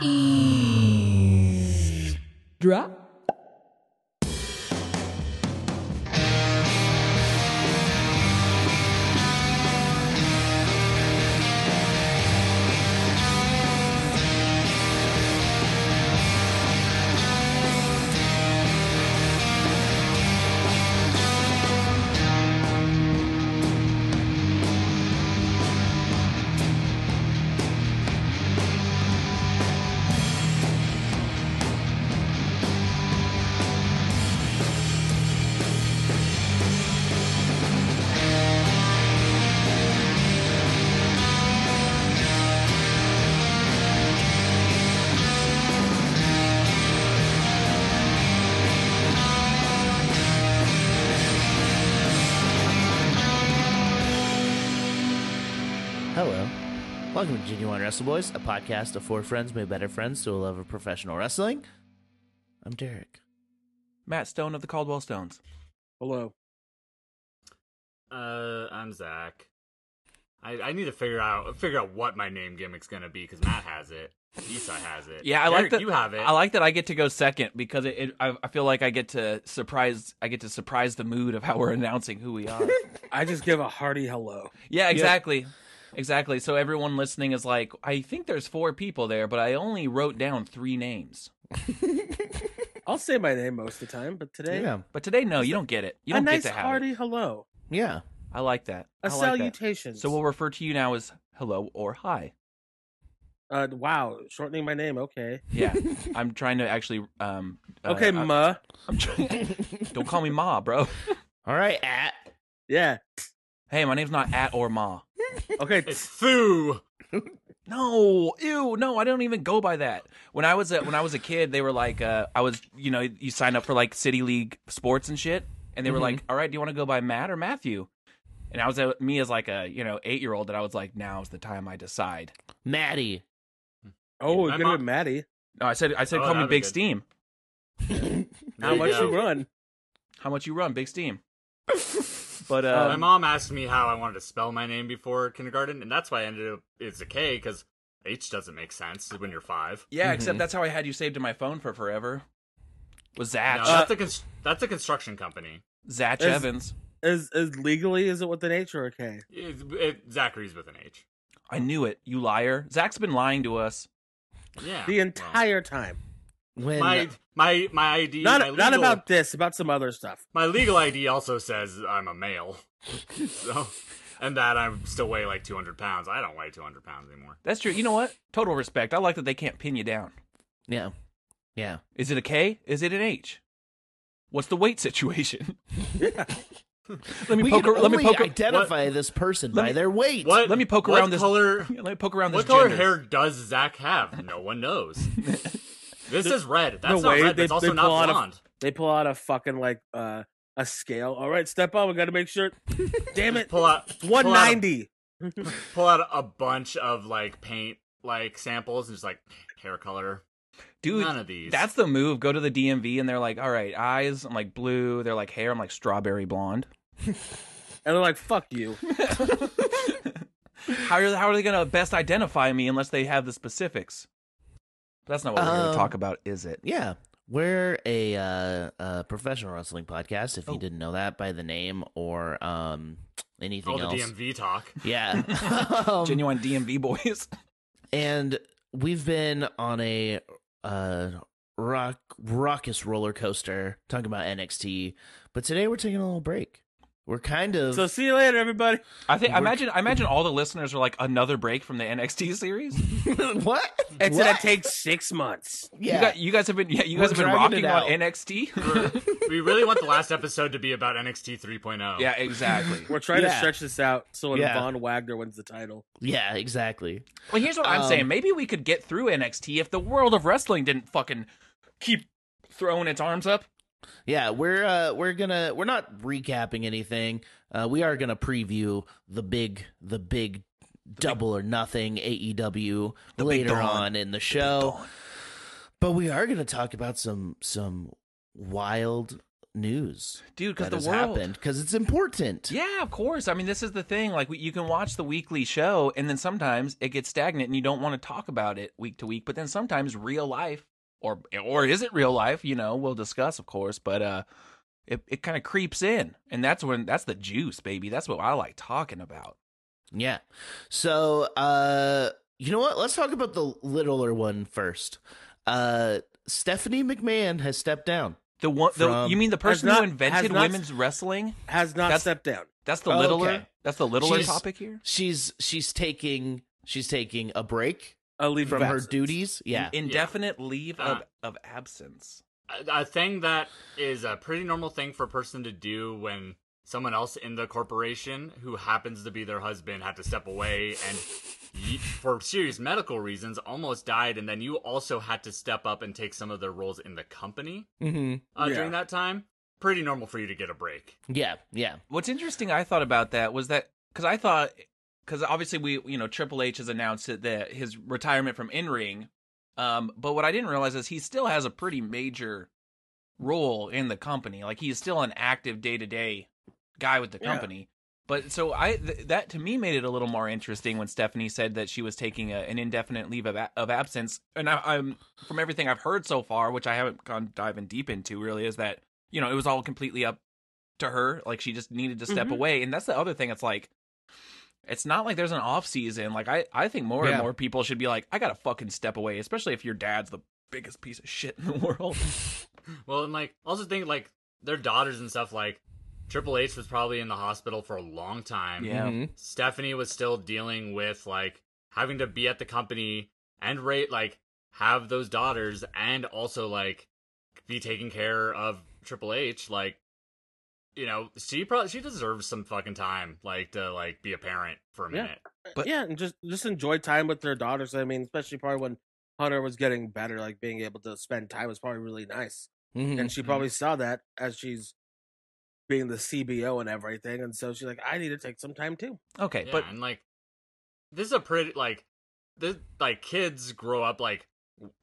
Drop. Welcome to Genuine Wrestle Boys, a podcast of four friends made better friends through a love of professional wrestling. I'm Derek. Matt Stone of the Caldwell Stones. Hello. Uh, I'm Zach. I, I need to figure out figure out what my name gimmick's gonna be because Matt has it, Isai has it. Yeah, I like that. You have it. I like that I get to go second because it, it I, I feel like I get to surprise. I get to surprise the mood of how we're announcing who we are. I just give a hearty hello. yeah, exactly, exactly. So everyone listening is like, I think there's four people there, but I only wrote down three names. I'll say my name most of the time, but today Yeah. But today, no, you don't get it. You a don't nice get to have hearty it. hello, Yeah. I like that. a I like that. salutation. So we'll refer to you now as hello or hi. uh, wow, shortening my name. Okay, Yeah, I'm trying to actually. Um, uh, okay, I- ma. I'm trying. don't call me ma, bro. All right, at. Yeah. Hey, my name's not at or ma. Okay. It's Fu. No, ew, no, I don't even go by that. When I was a, when I was a kid, they were like, uh, I was, you know, you sign up for like city league sports and shit, and they were like, all right, do you want to go by Matt or Matthew? And I was uh, me as like a you know eight year old that I was like, now's the time I decide. Maddie. oh, My we're gonna mom- be Maddie. No, I said I said Oh, call me Big good. Steam. How much go. you run? How much you run, Big Steam? But Uh, my um, mom asked me how I wanted to spell my name before kindergarten, and that's why I ended up it's a K because H doesn't make sense when you're five. yeah, except that's how I had you saved in my phone for forever. Was Zach No, Uh, that's a cons- that's a construction company. Zach is- Evans? Is is legally? Is it with an H or a K? It, it, Zachary's with an H. I knew it, you liar. Zach's been lying to us. Yeah. The well, entire time. When my my my ID. Not my not about this. About some other stuff. My legal ID also says I'm a male, so and that I still weigh like 200 pounds. I don't weigh 200 pounds anymore. That's true. You know what? Total respect. I like that they can't pin you down. Yeah. Yeah. Is it a K? Is it an H? What's the weight situation? let me We poke. can ar- Let me poke. ar- identify this person Let by me- their weight. What? Let me poke what around this- color. Let me poke around this What color gender. hair does Zach have? No one knows. This is red. That's the not way red. they- That's also they not pull out a- blonde. They pull out a fucking like uh a scale. All right, step up. We got to make sure. Damn it. Pull out 190. pull out a- Pull out a bunch of like paint like samples and just like hair color. Dude, None of these. that's the move. Go to the DMV and they're like, "All right, eyes." I'm like blue. They're like hair. I'm like strawberry blonde. And they're like, "Fuck you." How are how are they gonna best identify me unless they have the specifics? That's not what we're Um, gonna talk about, is it? Yeah. We're a, uh, uh professional wrestling podcast, if Oh. you didn't know that by the name or um anything all the else. DMV talk. Yeah. Um, Genuine DMV boys. and we've been on a uh rock raucous roller coaster talking about NXT, but today we're taking a little break. We're kind of So see you later, everybody. I think I We're- imagine I imagine all the listeners are like another break from the NXT series. what? It's What? gonna take six months. Yeah. You, got, you guys have been yeah, you guys We're have been dragging rocking on. NXT. we really want the last episode to be about NXT 3.0. yeah, exactly. We're trying to stretch this out so when Yeah. Von Wagner wins the title. yeah, exactly. Well, here's what I'm Um, saying. Maybe we could get through NXT if the world of wrestling didn't fucking keep throwing its arms up. Yeah, we're uh we're gonna we're not recapping anything. Uh we are gonna preview the big the big double or nothing AEW later on in the show. But we are gonna talk about some some wild news, Dude, 'cause that the has world- happened because it's important. Yeah, of course. I mean, this is the thing. Like, you can watch the weekly show, and then sometimes it gets stagnant, and you don't want to talk about it week to week. But then sometimes real life, or or is it real life? You know, we'll discuss, of course. But uh, it it kind of creeps in, and that's when that's the juice, baby. That's what I like talking about. Yeah. So, uh, you know what? Let's talk about the littler one first. Uh, Stephanie McMahon has stepped down. The one, the, From- you mean the person not- who invented not- women's wrestling? Has not That's- stepped down. That's the Oh, littler. okay. That's the littler She's- topic here. She's she's taking she's taking a break A leave from of her duties. Yeah. Indefinite leave of, Uh, of absence. a, a thing that is a pretty normal thing for a person to do when someone else in the corporation who happens to be their husband had to step away and for serious medical reasons almost died and then you also had to step up and take some of their roles in the company mm-hmm. uh, Yeah. during that time pretty normal for you to get a break Yeah. Yeah. What's interesting, I thought about that was that because I thought because obviously we you know Triple H has announced that his retirement from in ring, um, but what I didn't realize is he still has a pretty major role in the company. Like he's still an active day to day guy with the Yeah. company. But so I th- that to me made it a little more interesting when Stephanie said that she was taking a, an indefinite leave of, a- of absence. And I, I'm from everything I've heard so far, which I haven't gone diving deep into, really, is that you know it was all completely up to her. Like she just needed to step Mhm. away, and that's the other thing. It's like it's not like there's an off season. Like I, I think more Yeah. and more people should be like, I gotta fucking step away, especially if your dad's the biggest piece of shit in the world. well and like also think like their daughters and stuff like triple h was probably in the hospital for a long time Yeah. Mhm. Stephanie was still dealing with like having to be at the company and rate like have those daughters and also like be taking care of Triple H like you know she probably she deserves some fucking time like to like be a parent for a Yeah. minute But- yeah, and just just enjoy time with their daughters. I mean, especially probably when Hunter was getting better, like being able to spend time was probably really nice. Mhm. And she probably saw that as she's being the CBO and everything, and so she's like, I need to take some time too. Okay, yeah, but and like this is a pretty like this like kids grow up like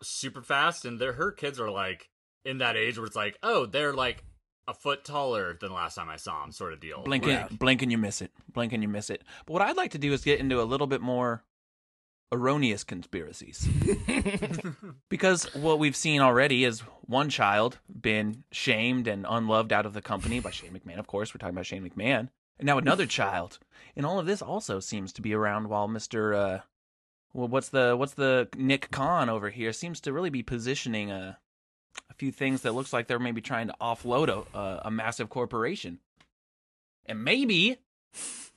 super fast and their her kids are like in that age where it's like oh they're like a foot taller than last time I saw him, sort of deal blink Like, and blink and you miss it. Blink and you miss it. But what I'd like to do is get into a little bit more erroneous conspiracies. because what we've seen already is one child been shamed and unloved out of the company by Shane McMahon, of course. We're talking about Shane McMahon. And now another child. And all of this also seems to be around while Mr. Uh, well, what's the what's the Nick Khan over here seems to really be positioning a a few things that looks like they're maybe trying to offload a a, a massive corporation, and maybe,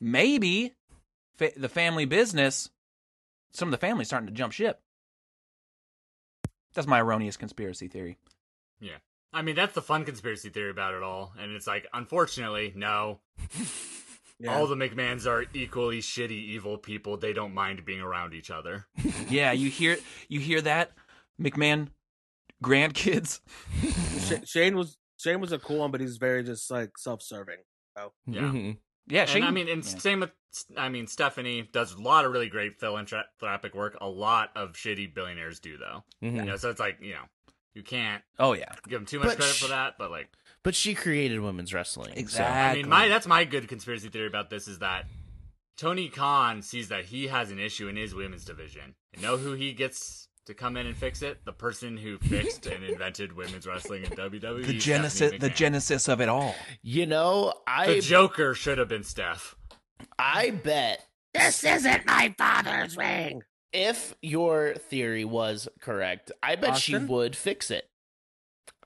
maybe, fa- the family business, some of the families starting to jump ship. That's my erroneous conspiracy theory. Yeah. I mean, that's the fun conspiracy theory about it all. And it's like, unfortunately, no. Yeah. All the McMahons are equally shitty, evil people. They don't mind being around each other. Yeah, you hear you hear that, McMahon grandkids. Shane was Shane was a cool one, but he's very just like self-serving. Yeah. Mhm. Yeah, And Shane. I mean, and yeah. same with, I mean, Stephanie does a lot of really great philanthropic work. A lot of shitty billionaires do, though. Mhm. You know, so it's like, you know, you can't oh yeah, give them too much But credit sh- for that, but like, But she created women's wrestling. so- I mean, my that's my good conspiracy theory about this is that Tony Khan sees that he has an issue in his women's division. You know who he gets to come in and fix it? The person who fixed and invented women's wrestling in WWE. the genesis, the genesis of it all. You know, I The Joker should have been Steph. I bet This isn't my father's ring. if your theory was correct, I bet she would fix it.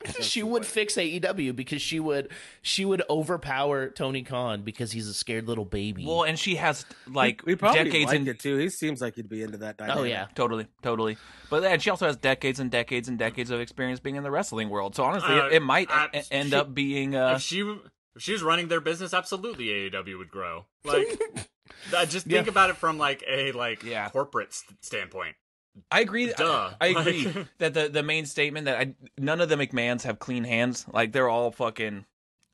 So she she would would. fix AEW because she would she would overpower Tony Khan because he's a scared little baby. Well, and she has like we probably decades like and it too. He seems like he'd be into that. Dynamic. oh yeah. Totally, totally. But and she also has decades and decades and decades of experience being in the wrestling world. So honestly, Uh, it, it might uh, end she- up being. Uh, if she if she was running their business, absolutely AEW would grow. Like, just think Yeah. about it from like a like Yeah. corporate st- standpoint. I agree. Duh. I, I agree Like- that the the main statement that I, none of the McMahons have clean hands. Like they're all fucking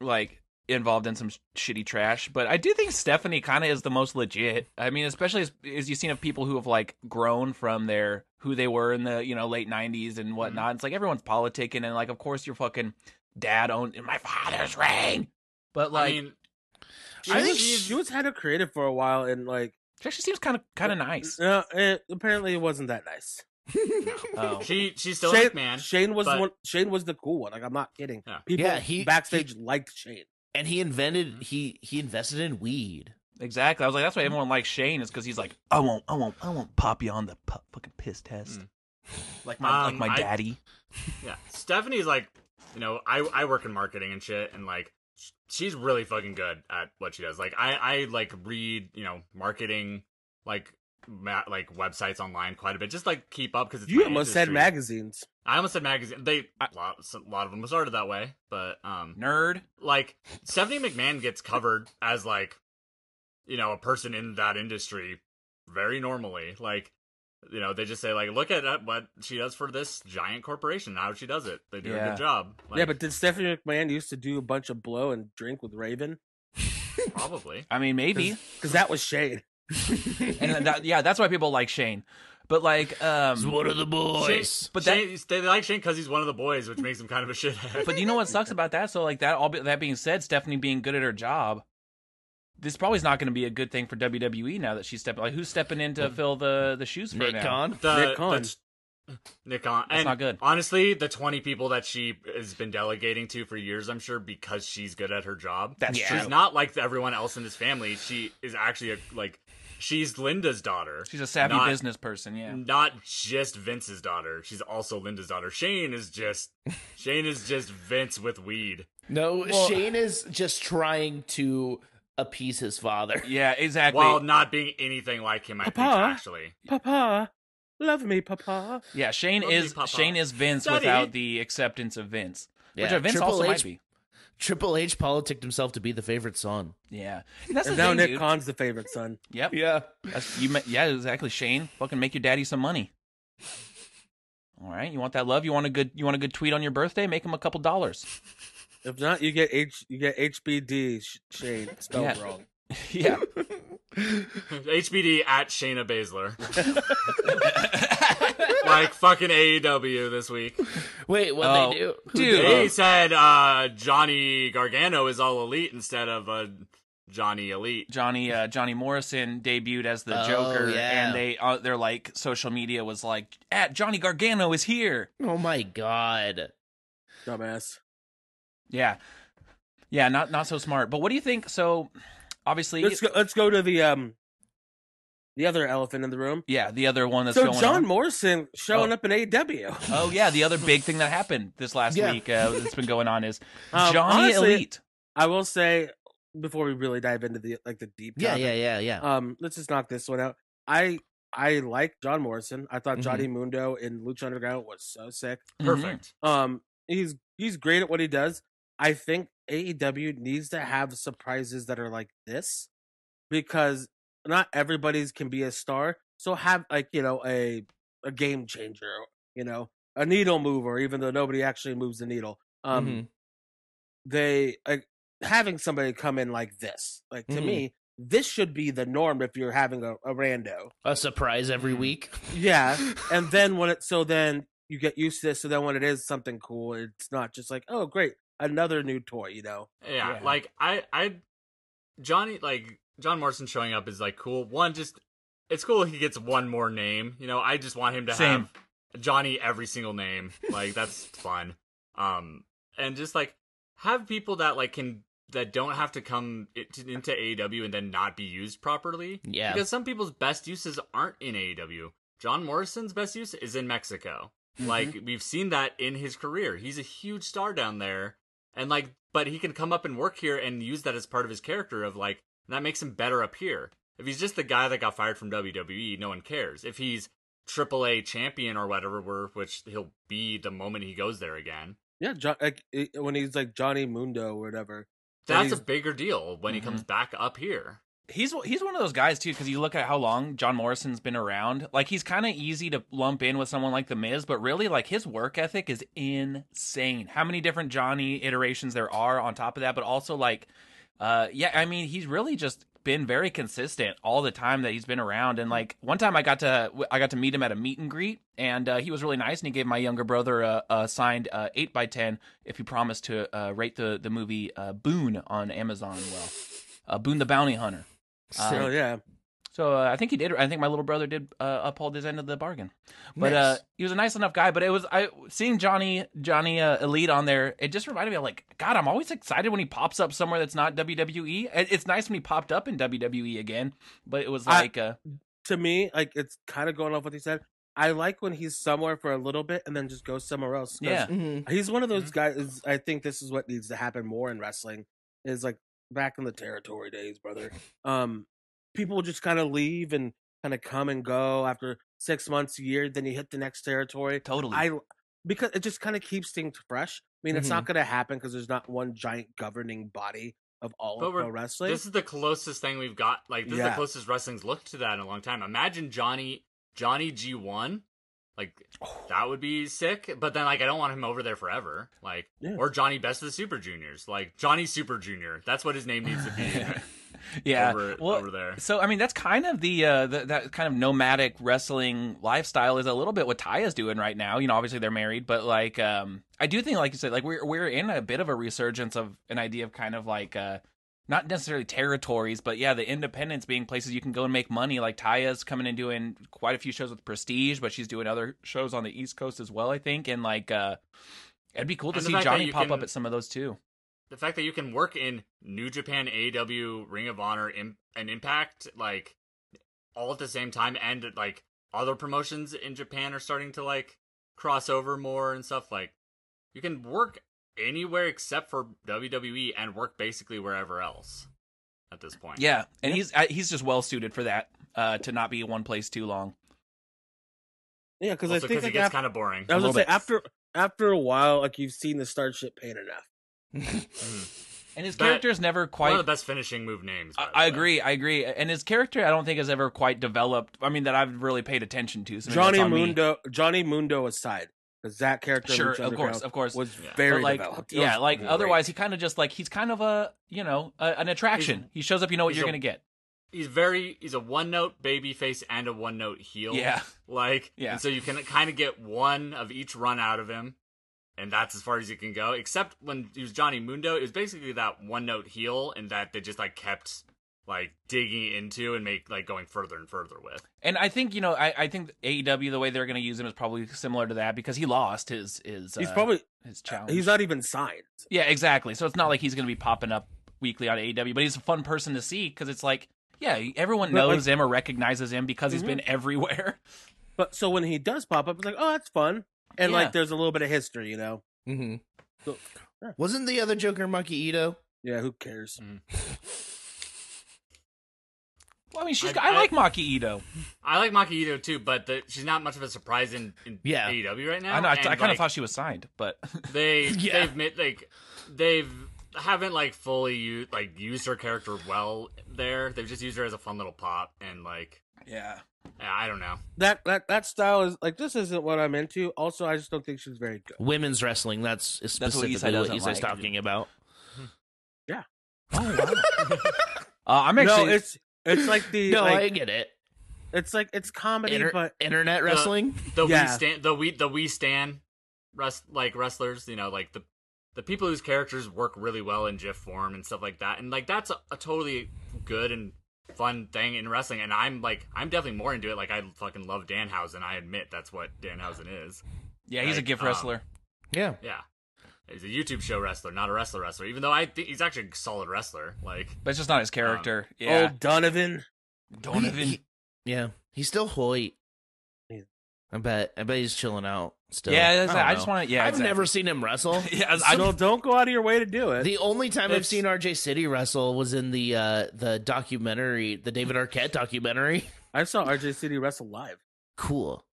like involved in some sh- shitty trash. But I do think Stephanie kind of is the most legit. I mean, especially as, as you've seen of people who have like grown from their who they were in the you know late '90s and mm-hmm. whatnot. It's like everyone's politicking and like of course you're fucking dad owned in my father's ring. But like, I mean, She, I think was, she's- she was head of creative for a while, and like, she actually seems kind of kind of nice. no, it, apparently it wasn't that nice. Oh, she she's still Shane, a man. Shane was the but- one. Shane was the cool one. Like, I'm not kidding. Yeah. People Yeah, he- backstage liked Shane. and he invented he he invested in weed. exactly. I was like, that's why everyone likes Shane is because he's like, I won't, I won't, I won't pop you on the pu- fucking piss test, Mm. like my like Um, my I- daddy. Yeah, Stephanie's like, you know, I I work in marketing and shit, and like, sh- she's really fucking good at what she does. Like, I I like read, you know, marketing, like, ma- like websites online quite a bit, just like keep up because it's You almost said magazines. I almost said magazine. They a lot, a lot of them started that way, but um, Nerd. like Stephanie McMahon gets covered as like, you know, a person in that industry very normally. Like, you know, they just say like, look at uh, what she does for this giant corporation. How she does it. They do a good job. Like, yeah, but did Stephanie McMahon used to do a bunch of blow and drink with Raven? probably. I mean, maybe. Because that was Shane. and that, yeah, that's why people like Shane. But like, um, one of the boys. but But that- Shane, they like Shane because he's one of the boys, which makes him kind of a shithead. but you know what sucks about that? So like that all be, that being said, Stephanie being good at her job, this probably is not going to be a good thing for WWE now that she's stepping. Like who's stepping in to fill the the shoes for her Nick now? Khan. the, Nick Khan. the- Nick Khan. That's and not good. Honestly, the 20 people that she has been delegating to for years, I'm sure, because she's good at her job. That's Yeah. true. She's not like everyone else in this family. She is actually a, like, she's Linda's daughter. She's a savvy Not- business person. Yeah. Not just Vince's daughter. She's also Linda's daughter. Shane is just Shane is just Vince with weed. No, Well- Shane is just trying to appease his father. Yeah, exactly. While not being anything like him, I think actually. Papa, love me, Papa. yeah, Shane Love is Papa. Shane is Vince Daddy. without the acceptance of Vince, which Yeah, Vince Triple also H might be. Triple H politicked himself to be the favorite son. Yeah, that's And the now thing, Nick dude. Khan's the favorite son. Yep. Yeah. That's, you. ma- Yeah, exactly. Shane, fucking make your daddy some money. All right, you want that love? You want a good? You want a good tweet on your birthday? Make him a couple dollars. If not, you get H. You get HBD Shane spelled Yeah. wrong. yeah. HBD at Shayna Baszler. like fucking AEW this week. Wait, what Oh, they do? Dude. They said uh, Johnny Gargano is all elite instead of uh, Johnny Elite. Johnny uh, Johnny Morrison debuted as the Oh, Joker, yeah. and they uh, they're like social media was like, "At Johnny Gargano is here." Oh my god. Dumbass. Yeah, yeah, not not so smart. But what do you think? So, obviously, Let's go. Let's go to the um, the other elephant in the room. yeah, the other one that's So going John on. Morrison showing Oh. up in AEW. Oh yeah, the other big thing that happened this last Yeah. week uh, that's been going on is Um, Johnny honestly, Elite. I will say before we really dive into the like the deep. Yeah, topic, yeah, yeah, yeah. Um, let's just knock this one out. I I like John Morrison. I thought Mhm. Johnny Mundo in Lucha Underground was so sick. Mhm. Perfect. Um, he's he's great at what he does. I think AEW needs to have surprises that are like this because not everybody's can be a star. So have like you know a a game changer, you know, a needle mover, even though nobody actually moves the needle. Um, Mhm. they like having somebody come in like this. Like to Mhm. me, this should be the norm if you're having a, a rando. A surprise every Mhm. week. Yeah, and then when it so then you get used to this. So then when it is something cool, it's not just like oh great another new toy. You know, Yeah, Yeah. like I, I, Johnny, like John Morrison showing up is like cool. One, just it's cool he gets one more name. You know, I just want him to Same. have Johnny every single name. Like that's fun. Um, and just like have people that like can that don't have to come into AEW and then not be used properly. Yeah. Because some people's best uses aren't in AEW. John Morrison's best use is in Mexico. Like we've seen that in his career. He's a huge star down there. And like but he can come up and work here and use that as part of his character of like that makes him better up here. If he's just the guy that got fired from WWE, no one cares. If he's AAA champion or whatever, which he'll be the moment he goes there again. yeah, John, like when he's like Johnny Mundo or whatever. That's a bigger deal when he Mhm. comes back up here. He's he's one of those guys too because you look at how long John Morrison's been around. Like he's kind of easy to lump in with someone like the Miz, but really like his work ethic is insane. How many different Johnny iterations there are on top of that, but also like. Uh, yeah, I mean, he's really just been very consistent all the time that he's been around. And like one time, I got to I got to meet him at a meet and greet, and uh, he was really nice. And he gave my younger brother a, a signed uh, eight by ten if he promised to uh, rate the the movie uh, Boone on Amazon. Well, uh, Boone the Bounty Hunter. Uh, oh yeah. So uh, I think he did. I think my little brother did uh, uphold his end of the bargain. But uh, he was a nice enough guy. But it was I seeing Johnny Johnny uh, Elite on there. It just reminded me of like God. I'm always excited when he pops up somewhere that's not WWE. It's nice when he popped up in WWE again. But it was I- like uh, To me, like it's kind of going off what he said. I like when he's somewhere for a little bit and then just goes somewhere else. yeah, Mhm. he's one of those guys. I think this is what needs to happen more in wrestling. Is like back in the territory days, brother. Um, people just kind of leave and kind of come and go after six months, a year. Then you hit the next territory. totally. I because it just kind of keeps things fresh. I mean, it's not going to happen because there's not one giant governing body of all But of pro wrestling. This is the closest thing we've got. Like this is the closest wrestling's looked to that in a long time. Imagine Johnny Johnny G one. Like that would be sick. But then like I don't want him over there forever. Like Yeah. or Johnny Best of the Super Juniors. Like Johnny Super Junior. That's what his name needs to be. yeah. over, well, over there. So I mean, that's kind of the, uh, the that kind of nomadic wrestling lifestyle is a little bit what Taya's doing right now. You know, obviously they're married, but like, um, I do think, like you said, like we're we're in a bit of a resurgence of an idea of kind of like, uh, not necessarily territories, but yeah, the independents being places you can go and make money. Like Taya's coming and doing quite a few shows with Prestige, but she's doing other shows on the East Coast as well. I think, and like, uh, it'd be cool to see Johnny pop up at some of those too. the fact that you can work in New Japan, AEW, Ring of Honor, and Impact, like all at the same time, and like other promotions in Japan are starting to like cross over more and stuff. Like you can work anywhere except for WWE and work basically wherever else at this point. Yeah, and he's he's just well suited for that. Uh, to not be in one place too long. yeah, because I think because it gets kind of boring. I was gonna say bit. after after a while, like you've seen the starship shit pain enough. And his But character's never quite One quite. of the best finishing move names. by I, the I way. agree. I agree. And his character, I don't think has ever quite developed. I mean, that I've really paid attention to. So Johnny that's on me. Mundo, Johnny Mundo aside, because that character, Sure, of course, of course. was Yeah. very But like, developed. Yeah, like great. otherwise, he kind of just like he's kind of a you know a, an attraction. he shows up, you know what you're a- gonna get. He's very he's a one note baby face and a one note heel. Yeah. Like Yeah. and so you can kind of get one of each run out of him. And that's as far as you can go. Except when he was Johnny Mundo, it was basically that one note heel and that they just like kept like digging into and make like going further and further with. And I think you know, I, I think AEW the way they're gonna use him is probably similar to that because he lost his his he's uh, probably his challenge. he's not even signed. Yeah, exactly. So it's not like he's going to be popping up weekly on AEW, but he's a fun person to see because it's like, yeah, everyone But, like- knows him or recognizes him because he's Mhm. been everywhere. But so when he does pop up, it's like, oh, that's fun, and Yeah. like there's a little bit of history, you know. hmm So, yeah. Wasn't the other Joker Maki Ito? Yeah, who cares? Well, I mean, she's. I- I, I- like Maki Ito. I like Maki Ito too, but the, she's not much of a surprise in, in Yeah. AEW right now. I know. I, and, kind of like, thought she was signed, but they Yeah. they've made like they've haven't like fully used like used her character well there. They've just used her as a fun little pop and like yeah, I don't know. That that that style is like this isn't what I'm into. Also, I just don't think she's very good. Women's wrestling. That's what specifically Isai what, doesn't Isai's like. talking about. Yeah. Oh wow. uh, I'm actually. no, it's it's like the No, like, I get it. it's like it's comedy, Inter- but internet wrestling. The Yeah. we stand the we the we stand rest like wrestlers, you know, like the the people whose characters work really well in GIF form and stuff like that, and like that's a, a totally good and fun thing in wrestling. And I'm like, I'm definitely more into it. Like I fucking love Danhausen. I admit that's what Danhausen is. yeah, he's a GIF gift um, wrestler. yeah. Yeah. He's a YouTube show wrestler, not a wrestler wrestler. Even though I think he's actually a solid wrestler. Like, but it's just not his character. yeah, old Donovan. don't He- he- yeah, he's still Hoyt. I bet. I bet he's chilling out still. yeah, that's- don't I, just want to. Yeah, I've exactly. never seen him wrestle. Yeah, I, So don't go out of your way to do it. The only time I've seen RJ City wrestle was in the uh, the documentary, the David Arquette documentary. I saw RJ City wrestle live. Cool,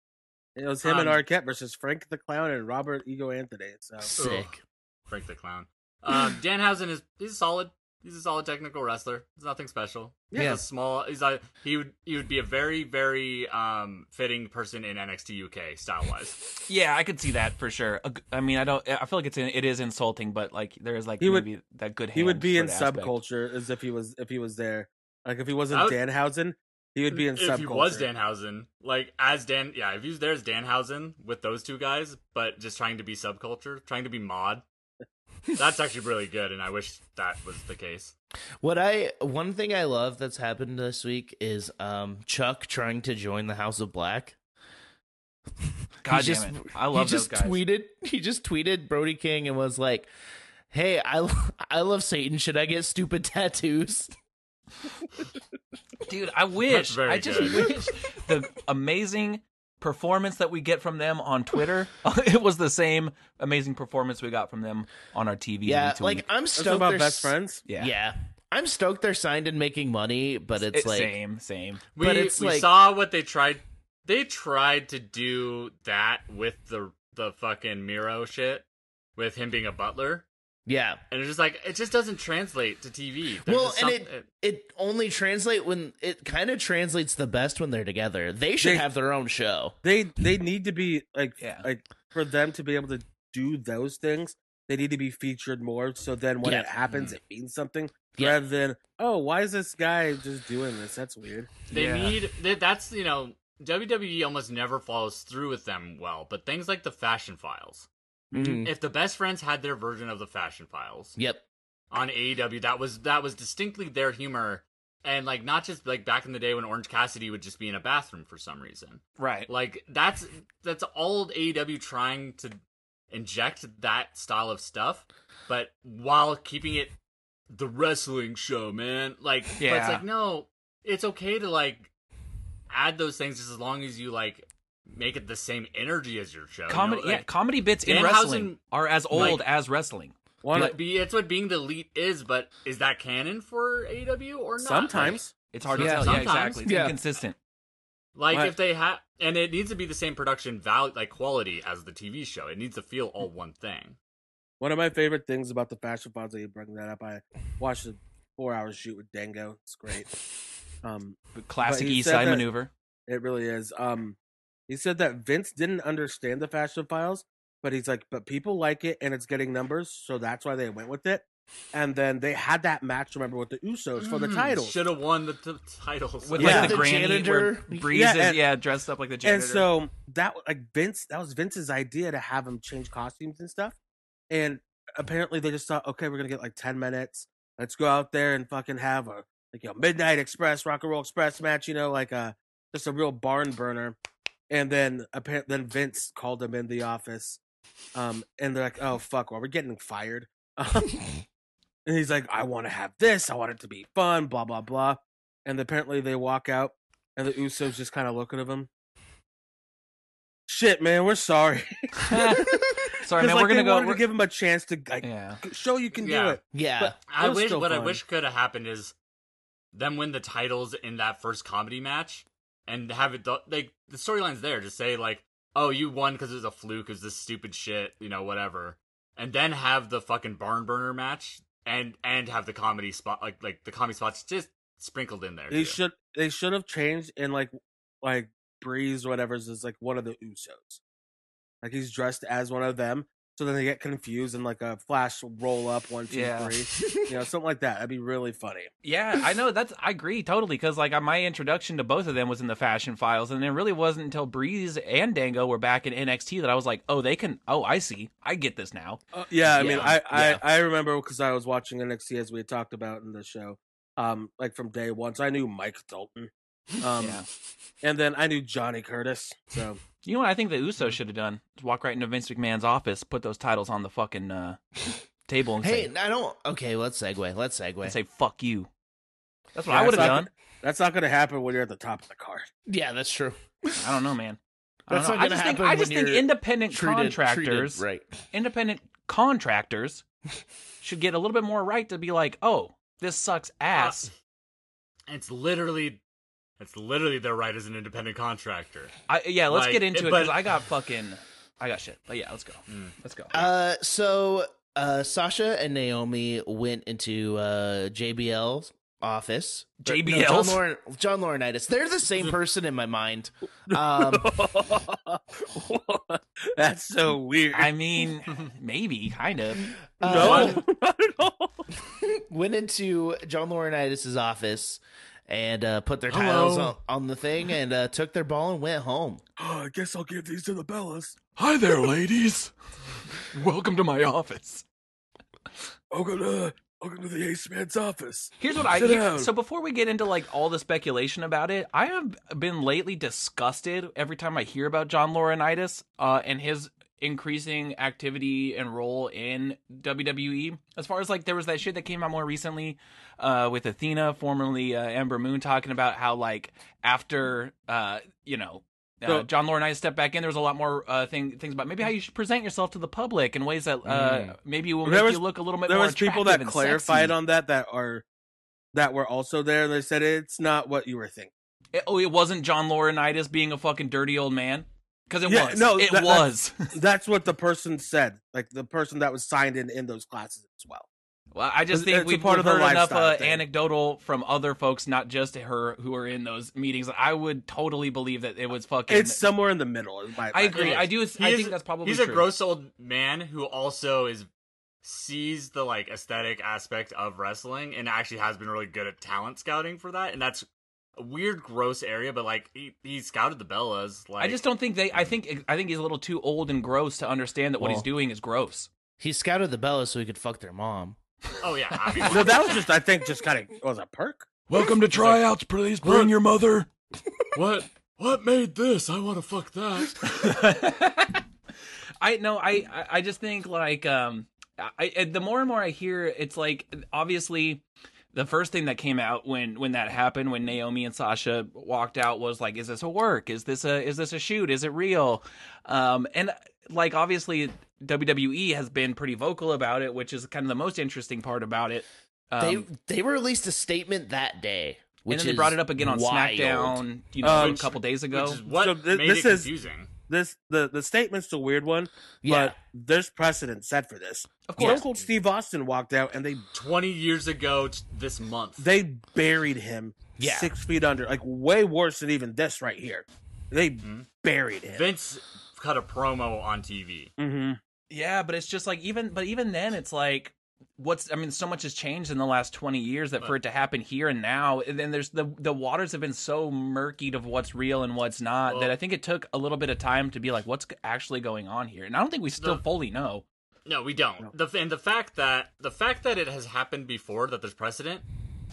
It was him and Um, Arquette versus Frank the Clown and Robert Ego Anthony. So sick. Frank the Clown. Um, Danhausen is he's solid. He's a solid technical wrestler. He's nothing special. He's Yeah. a small. He's a he would he would be a very very um fitting person in NXT UK style wise. Yeah, I could see that for sure. I mean, I don't. I feel like it's it is insulting, but like there is like He would- maybe that good. he would be in sort of aspect. subculture as if he was if he was there. Like if he wasn't would- Danhausen, he would be in if subculture. he was Danhausen, like as Dan, yeah, if he was there as Danhausen with those two guys, but just trying to be subculture, trying to be mod, that's actually really good, and I wish that was the case. What I one thing I love that's happened this week is um Chuck trying to join the House of Black. God He damn just- it. I love he just guys. tweeted he just tweeted Brody King and was like, "Hey, I I love Satan. Should I get stupid tattoos?" Dude, I wish. I just good. wish the amazing performance that we get from them on Twitter, uh, it was the same amazing performance we got from them on our TV. Yeah, week like week. I'm stoked. about they're best friends. yeah. Yeah. I'm stoked they're signed and making money, but it's, It's like same, same. We But it's we like- saw what they tried. They tried to do that with the the fucking Miro shit, with him being a butler, yeah. and it's just like it just doesn't translate to TV. There's Well, just and some- it it only translate when it kind of translates the best when they're together. They should They- have their own show. They they need to be like Yeah. like for them to be able to do those things. They need to be featured more. So then when Yeah. it happens, mm-hmm. it means something. Yeah. Rather than oh, why is this guy just doing this? That's weird. They Yeah. need they, that's you know WWE almost never follows through with them well, but things like the Fashion Files. Mhm. If the best friends had their version of the Fashion Files Yep. on AEW, that was that was distinctly their humor, and like not just like back in the day when Orange Cassidy would just be in a bathroom for some reason. Right. Like that's that's all AEW trying to inject that style of stuff, but while keeping it the wrestling show, man. Like, but it's like no, it's okay to like add those things just as long as you like make it the same energy as your show. you know? Comedy, yeah, Like, comedy bits in Danhausen- wrestling are as old like- as wrestling. One but be, it's what being the elite is, but is that canon for AEW or not? sometimes It's hard to Yeah. tell. Yeah, exactly. It's Yeah. inconsistent. Like What? if they have, and it needs to be the same production value, like quality as the TV show. It needs to feel all one thing. one of my favorite things about the fashion files that you bring that up. I watched a four hour shoot with Dango. It's great. Um, Classic East Side maneuver. It really is. Um, he said that Vince didn't understand the fashion files, but he's like, but people like it and it's getting numbers, so that's why they went with it. And then they had that match, remember, with the Usos for the mm-hmm. titles. Should have won the t- titles. With Yeah. like the, The granny janitor. where Breeze Yeah, is and- yeah dressed up like the janitor. And so that like Vince, that was Vince's idea to have him change costumes and stuff. And apparently they just thought, okay, we're gonna get like ten minutes. Let's go out there and fucking have a like you know, Midnight Express, Rock and Roll Express match. You know, like a just a real barn burner. And then apparently, then Vince called him in the office, um, and they're like, "Oh fuck, well we're getting fired." and he's like, "I want to have this. I want it to be fun." Blah blah blah. And apparently they walk out, and the Usos just kind of looking at him. Shit, man, we're sorry. sorry, man, like, we're gonna they go. we're- to give him a chance to like yeah, show you can do it. Yeah. But I wish still what I wish could have happened is them win the titles in that first comedy match and have it like the storyline's there. to say like, "Oh, you won because it was a fluke. It was this stupid shit, you know, whatever." And then have the fucking barn burner match and and have the comedy spot like like the comedy spots just sprinkled in there. They too. should they should have changed in like like Breeze whatever's is like one of the Usos. Like he's dressed as one of them, so then they get confused and like a flash roll up one two Yeah. three, you know, something like that. That'd be really funny. yeah. I know that's. I agree totally because like my introduction to both of them was in the Fashion Files, and it really wasn't until Breeze and Dango were back in NXT that I was like, oh, they can. Oh, I see. I get this now. Uh, yeah, I mean, Yeah, I I, yeah. I remember because I was watching NXT as we had talked about in the show, um, like from day one. So I knew Mike Dalton, um, yeah. and then I knew Johnny Curtis. So You know what I think the Usos should have done? Just walk right into Vince McMahon's office, put those titles on the fucking uh, table, and Hey, say, I don't. Okay, let's segue. Let's segue. and say "fuck you." That's what Yeah, I would have done. gonna- that's not going to happen when you're at the top of the card. yeah, that's true. I don't know, man. I That's don't know. not I gonna just think happen I just when think you're independent Treated- contractors, treated right. independent contractors, should get a little bit more right to be like, "Oh, this sucks ass." It's literally, it's literally their right as an independent contractor. I, yeah, let's like, get into it- it because I got fucking, I got shit. But yeah, let's go. Mm. Let's go. Uh, so uh, Sasha and Naomi went into uh JBL's office. JBL, no, John Lauren, John Laurinaitis. They're the same person in my mind. Um, That's so weird. I mean, maybe, kind of. uh, no, not at all. went into John Laurinaitis' office and uh, put their Hello. titles on, on the thing and uh, took their ball and went home. Oh, I guess I'll give these to the Bellas. Hi there, ladies. Welcome to my office. Welcome to welcome to the Ace Man's office. Here's what I Sit here- down. so before we get into like all the speculation about it, I have been lately disgusted every time I hear about John Laurinaitis uh, and his increasing activity and role in WWE. As far as like there was that shit that came out more recently uh, with Athena, formerly uh, Ember Moon, talking about how like after uh, you know. Uh, So- John Laurinaitis stepped back in. There was a lot more uh, thing, things about maybe how you should present yourself to the public in ways that uh, maybe will make was- you look a little bit There more was people that clarified sexy. on that that are that were also there. They said it's not what you were thinking. It- oh, it wasn't John Laurinaitis being a fucking dirty old man? Because it Yeah, was. no, it that- was. That's what the person said. Like the person that was signed in in those classes as well. well, I just think it's we've, part we've of the heard enough lifestyle uh, anecdotal from other folks, not just her, who are in those meetings. I would totally believe that it was fucking. It's somewhere in the middle. is my- I agree. feeling. I do. He I is- think that's probably he's true. a gross old man who also is sees the like aesthetic aspect of wrestling and actually has been really good at talent scouting for that and that's a weird gross area but like he, he scouted the bellas like I just don't think they. I think. I think he's a little too old and gross to understand that what he's doing is gross. He scouted the Bellas so he could fuck their mom. oh yeah I mean, No, that was just I think just kind of was a perk. Welcome to tryouts. Please bring your mother. what what made this i want to fuck that I no, I I- I just think like um, I, I the more and more I hear, it's like obviously the first thing that came out when when that happened when Naomi and Sasha walked out was like, is this a work? Is this a is this a shoot? Is it real? Um, and like obviously WWE has been pretty vocal about it, which is kind of the most interesting part about it. Um, they they released a statement that day, which and then they brought it up again on wild. SmackDown, you know, Um, a couple days ago. which is what So thi- made this it is- confusing This the the statement's a weird one, Yeah, but there's precedent set for this. of course, Cold Steve Austin walked out and they 20 years ago t- this month they buried him Yeah. six feet under, like way worse than even this right here. They Mhm. buried him. vince cut a promo on tv hmm Yeah, but it's just like even but even then it's like what's I mean so much has changed in the last 20 years that for it to happen here and now and then there's the the waters have been so murkied of what's real and what's not Well- that I think it took a little bit of time to be like what's actually going on here. And I don't think we still The- fully know. No, we don't. The and the fact that the fact that it has happened before that there's precedent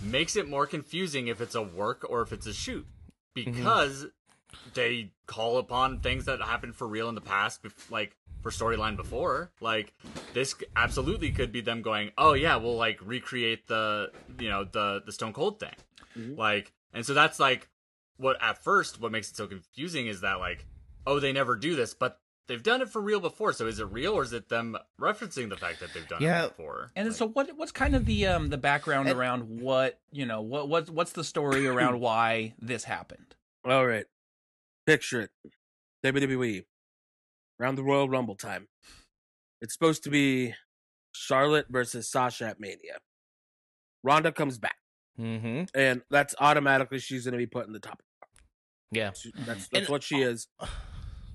makes it more confusing if it's a work or if it's a shoot mm-hmm. because they call upon things that happened for real in the past, like for storyline before. Like this absolutely could be them going, "Oh yeah, we'll like recreate the you know the the Stone Cold thing," like, and so that's like what at first what makes it so confusing is that like, oh, they never do this, but they've done it for real before. So is it real or is it them referencing the fact that they've done Yeah. it before? And Like, so what what's kind of the um the background And- around what, you know, what what what's the story around why this happened? All right, picture it. WWE around the Royal Rumble time. It's supposed to be Charlotte versus Sasha at Mania. Ronda comes back, mm-hmm. and that's automatically she's going to be put in the top. yeah. She- That's that's And- what she is.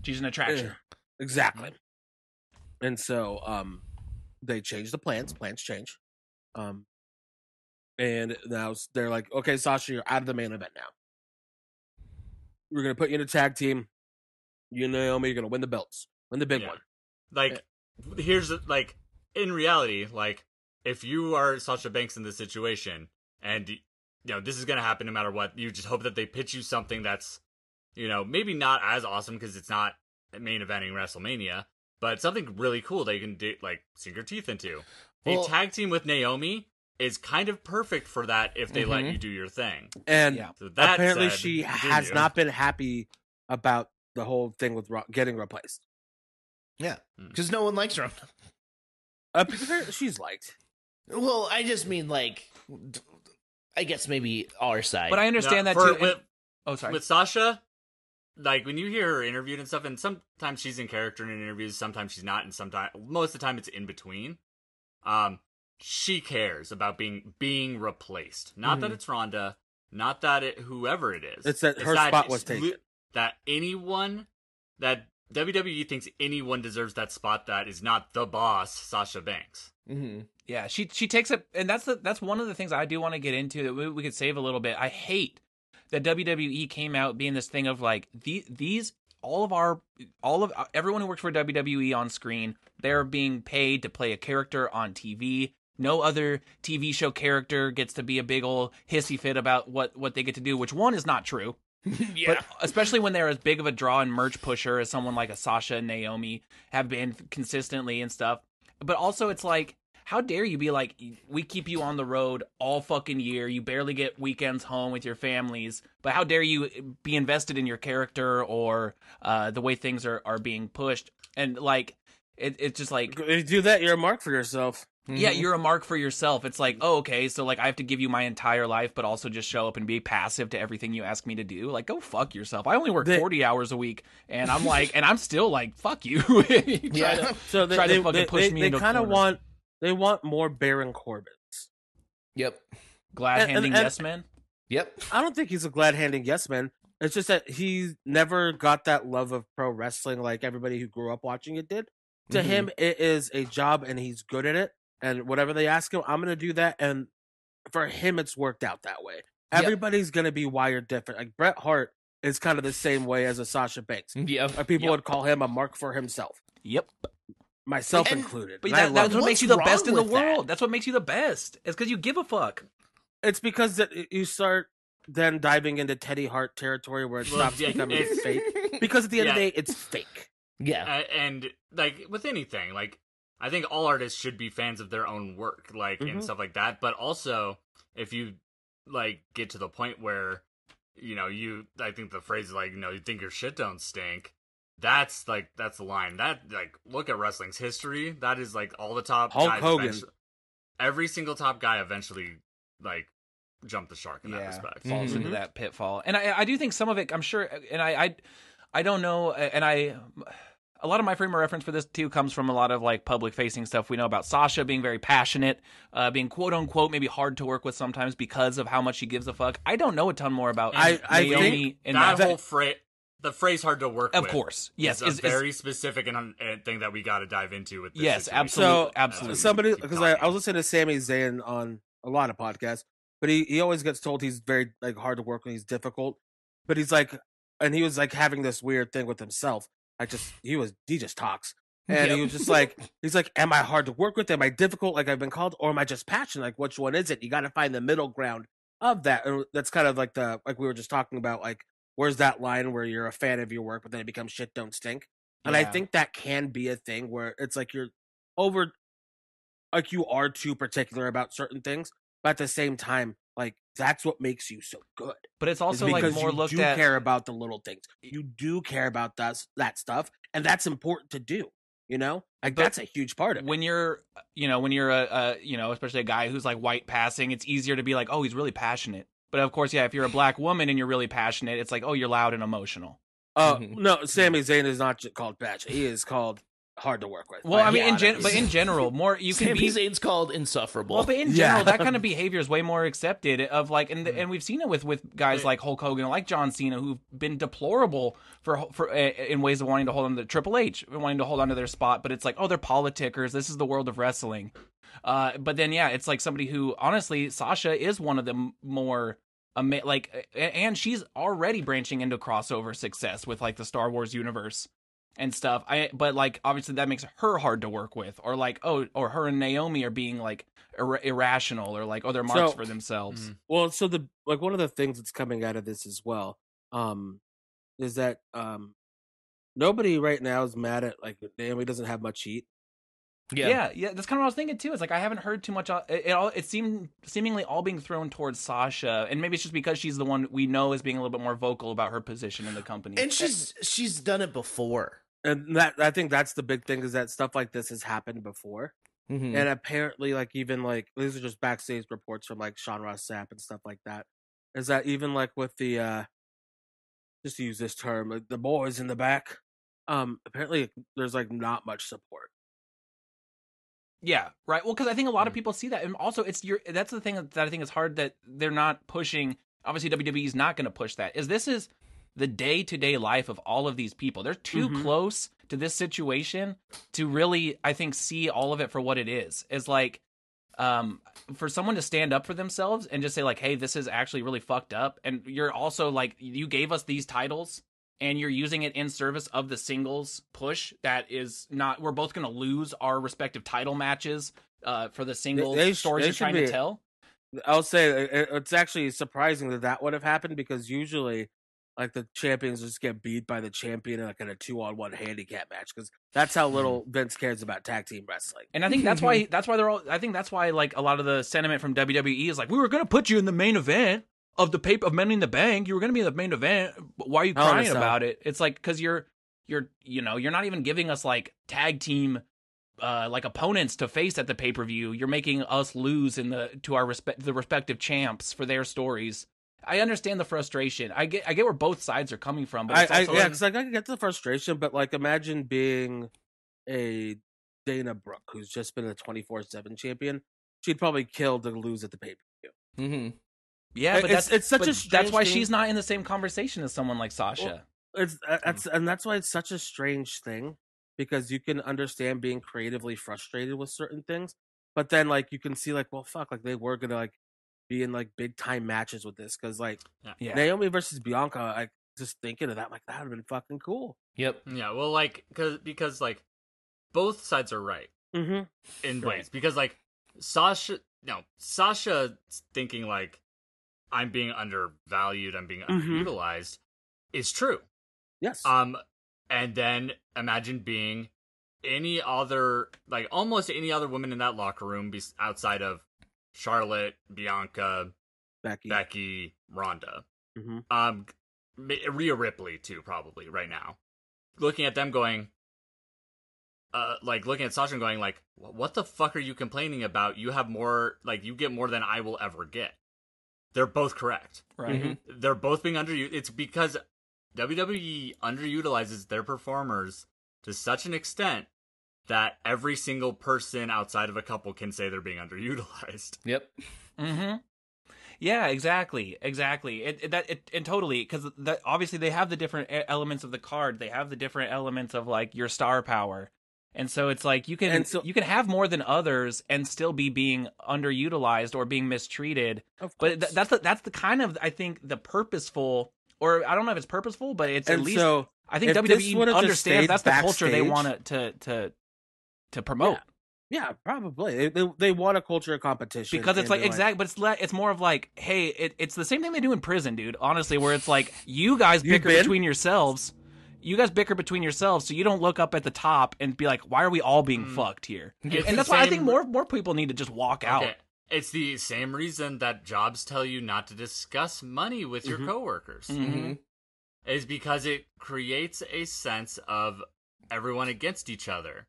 She's an attraction. Exactly. And so um they change the plans, plans change. Um and now they're like, okay, Sasha, you're out of the main event now. We're gonna put you in a tag team. You and Naomi, you're gonna win the belts. Win the big Yeah. one. like here's the- like in reality like if you are Sasha Banks in this situation and you know this is going to happen no matter what you just hope that they pitch you something that's you know maybe not as awesome because it's not main eventing WrestleMania but something really cool that you can do like sink your teeth into Well- a tag team with Naomi is kind of perfect for that if they let Mhm. you do your thing And Yeah. so that apparently said, she continue. has not been happy about the whole thing with Ro- getting replaced. Yeah, because no one likes her. Uh, she's liked. Well, I just mean like, I guess maybe our side. But I understand No, that for- too. and- with- oh, sorry. with Sasha, like when you hear her interviewed and stuff, and sometimes she's in character in interviews, sometimes she's not, and sometimes most of the time it's in between. Um, she cares about being being replaced. Not that Mhm. it's Ronda, not that it whoever it is. It's that her spot was it's li- taken. That anyone that WWE thinks anyone deserves that spot that is not the boss, Sasha Banks. Mm-hmm. Yeah, she she takes it, and that's the that's one of the things I do want to get into that we, we could save a little bit. I hate that WWE came out being this thing of like the, these all of our all of everyone who works for WWE on screen they're being paid to play a character on TV. No other TV show character gets to be a big old hissy fit about what what they get to do, which one is not true. yeah. But especially when they're as big of a draw and merch pusher as someone like a Sasha and Naomi have been consistently and stuff. But also, it's like, how dare you be like, we keep you on the road all fucking year. You barely get weekends home with your families. But how dare you be invested in your character or uh, the way things are, are being pushed? And like, it, it's just like, If you do that, you're a mark for yourself. Yeah, Mm-hmm. you're a mark for yourself. It's like, oh, okay, so like I have to give you my entire life, but also just show up and be passive to everything you ask me to do. Like, go fuck yourself. I only work They- 40 hours a week, and I'm like, and I'm still like, fuck you. You try Yeah. to- So they Try to they, fucking they, push they, me they kind of want they want more Baron Corbins. Yep. glad And- and- handing yes man. Yep. I don't think he's a glad handing yes man. It's just that he never got that love of pro wrestling like everybody who grew up watching it did. To Mhm. him, it is a job and he's good at it. And whatever they ask him, I'm going to do that. And for him, it's worked out that way. Yep. Everybody's going to be wired different. Like Bret Hart is kind of the same way as a Sasha Banks. Mm, yep. Or people Yep. would call him a mark for himself, Yep. myself And- included. But that, that's what makes you the best in the with that? world. That's what makes you the best. It's because you give a fuck. It's because that you start then diving into Teddy Hart territory where it Well, stops yeah, becoming it's- fake. Because at the end of the day, it's fake. Yeah. A- and like with anything like i think all artists should be fans of their own work like Mhm. and stuff like that but also if you like get to the point where you know you i think the phrase is like you know you think your shit don't stink that's like that's the line that like look at wrestling's history that is like all the top Hulk guys Hogan. every single top guy eventually like jumped the shark in that respect falls Mhm. into that pitfall. And I, I do think some of it, I'm sure, and I, I, I don't know, and I, a lot of my frame of reference for this too comes from a lot of like public facing stuff. We know about Sasha being very passionate, uh, being quote unquote maybe hard to work with sometimes because of how much she gives a fuck. I don't know a ton more about I- I Naomi think and that that. whole phrase the phrase hard to work with. Of course, yes, is a is- is- very specific and un- and thing that we got to dive into with this Yes, situation. absolutely, So, absolutely. Somebody, because I. I was listening to Sami Zayn on a lot of podcasts, but he, he always gets told he's very like hard to work with, he's difficult. But he's like, and he was like having this weird thing with himself. I just, he was, he just talks. And he was just like, he's like, am I hard to work with? Am I difficult like I've been called? Or am I just passionate? Like, which one is it? You got to find the middle ground of that. And that's kind of like the, like we were just talking about, like, where's that line where you're a fan of your work, but then it becomes shit don't stink? And I think that can be a thing where it's like you're over, like you are too particular about certain things, but at the same time, like that's what makes you so good. but it's also like because more you looked do at. care about the little things. You do care about that that stuff, and that's important to do. You know, like But that's a huge part of it. when you're you know when you're a, a you know especially a guy who's like white passing it's easier to be like oh he's really passionate but of course yeah if you're a black woman and you're really passionate it's like oh you're loud and emotional Uh, Mhm. no, Sami Zayn is not called Batch. He is called hard to work with. well i mean in gen- but in general more you can Sami be Zayn's called insufferable. well, but in Yeah. general, that kind of behavior is way more accepted. Of like, and and we've seen it with with guys But- like Hulk Hogan, like John Cena, who've been deplorable for for uh, in ways of wanting to hold on to Triple H, wanting to hold on to their spot. But it's like, oh, they're politickers. This is the world of wrestling. Uh, but then yeah, it's like somebody who honestly, Sasha is one of the more. ama- Like, and she's already branching into crossover success with like the Star Wars universe and stuff. I but like obviously that makes her hard to work with, or like oh, or her and Naomi are being like ir- irrational, or like oh they're marks So- for themselves. Mhm. Well, so the like one of the things that's coming out of this as well, um, is that um, nobody right now is mad at like Naomi doesn't have much heat. Yeah. yeah, that's kind of what I was thinking too. It's like I haven't heard too much. uh, It, it all it seemed seemingly all being thrown towards Sasha, and maybe it's just because she's the one we know is being a little bit more vocal about her position in the company. And she's she's done it before. And that I think that's the big thing is that stuff like this has happened before. Mhm. And apparently, like even like these are just backstage reports from like Sean Ross Sapp and stuff like that. Is that even like with the uh just to use this term, like the boys in the back? Um, apparently there's like not much support. Yeah, right. Well, because I think a lot of Mhm. people see that, and also it's your. That's the thing that I think is hard that they're not pushing. Obviously, WWE is not going to push that. Is this is the day to day life of all of these people. They're too Mhm. close to this situation to really, I think, see all of it for what it is. Is like, um, for someone to stand up for themselves and just say like, "Hey, this is actually really fucked up," and you're also like, you gave us these titles. And you're using it in service of the singles push. That is not. We're both going to lose our respective title matches uh, for the singles they sh- stories they you're trying be- to tell. I'll say it's actually surprising that that would have happened because usually, like the champions just get beat by the champion in like in a two on one handicap match because that's how little Vince cares about tag team wrestling. And I think that's why that's why they're all. I think that's why like a lot of the sentiment from WWE is like, we were gonna put you in the main event of the paper of Money in the Bank. You were gonna be in the main event. but Why are you Hell in a crying about it? It's like because you're you're you know you're not even giving us like tag team. Uh, like opponents to face at the pay per view, you're making us lose in the to our respect the respective champs for their stories. I understand the frustration. I get I get where both sides are coming from, but I, it's I also yeah, because like I get the frustration, but like imagine being a Dana Brooke who's just been a twenty four seven champion. She'd probably kill to lose at the pay per view. Mm-hmm. yeah, but it's- that's it's such a strange that's why thing. she's not in the same conversation as someone like Sasha. It's uh, that's and that's why it's such a strange thing because you can understand being creatively frustrated with certain things, but then like you can see like well fuck like they were gonna like be in like big time matches with this because like yeah, Naomi versus Bianca like just thinking of that like that would have been fucking cool. Yep. Yeah, well, like, cause, because, like, both sides are right Mm-hmm. in Right. ways. Because, like, Sasha, no, Sasha thinking, like, I'm being undervalued, I'm being Mhm. underutilized is true. Yes. Um, and then imagine being any other, like, almost any other woman in that locker room bes- outside of Charlotte, Bianca, Becky. Becky, Ronda. Mhm. Um, Rhea Ripley too, probably right now. Looking at them, going, uh, like looking at Sasha and going, like, what the fuck are you complaining about? You have more, like, you get more than I will ever get. They're both correct. right. Mhm. They're both being under. It's because WWE underutilizes their performers to such an extent that every single person outside of a couple can say they're being underutilized. Yep. Mm-hmm. Yeah, exactly, exactly. It, it that it and totally because obviously they have the different elements of the card. They have the different elements of like your star power, and so it's like you can And so- you can have more than others and still be being underutilized or being mistreated. Of But th- that's the, that's the kind of I think the purposeful or I don't know if it's purposeful, but it's at least so I think WWE understands that's the culture they want to to to promote. yeah, probably they they, they want a culture of competition because it's and like they're exact, but it's le- it's more of like, hey, it, it's the same thing they do in prison, dude. Honestly, where it's like you guys bicker been? between yourselves, you guys bicker between yourselves, so you don't look up at the top and be like, why are we all being Mm. fucked here? It's And the that's why I think more more people need to just walk out. It's the same reason that jobs tell you not to discuss money with your Mhm. coworkers. Mhm. Is because it creates a sense of everyone against each other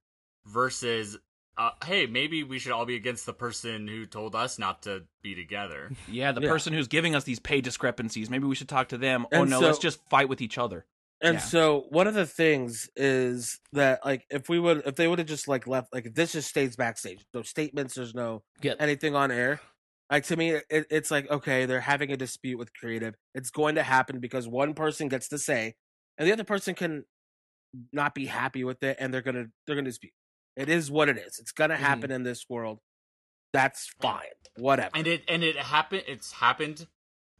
versus uh, hey, maybe we should all be against the person who told us not to be together. Yeah, the Yeah. person who's giving us these pay discrepancies, maybe we should talk to them. oh no, so- let's just fight with each other. And Yeah. so one of the things is that like if we would if they would have just like left like if this just stays backstage, no statements, there's no Yep. anything on air. Like to me, it, it's like okay, they're having a dispute with creative. It's going to happen because one person gets to say, and the other person can not be happy with it, and they're gonna they're gonna dispute. It is what it is. It's gonna Mhm. happen in this world. That's fine. Whatever. and it and it happened it's happened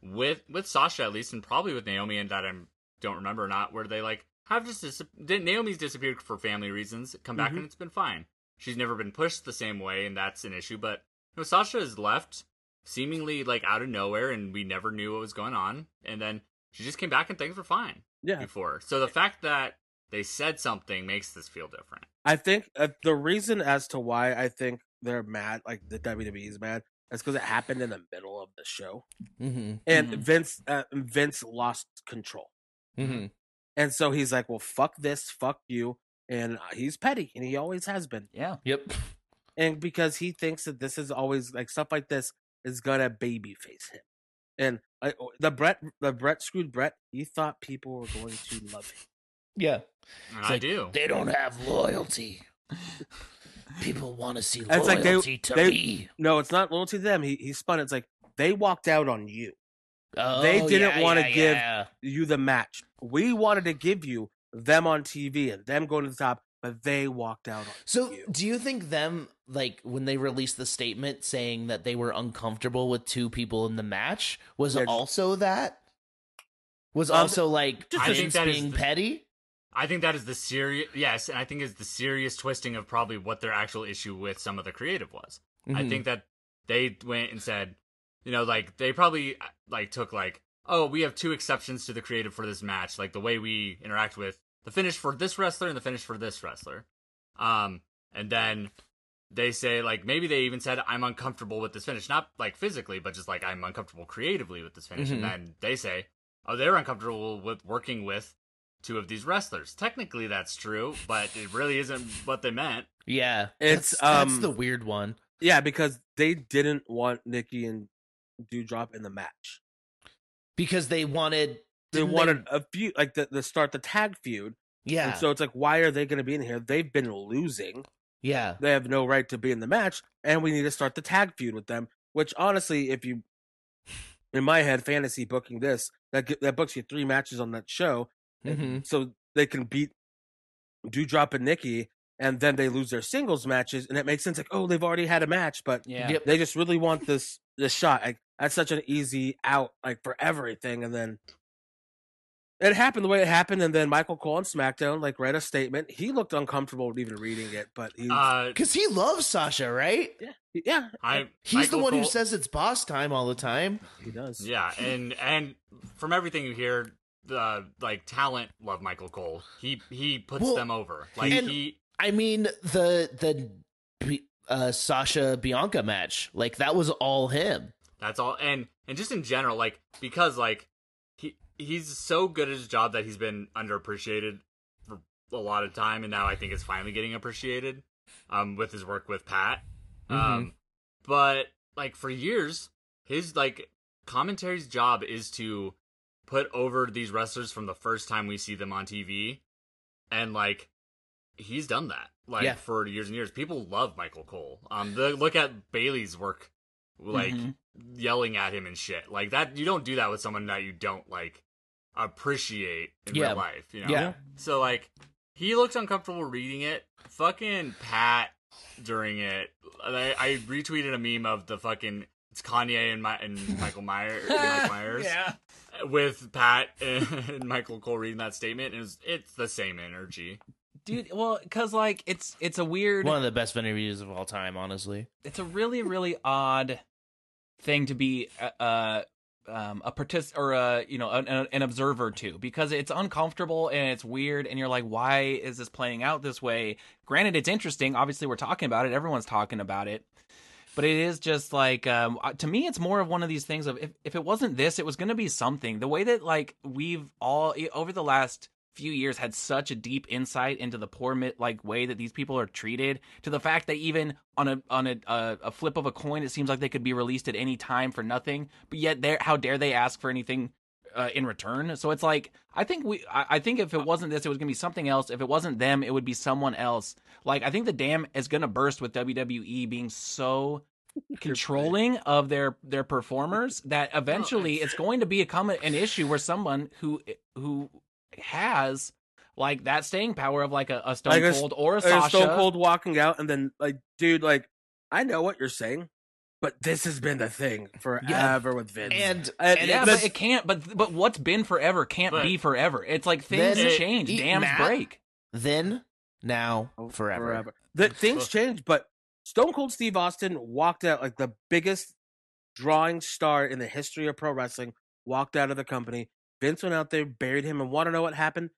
with with Sasha at least and probably with Naomi and that I don't remember or not where they like have just dis- Naomi's disappeared for family reasons come back Mhm. and it's been fine she's never been pushed the same way and that's an issue but you know, Sasha has left seemingly like out of nowhere and we never knew what was going on and then she just came back and things were fine yeah. before so the fact that they said something makes this feel different I think uh, the reason as to why I think they're mad, like the WWE is mad, is because it happened in the middle of the show, Mm-hmm. and Mhm. Vince uh, Vince lost control, Mm-hmm. and so he's like, "Well, fuck this, fuck you," and uh, he's petty, and he always has been, Yeah. Yep. and because he thinks that this is always like stuff like this is gonna babyface him, and like the Bret, the Bret screwed Bret, he thought people were going to love him. Yeah. and I like, do They don't have loyalty. People want to see It's like they- loyalty to they- me. No, it's not loyalty to them. He he spun. it. It's like they walked out on you. Oh, They didn't yeah, wanna yeah, give- yeah. you the match. We wanted to give you them on TV and them going to the top, but they walked out on So, you. do you think them like when they released the statement saying that they were uncomfortable with two people in the match was Yeah, just- also that? Was Um, also like I think Vince that is being the- petty? I think that is the serious yes, and I think is the serious twisting of probably what their actual issue with some of the creative was. I Mhm. think that they went and said, you know, like they probably like took like, oh, we have two exceptions to the creative for this match, like the way we interact with the finish for this wrestler and the finish for this wrestler. Um, and then they say like maybe they even said I'm uncomfortable with this finish, not like physically, but just like I'm uncomfortable creatively with this finish. Mhm. And then they say, oh, they're uncomfortable with working with two of these wrestlers. Technically, that's true, but it really isn't what they meant. Yeah, It's, that's, that's um, the weird one Yeah, because they didn't want Nikki and Doudrop in the match. because they wanted They didn't wanted a feud, like the, the start the tag feud. yeah, And so it's like, why are they going to be in here? They've been losing. yeah, They have no right to be in the match, and we need to start the tag feud with them. Which honestly, if you, in my head, fantasy booking this that that books you three matches on that show, Mhm. so they can beat Doudrop and Nikki, and then they lose their singles matches, and it makes sense. Like, oh, they've already had a match, but Yeah. Yep. they just really want this this shot. Like that's such an easy out, like for everything, and then it happened the way it happened. And then Michael Cole on SmackDown like read a statement. He looked uncomfortable even reading it, but he, Uh, because he loves Sasha, right? yeah, yeah, I He's the Michael one who says it's boss time all the time. he does. Yeah, and and from everything you hear, the like talent love Michael Cole. He he puts Well, them over. Like he I mean the the uh, Sasha Bianca match, like that was all him. That's all, and and just in general, like because like he he's so good at his job that he's been underappreciated for a lot of time, and now I think it's finally getting appreciated. Um, with his work with Pat. Um, but like for years, his like commentary's job is to put over these wrestlers from the first time we see them on TV, and like he's done that like Yeah. for years and years. People love Michael Cole. Um, the, look at Bayley's work, like Mhm. yelling at him and shit like that. You don't do that with someone that you don't like appreciate in Yeah. real life. You know. Yeah. So like he looks uncomfortable reading it. Fucking Pat during it. I, I retweeted a meme of the fucking it's Kanye and my and Michael Myers, Mike Myers yeah. with Pat and Michael Cole reading that statement. It was, it's the same energy. Dude, well, cuz like it's it's a weird One of the best interviews of all time, honestly. it's a really really odd thing to be uh, uh um a partic or a you know an, an observer to because it's uncomfortable and it's weird and you're like why is this playing out this way granted it's interesting obviously we're talking about it everyone's talking about it but it is just like um to me it's more of one of these things of if, if it wasn't this it was going to be something. The way that like we've all over the last few years had such a deep insight into the poor like way that these people are treated to the fact that even on a on a a, a flip of a coin it seems like they could be released at any time for nothing but yet they how dare they ask for anything uh, in return. So it's like i think we I, I think if it wasn't this it was gonna be something else. If it wasn't them it would be someone else. Like i think the dam is gonna burst with wwe being so controlling of their their performers that eventually it's going to become an issue where someone who who has like that staying power of like a, a Stone Like a- Cold or a Or Sasha. Stone Cold walking out, and then like, dude, like, I know what you're saying, but this has been the thing forever with Vince. And, And- and yeah, but it can't. But but what's been forever can't But- be forever. It's like things Then- change, Eat dams Matt. break. then, now, Oh, forever. The things change, but Stone Cold Steve Austin walked out like the biggest drawing star in the history of pro wrestling. Walked out of the company. Vince went out there, buried him, and want to know what happened?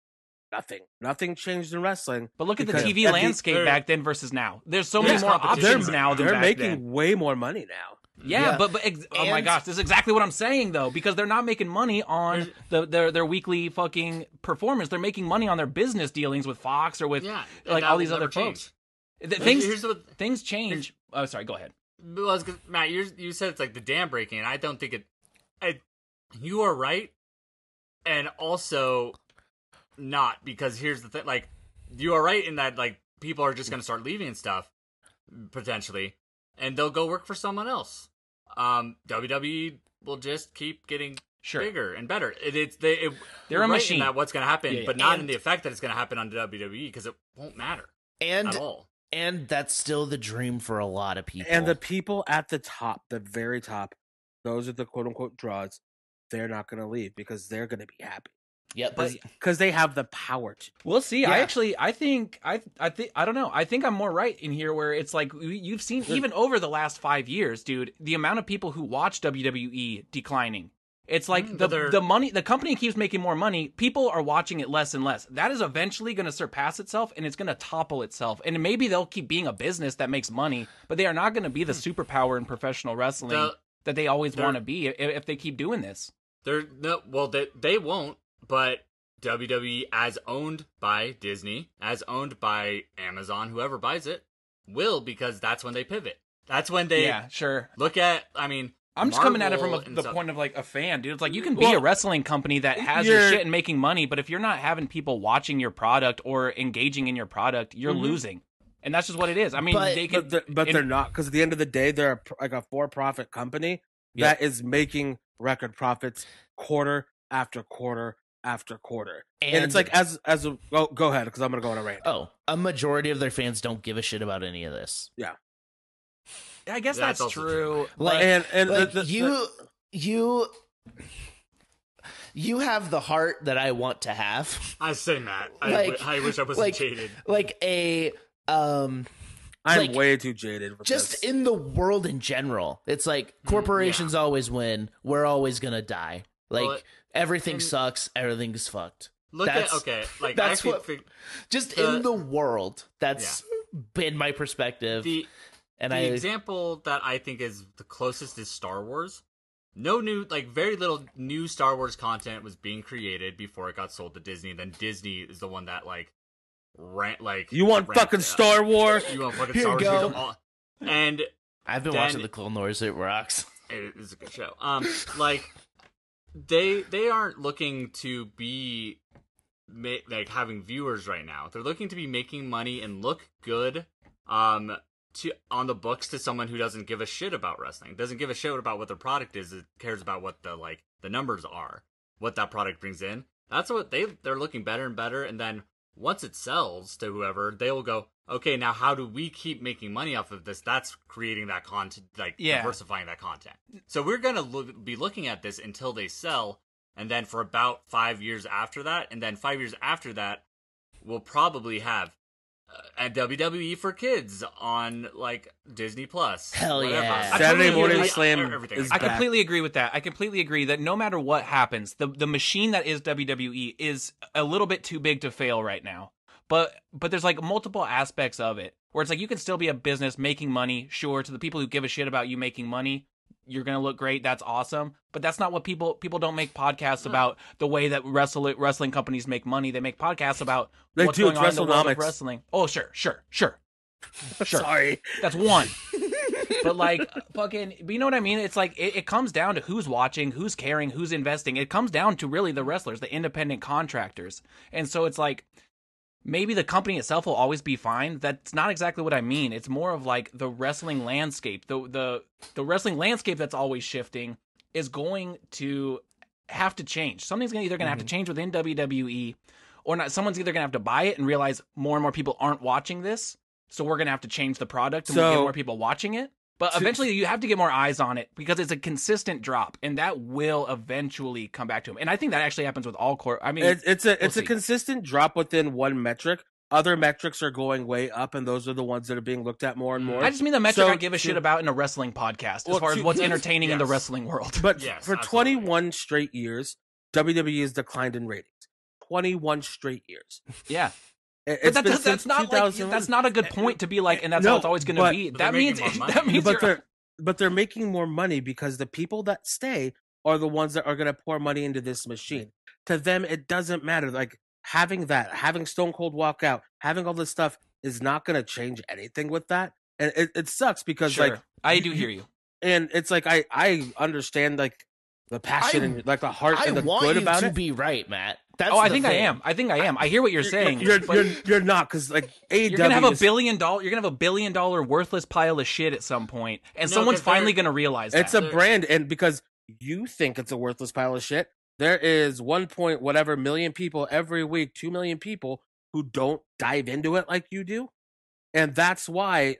Nothing. Nothing changed in wrestling. But look at the TV at the- landscape They're- back then versus now. There's so many more competition options now than They're back making then. way more money now. Yeah, Yeah. but but ex- oh my gosh, this is exactly what I'm saying though, because they're not making money on the, their their weekly fucking performance. They're making money on their business dealings with Fox or with Yeah, like all these other change. folks. Th- things Here's what things change. Oh, sorry. Go ahead. Well, was Matt, you you said it's like the dam breaking, and I don't think it. I, you are right, and also not because here's the thing: like you are right in that like people are just gonna start leaving and stuff potentially, and they'll go work for someone else. Um, WWE will just keep getting Sure. bigger and better. It, it's they. It, They're you're a right machine. That what's going to happen, Yeah, yeah. but not in the effect that it's going to happen on WWE because it won't matter and at all. and that's still the dream for a lot of people. And the people at the top, the very top, those are the quote unquote draws. They're not going to leave because they're going to be happy yep, But- because they have the power to. We'll see. I actually, I think, I, I think, I don't know. I think I'm more right in here, where it's like you- you've seen even over the last five years, dude, the amount of people who watch WWE declining. It's like Mm, the they're- the money, the company keeps making more money. People are watching it less and less. That is eventually going to surpass itself, and it's going to topple itself. And maybe they'll keep being a business that makes money, but they are not going to be the superpower in professional wrestling The- that they always want to be if, if they keep doing this. They're no, well, they they won't. But WWE, as owned by Disney, as owned by Amazon, whoever buys it, will because that's when they pivot. That's when they yeah, sure. look at. I mean, I'm just coming at it from a, the stuff. point of like a fan, dude. It's like you can be Well, a wrestling company that has your shit and making money, but if you're not having people watching your product or engaging in your product, you're Mhm. losing. And that's just what it is. I mean, But- they can, But they're, but and- they're not because at the end of the day, they're a, like a for-profit company Yeah. that is making record profits quarter after quarter after quarter. And, it's like as as a go go ahead because I'm gonna go on a rant. oh, a majority of their fans don't give a shit about any of this. Yeah, I guess That's that's, also true. Like- and and like the- the- you you you have the heart that I want to have. I say Matt. I, Like- w- I wish I wasn't like- jaded. Like a um I'm like, way too jaded. Just this. in the world in general. It's like corporations always win. We're always going to die. Like Well, everything and- sucks, everything's fucked. Look That's- at okay, like that's what- fig- Just The- in the world. That's been my perspective. the and the I example that I think is the closest is Star Wars. No new, like very little new Star Wars content was being created before it got sold to Disney. Then Disney is the one that like ran, like you want ramped fucking it. Star Wars. You want fucking Here Star you Wars? go. you all- And I've been then- watching the Clone Wars. It rocks. it is a good show. Um, like they they aren't looking to be ma- like having viewers right now. They're looking to be making money and look good. Um, to on the books to someone who doesn't give a shit about wrestling, doesn't give a shit about what their product is. It cares about what the like the numbers are, what that product brings in. That's what they they're looking better and better. And then once it sells to whoever, they will go, okay, now how do we keep making money off of this? That's creating that content, like Yeah. diversifying that content. So we're gonna look, be looking at this until they sell, and then for about five years after that, and then five years after that, we'll probably have uh, a WWE for kids on like Disney Plus. Hell whatever. yeah. Saturday Morning agree. Slam everything. is I back. completely agree with that. I completely agree that no matter what happens, the the machine that is WWE is a little bit too big to fail right now. But but there's like multiple aspects of it where it's like you can still be a business making money. Sure, to the people who give a shit about you making money, you're gonna look great. That's awesome. But that's not what people people don't make podcasts about the way that wrestle wrestling companies make money. They make podcasts about They what's do, going on in the world of wrestling. Oh sure, sure, sure, sure. Sorry. That's one. but like fucking but you know what I mean? It's like it, it comes down to who's watching, who's caring, who's investing. It comes down to really the wrestlers, the independent contractors. And so it's like maybe the company itself will always be fine. That's not exactly what I mean. It's more of like the wrestling landscape. The the the wrestling landscape that's always shifting is going to have to change. Something's gonna, either going to have to mm-hmm. change within WWE or not. Someone's either going to have to buy it and realize more and more people aren't watching this. So we're going to have to change the product and we'll get more people watching it. But eventually you have to get more eyes on it because it's a consistent drop and that will eventually come back to him. And I think that actually happens with all core. I mean, It's, it's a we'll it's a consistent drop within one metric. Other metrics are going way up, and those are the ones that are being looked at more and mm. more. I just mean the metric So, I give a to- shit about in a wrestling podcast as Well, far as to- what's yes, entertaining in the wrestling world. But Yes, for absolutely. 21 straight years, WWE has declined in ratings. 21 straight years. yeah. It- But it's that, that's not like that's not a good eh, point to be like, and that's No, how it's always going to be. That means making more money. that means but they're but they're making more money because the people that stay are the ones that are going to pour money into this machine. To them, it doesn't matter. Like having that, having Stone Cold walk out, having all this stuff is not going to change anything with that. And it, it sucks because sure. like, I do hear you. and it's like I I understand like the passion I- and like the heart I and the want good you about to it. be right, Matt. That's oh, I the think I am. I think I am. I hear what you're saying. You're you're, you're not because like AEW you're gonna have a billion dollar. You're gonna have a billion dollar worthless pile of shit at some point, and No, someone's 'cause they're- finally gonna realize that. It's a brand, and because you think it's a worthless pile of shit. There is one point whatever million people every week, two million people who don't dive into it like you do, and that's why.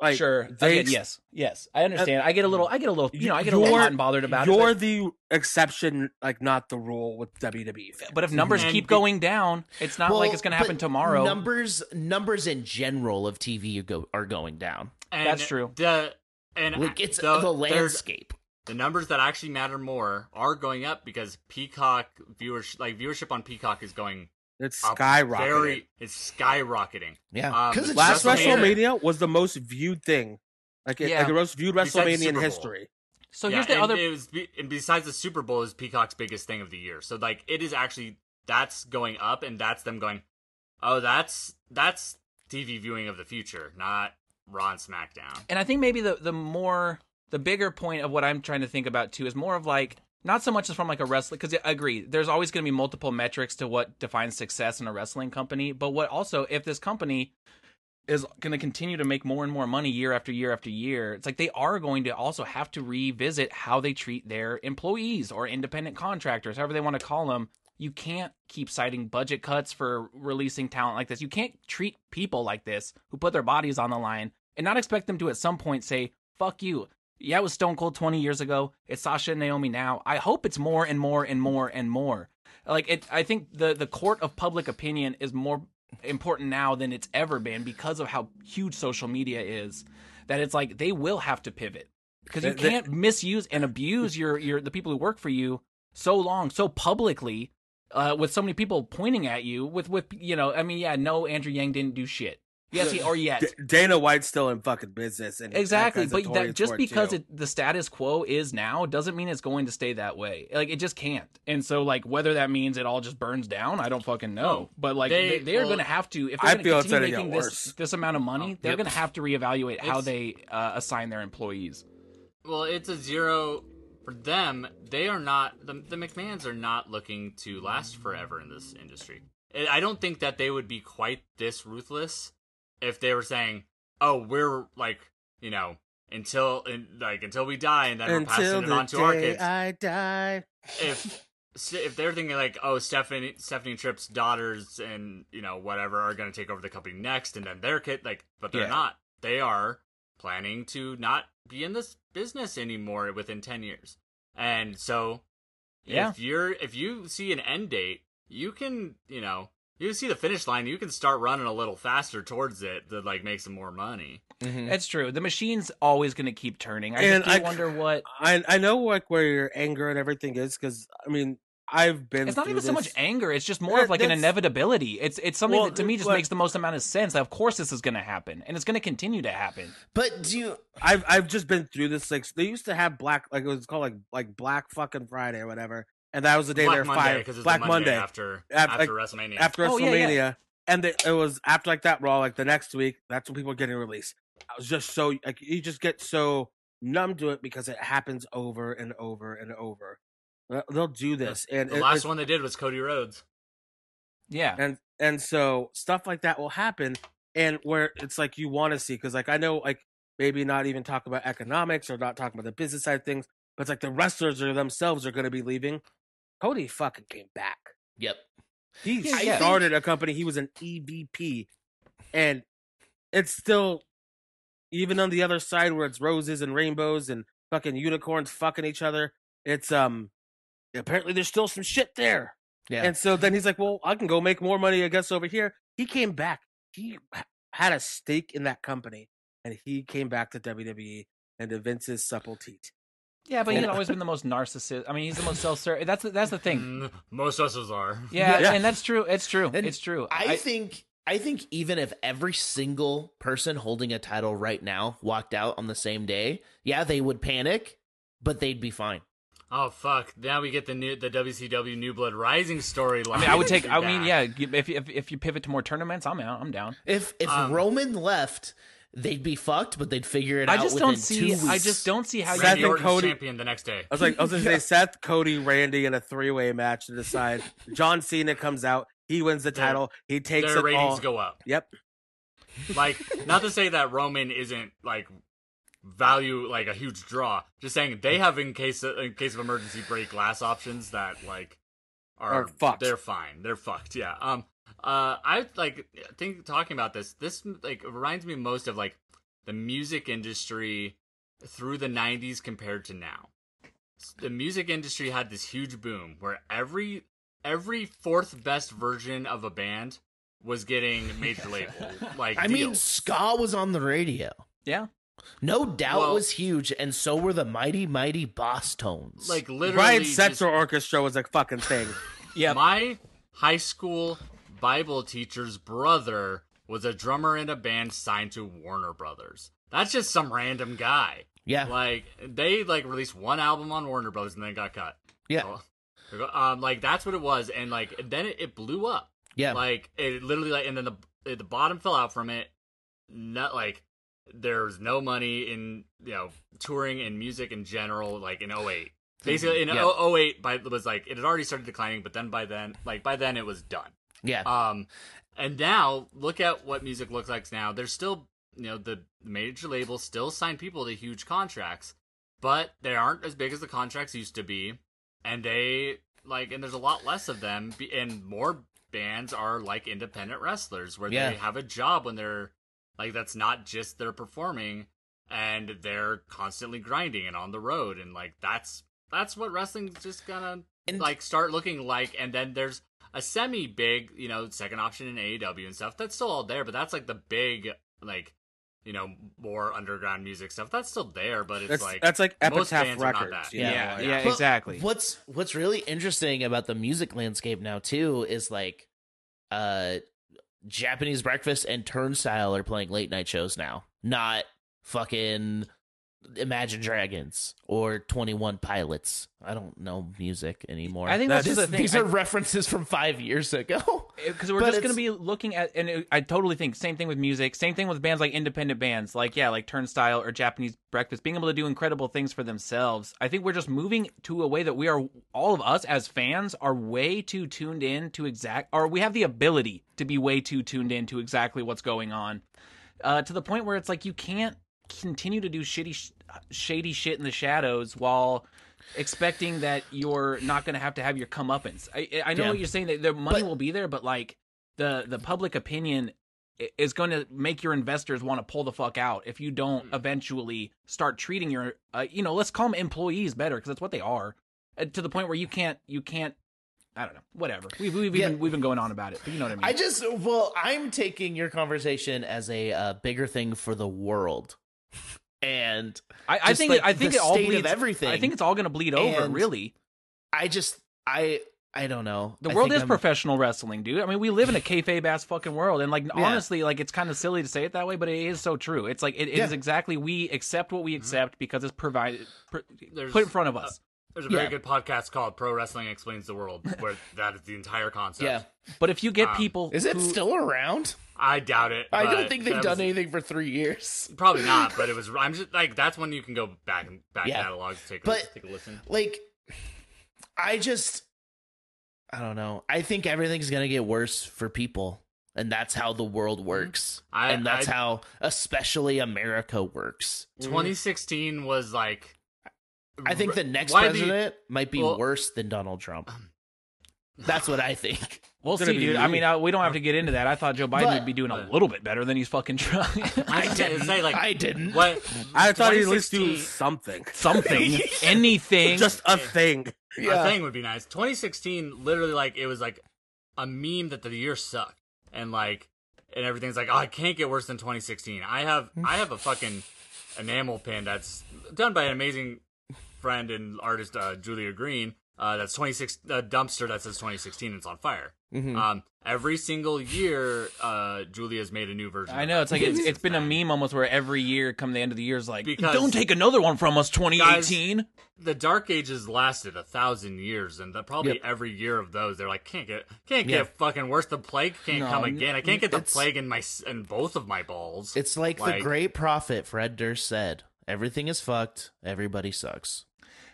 Like, sure. they Again, yes, yes, I uh, understand. I get a little, I get a little, you know, I get a little You're- hot and bothered about it. You're the exception, like not the rule with WWE. fans. But if numbers mm-hmm. And keep be- going down, it's not like it's going to happen tomorrow. Numbers numbers in general of TV go, are going down. And That's true. The and Like it's the, the, landscape. the numbers that actually matter more are going up because Peacock viewership, like viewership on Peacock, is going it's skyrocketing. Very, it's skyrocketing. Yeah, Um, because it's Last WrestleMania- WrestleMania was the most viewed thing, like it, Yeah. like the most viewed WrestleMania in history. so yeah, here's the and other. It was, be- and besides the Super Bowl is Peacock's biggest thing of the year. So like it is actually that's going up, and that's them going, oh, that's that's TV viewing of the future, not Raw and SmackDown. and I think maybe the the more the bigger point of what I'm trying to think about too is more of like not so much as from like a wrestling because I agree there's always going to be multiple metrics to what defines success in a wrestling company, but what also if this company is going to continue to make more and more money year after year after year, it's like they are going to also have to revisit how they treat their employees or independent contractors, however they want to call them. You can't keep citing budget cuts for releasing talent like this. You can't treat people like this who put their bodies on the line and not expect them to at some point say, fuck you. Yeah, it was Stone Cold 20 years ago. It's Sasha and Naomi now. I hope it's more and more and more and more. Like it I think the the court of public opinion is more important now than it's ever been because of how huge social media is that it's like they will have to pivot because you can't misuse and abuse your your the people who work for you so long so publicly uh, with so many people pointing at you with with you know I mean yeah no Andrew Yang didn't do shit yes he, or yes D- Dana White's still in fucking business, and exactly but that, just because it, the status quo is now doesn't mean it's going to stay that way like it just can't and so like whether that means it all just burns down i don't fucking know Oh, but like they- they, they are well, going to have to if they're I going to feel it's continue making this worse. this amount of money Oh, they're yep. going to have to reevaluate how they uh, assign their employees Well, it's a zero for them. They are not the the McMahon's are not looking to last forever in this industry. I I don't think that they would be quite this ruthless if they were saying, "Oh, we're like, you know, until in, like until we die, and then we're until passing it on to our kids." I die. if if they're thinking like, oh, Stephanie, Stephanie Tripp's daughters and you know whatever are going to take over the company next, and then their kid, like, but they're Yeah. not. They are planning to not be in this business anymore within ten years, and so Yeah. if you're if you see an end date, you can you know you see the finish line, you can start running a little faster towards it to like make some more money. Mm-hmm. That's true the machine's always going to keep turning i And just do I- wonder what I I know like where your anger and everything is because I mean I've been. it's not through even so much anger it's just more Yeah, of like an inevitability it's it's something Well, that to me just like- makes the most amount of sense of course this is going to happen and it's going to continue to happen But do you? I've I've just been through this. Like they used to have black, like it was called like like Black fucking Friday or whatever, and that was the day Black they're Monday fired. because it's Black Monday, Monday after Af- after like, WrestleMania. after Oh, yeah, WrestleMania, yeah. and they, it was after like that Raw, like the next week. That's when people were getting released. I was just so like you just get so numb to it because it happens over and over and over. They'll- They'll do this, and the it- last one they did was Cody Rhodes. yeah and and so stuff like that will happen and where it's like you want to see because like i know like maybe not even talk about economics or not talking about the business side of things but it's like the wrestlers or themselves are going to be leaving cody fucking came back Yep. he Yeah, yeah. started a company he was an evp and it's still even on the other side where it's roses and rainbows and fucking unicorns fucking each other it's um apparently there's still some shit there Yeah. and so then he's like, "Well, I can go make more money, I guess, over here." He came back. He had a stake in that company, and he came back to WWE and to Vince's supple teat. Yeah, but he's always been the most narcissist. I mean, he's the most self-serving. That's the, that's the thing. Mm, most wrestlers are. Yeah, Yeah. and that's true. It's true. And it's true. I, think I think even if every single person holding a title right now walked out on the same day, yeah, they would panic, but they'd be fine. Oh fuck! Now we get the new the WCW New Blood Rising storyline. I mean, I would take. I mean, yeah. If, if if you pivot to more tournaments, I'm out. I'm down. If if Um, Roman left, they'd be fucked, but they'd figure it I out I just within don't two see. weeks. I just don't see how Seth you. Randy and Orton's Cody- champion the next day. I was like, I was gonna say Seth, Cody, Randy in a three way match to decide. John Cena comes out, he wins the Their- title, he takes Their it ratings all. go up. Yep. Like, not to say that Roman isn't like value like a huge draw. Just saying they have in case in case of emergency break glass options that like are, Are fucked. They're fine. They're fucked. Yeah. Um. Uh. I like think talking about this. This like reminds me most of like the music industry through the '90s compared to now. The music industry had this huge boom where every every fourth best version of a band was getting major label like I mean, ska was on the radio. Yeah. No doubt Well- was huge, and so were the mighty, mighty Bosstones. like literally Brian just- Setzer Orchestra was a fucking thing. Yeah. My high school Bible teacher's brother was a drummer in a band signed to Warner Brothers. That's just some random guy. yeah, Like they like released one album on Warner Brothers and then got cut. yeah, Um, like that's what it was, and like then it, it blew up. yeah. Like it literally like, and then the the bottom fell out from it. Not like there's no money in you know touring and music in general. Like in 08. basically in Yeah. oh 08 by was like it had already started declining, but then by then like by then it was done. Yeah. Um, and now look at what music looks like now. There's still, you know, the major labels still sign people to huge contracts, but they aren't as big as the contracts used to be, and they like, and there's a lot less of them, and more bands are like independent wrestlers where Yeah. they have a job when they're like that's not just they're performing and they're constantly grinding and on the road and like that's that's what wrestling's just gonna And- like start looking like and then there's a semi big you know second option in AEW and stuff that's still all there but that's like the big like you know more underground music stuff that's still there but it's That's like that's like most Epitaph bands are not Records. that. you know, Yeah. like- Yeah. But exactly. What's What's really interesting about the music landscape now too is like, uh, Japanese Breakfast and Turnstile are playing late night shows now, not fucking Imagine Dragons or Twenty One Pilots. I don't know music anymore. I think that's This- just the thing. These I- are references from five years ago. because we're But just going to be looking at and it- i totally think same thing with music same thing with bands like independent bands like yeah like turnstile or japanese breakfast being able to do incredible things for themselves i think we're just moving to a way that we are all of us as fans are way too tuned in to exact or we have the ability to be way too tuned in to exactly what's going on uh, to the point where it's like you can't continue to do shitty sh- shady shit in the shadows while expecting that you're not going to have to have your comeuppance. I, I know Yeah. what you're saying that the money But- will be there, but like the the public opinion is going to make your investors want to pull the fuck out if you don't eventually start treating your uh, you know let's call them employees better because that's what they are uh, to the point where you can't you can't I don't know whatever we've we've, Yeah. been, we've been going on about it but you know what I mean I just well, I'm taking your conversation as a uh, bigger thing for the world, and I, I think like, it, I think it all bleeds everything. I think it's all going to bleed over And- really I just I I don't know. The world is I'm- professional wrestling, dude. I mean, we live in a kayfabe ass fucking world, and like Yeah. honestly, like it's kind of silly to say it that way, but it is so true. It's like it, it is Yeah. Mm-hmm. exactly we accept what we accept because it's provided pr- put in front of us. There's a very Yeah. good podcast called Pro Wrestling Explains the World where that is the entire concept Yeah, But if you get um, people, is it who- still around? I doubt it I don't think they've that done was- anything for three years. Probably not, but it was. I'm just like that's when you can go back and back Yeah. catalogs, take a, But- take a listen. Like, I just I don't know. I think everything's gonna get worse for people, and that's how the world works, Mm-hmm. I- and that's I- how especially America works. 2016 was like. I think the next Why the- president might be well- worse than Donald Trump. That's what I think. we'll see, be dude. I mean, uh, we don't have to get into that. I thought Joe Biden But- would be doing a little bit better than he's fucking trying. I was gonna say like I didn't. what I thought he'd at least do something. Something, anything. Just a thing. Yeah. a thing would be nice. 2016, literally, like it was like a meme that the year sucked, and like, and everything's like, oh, I can't get worse than 2016. I have, I have a fucking enamel pin that's done by an amazing friend and artist, uh, Julia Green. Uh, that's 26 uh, dumpster that says 2016. It's on fire. Mhm. Um, every single year, uh, Julia's made a new version. I know that it's like it's, it's been a meme almost where every year, come the end of the year, is like, Because- don't take another one from us, 2018. the dark ages lasted a thousand years and the, probably Yep. every year of those they're like can't get can't Yeah. get fucking worse the plague can't No, come again i can't get the plague in my s- in both of my balls It's like, the great prophet Fred Durst said: "Everything is fucked. Everybody sucks."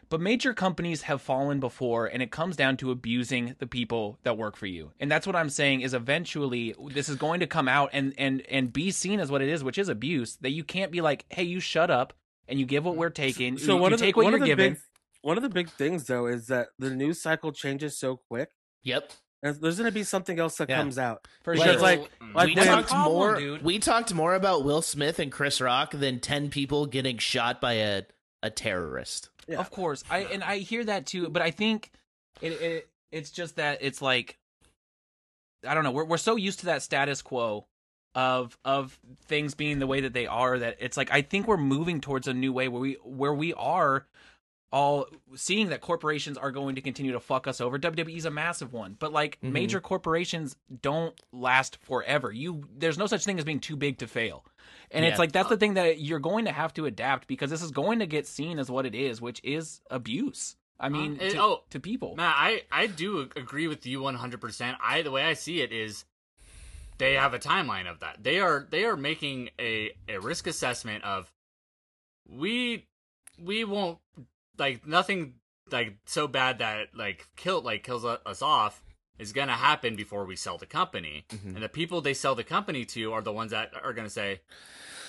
But major companies have fallen before, and it comes down to abusing the people that work for you. And that's what I'm saying is eventually this is going to come out and and and be seen as what it is, which is abuse. That you can't be like, hey, you shut up and you give what we're taking. So you, one you of the take what one you're of the given. big one of the big things though is that the news cycle changes so quick. Yep. And there's gonna be something else that Yeah. comes out. For Like- sure. like like we talked problem, more. dude. We talked more about Will Smith and Chris Rock than ten people getting shot by a a terrorist. Yeah. Of course, I and I hear that too, but I think it, it it's just that it's like I don't know. We're we're so used to that status quo of of things being the way that they are that it's like I think we're moving towards a new way where we where we are all seeing that corporations are going to continue to fuck us over. WWE is a massive one, but like Mhm. major corporations don't last forever. You there's no such thing as being too big to fail. And Yeah. it's like that's the thing that you're going to have to adapt because this is going to get seen as what it is, which is abuse. I mean, uh, it- to, oh, to people. Matt, I I do agree with you 100%. I the way I see it is they have a timeline of that. They are they are making a a risk assessment of we we won't like nothing like so bad that like kill like kills us off is going to happen before we sell the company. And the people they sell the company to are the ones that are going to say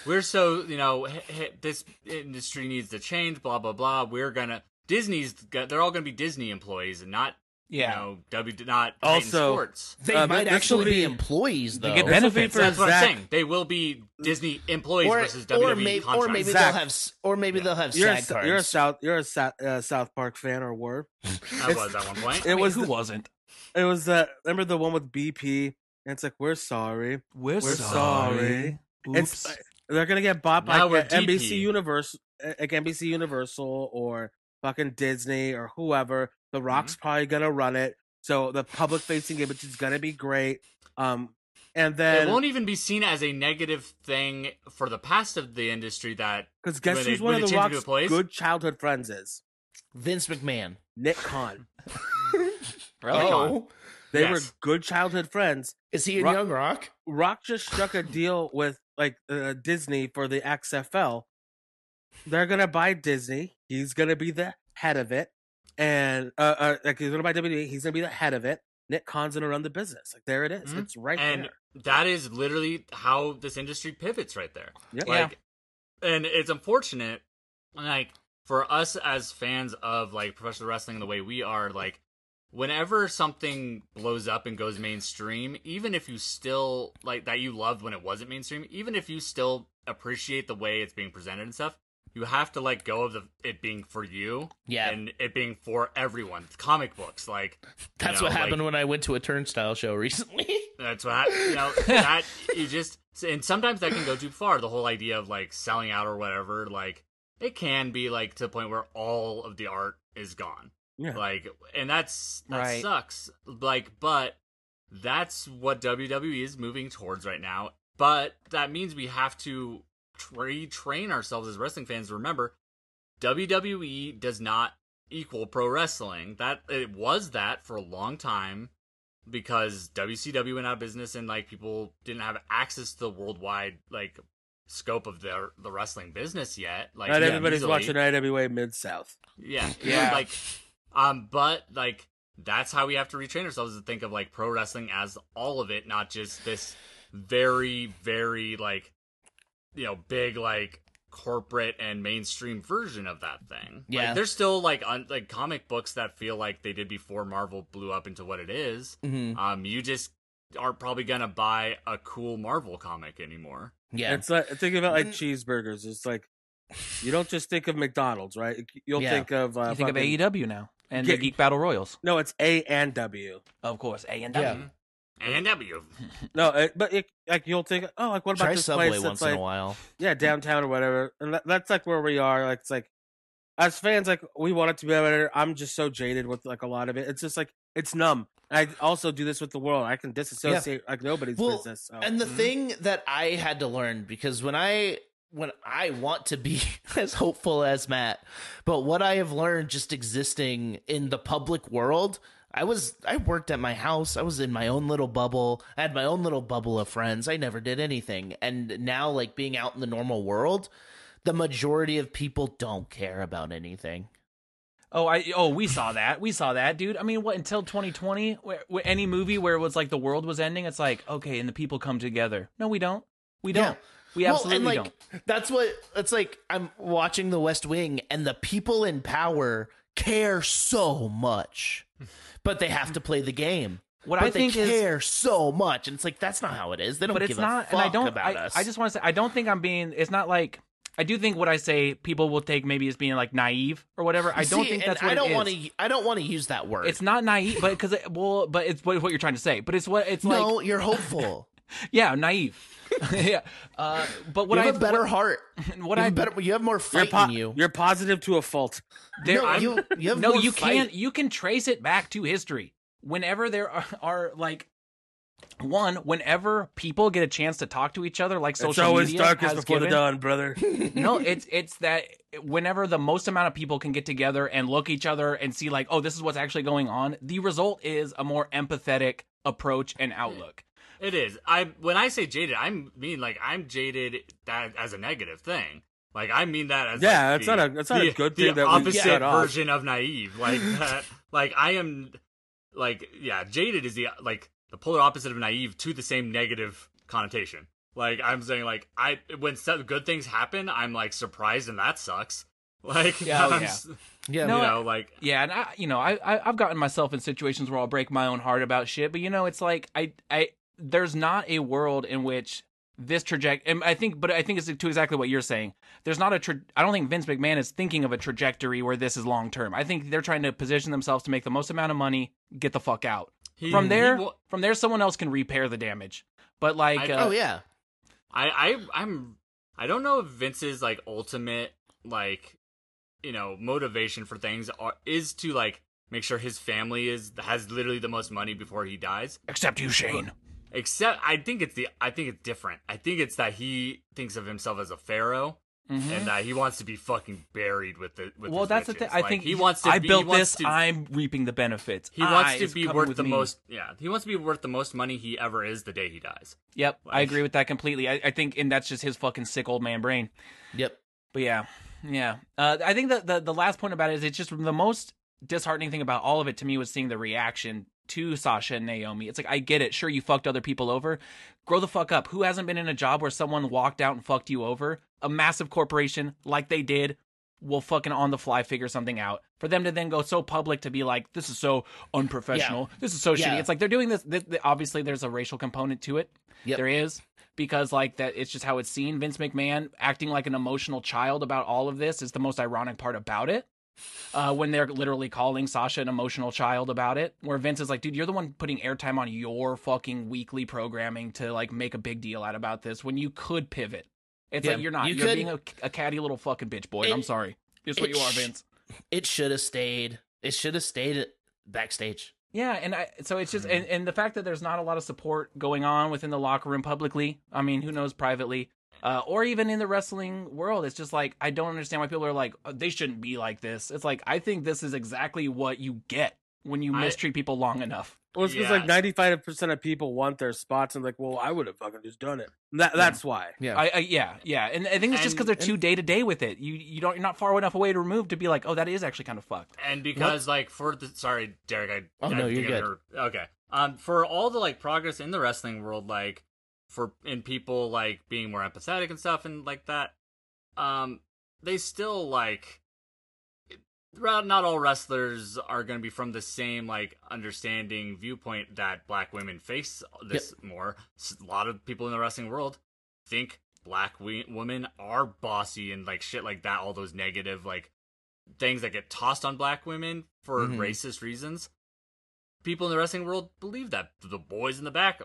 we're so, you know, h- h- this industry needs to change blah blah blah. We're going to Disney's they're all going to be Disney employees and not yeah. you know, W not Titan Also- Sports. They Uh, might actually be, be- employees They get This will be benefits. for That's what Zach. I'm saying. They will be Disney employees or, versus or, WWE maybe, or maybe Zach. they'll have or maybe they'll have You're a, cards. you're a South you're a South, uh, South Park fan or were. that was at one point. It I mean, was who the- wasn't? It was uh remember the one with BP and it's like we're sorry. We're, We're sorry. It's Oops. they're gonna get bought by like, NBC. Universal, like NBC Universal or fucking Disney or whoever. The Rock's probably gonna run it, so the public facing image is gonna be great. Um, and then it won't even be seen as a negative thing for the past of the industry that because guess when they- who's one of the change it to Rock's good childhood friends is Vince McMahon. Nick Khan. really? Oh, They Yes. were good childhood friends. is he in Rock- Young Rock? Rock just struck a deal with like uh, Disney for the XFL. They're gonna buy Disney. He's gonna be the head of it, and uh, uh like he's gonna buy WWE. He's gonna be the head of it. Nick Khan's gonna run the business. Like there it is. Mhm. It's right and there. that is literally how this industry pivots right there. Yeah. Like and it's unfortunate like for us as fans of like professional wrestling the way we are like whenever something blows up and goes mainstream even if you still like that you loved when it wasn't mainstream even if you still appreciate the way it's being presented and stuff you have to let go of the it being for you Yeah. and it being for everyone It's comic books like That's know, what like- happened when I went to a turnstile show recently. that's what hap- you know. That you just and sometimes that can go too far. The whole idea of like selling out or whatever, like it can be like to the point where all of the art is gone. Yeah. Like, and that's that Right. sucks. Like, but that's what WWE is moving towards right now. But that means we have to retrain ourselves as wrestling fans. to Remember, WWE does not equal pro wrestling. That it was that for a long time because WCW went out of business and like people didn't have access to the worldwide like scope of the the wrestling business yet. Like Not yeah, everybody's easily. watching IWA Mid South. Yeah, Yeah. Like, um, but like that's how we have to retrain ourselves to think of like pro wrestling as all of it, not just this very, very like you know big like corporate and mainstream version of that thing. Yeah. like, there's still like un- like comic books that feel like they did before Marvel blew up into what it is. mm-hmm. Um, you just aren't probably gonna buy a cool Marvel comic anymore. Yeah. It's like think about like cheeseburgers. It's like you don't just think of McDonald's, right? You'll Yeah. think of uh, you think of fucking- AEW now and Get- the Geek Battle Royals, No, it's A and W. of course. A and Yeah. W. And W. No, it, but it, like you'll think, oh, like what about Try this Subway place once that's like in a while. yeah downtown or whatever, and that, that's like where we are. Like it's like as fans, like we want it to be better. I'm just so jaded with like a lot of it. It's just like it's numb. I also do this with the world. I can disassociate like nobody's Well, business. So. And the Mhm. thing that I had to learn because when I when I want to be as hopeful as Matt, but what I have learned just existing in the public world, I was I worked at my house. I was in my own little bubble. I had my own little bubble of friends. I never did anything. And now like being out in the normal world, the majority of people don't care about anything. Oh, I oh we saw that. We saw that, dude. I mean, what until 2020? Where, where any movie where it was like the world was ending, it's like okay, and the people come together. No, we don't. We don't. We Well, absolutely and like don't. that's what it's like. I'm watching The West Wing, and the people in power care so much, but they have to play the game. What but I think they is care so much, and it's like that's not how it is. They don't but give it's a not fuck and i don't about I, us. I just want to say i don't think i'm being it's not like i do think what i say people will take maybe as being like naive or whatever i don't See, think that's what I don't want to. I don't want to use that word. it's not naive but because it, well but it's what, what you're trying to say but it's what it's like no. you're hopeful. yeah naive yeah uh but what you i have a better what, heart. what you i have better. You have more You're, fight po- in you. you're positive to a fault. there no, I'm- you, you have no more you fight. can't you can trace it back to history whenever there are, are like one whenever people get a chance to talk to each other like social it's always media darkest has before given, the dawn, brother. no, it's it's that whenever the most amount of people can get together and look each other and see like, oh, this is what's actually going on, the result is a more empathetic approach and outlook. It is. I when I say jaded, I mean like I'm jaded that as a negative thing. Like I mean that as Yeah, like, it's the- not a- it's not a the- good the thing that we opposite shut off. version of naive. Like that. Like I am. Like yeah, jaded is the like the polar opposite of naive to the same negative connotation. Like I'm saying, like I when good things happen, I'm like surprised and that sucks. Like Yeah, oh, I'm yeah. Yeah, No, you know, like Yeah, and I, you know, I, I I've gotten myself in situations where I'll break my own heart about shit, but you know, it's like I I there's not a world in which this trajectory. I think, but I think it's to exactly what you're saying. There's not a. Tra- I don't think Vince McMahon is thinking of a trajectory where this is long term. I think they're trying to position themselves to make the most amount of money, get the fuck out. he, From there, he wa- from there, someone else can repair the damage. But like, I- uh, oh yeah. I, I I'm I don't know if Vince's like ultimate like you know motivation for things are, is to like make sure his family is has literally the most money before he dies. except you, Shane. Except I think it's the I think it's different. I think it's that he thinks of himself as a pharaoh Mhm. and that he wants to be fucking buried with the with well, his that's the riches. thing. I Like, think he wants to I be, built this. To, I'm reaping the benefits. he wants I to be worth the me. most. Yeah, he wants to be worth the most money he ever is the day he dies. Yep, I agree with that completely. I, I think, and that's just his fucking sick old man brain. Yep. But yeah, yeah. Uh, I think that the the last point about it is it's just the most disheartening thing about all of it to me was seeing the reaction to Sasha and Naomi. It's like I get it. Sure, you fucked other people over. Grow the fuck up. Who hasn't been in a job where someone walked out and fucked you over? A massive corporation like they did will fucking on the fly figure something out. For them to then go so public to be like, this is so unprofessional. This is so Yeah. shitty. It's like they're doing this, th- th- Obviously, there's a racial component to it. Yep. There is because like that it's just how it's seen vince mcmahon acting like an emotional child about all of this is the most ironic part about it uh, when they're literally calling sasha an emotional child about it where vince is like dude you're the one putting airtime on your fucking weekly programming to like make a big deal out about this when you could pivot it's Yeah, like you're not you are being a, a catty little fucking bitch boy It- i'm sorry it's what you are vince It should have stayed. It should have stayed backstage. Yeah, and I so it's just and, and the fact that there's not a lot of support going on within the locker room publicly. I mean, who knows privately, uh, or even in the wrestling world. It's just like I don't understand why people are like "Oh, they shouldn't be like this. It's like I think this is exactly what you get when you I- mistreat people long enough. Well, it's because Yeah. like ninety five percent of people want their spots, and like, well, I would have fucking just done it. That that's why. Yeah. I, I yeah yeah, and I think it's just because they're too day to day with it. You you don't you're not far enough away to remove to be like oh that is actually kind of fucked. And because like for the sorry, Derek, I Oh, I no, you're I heard- okay. Um, for all the like progress in the wrestling world, like for in people like being more empathetic and stuff and like that, um, they still like. Not not all wrestlers are going to be from the same like understanding viewpoint that black women face this more. a lot of people in the wrestling world think black we- women are bossy and like shit like that. All those negative like things that get tossed on black women for Mhm. racist reasons. People in the wrestling world believe that the boys in the back,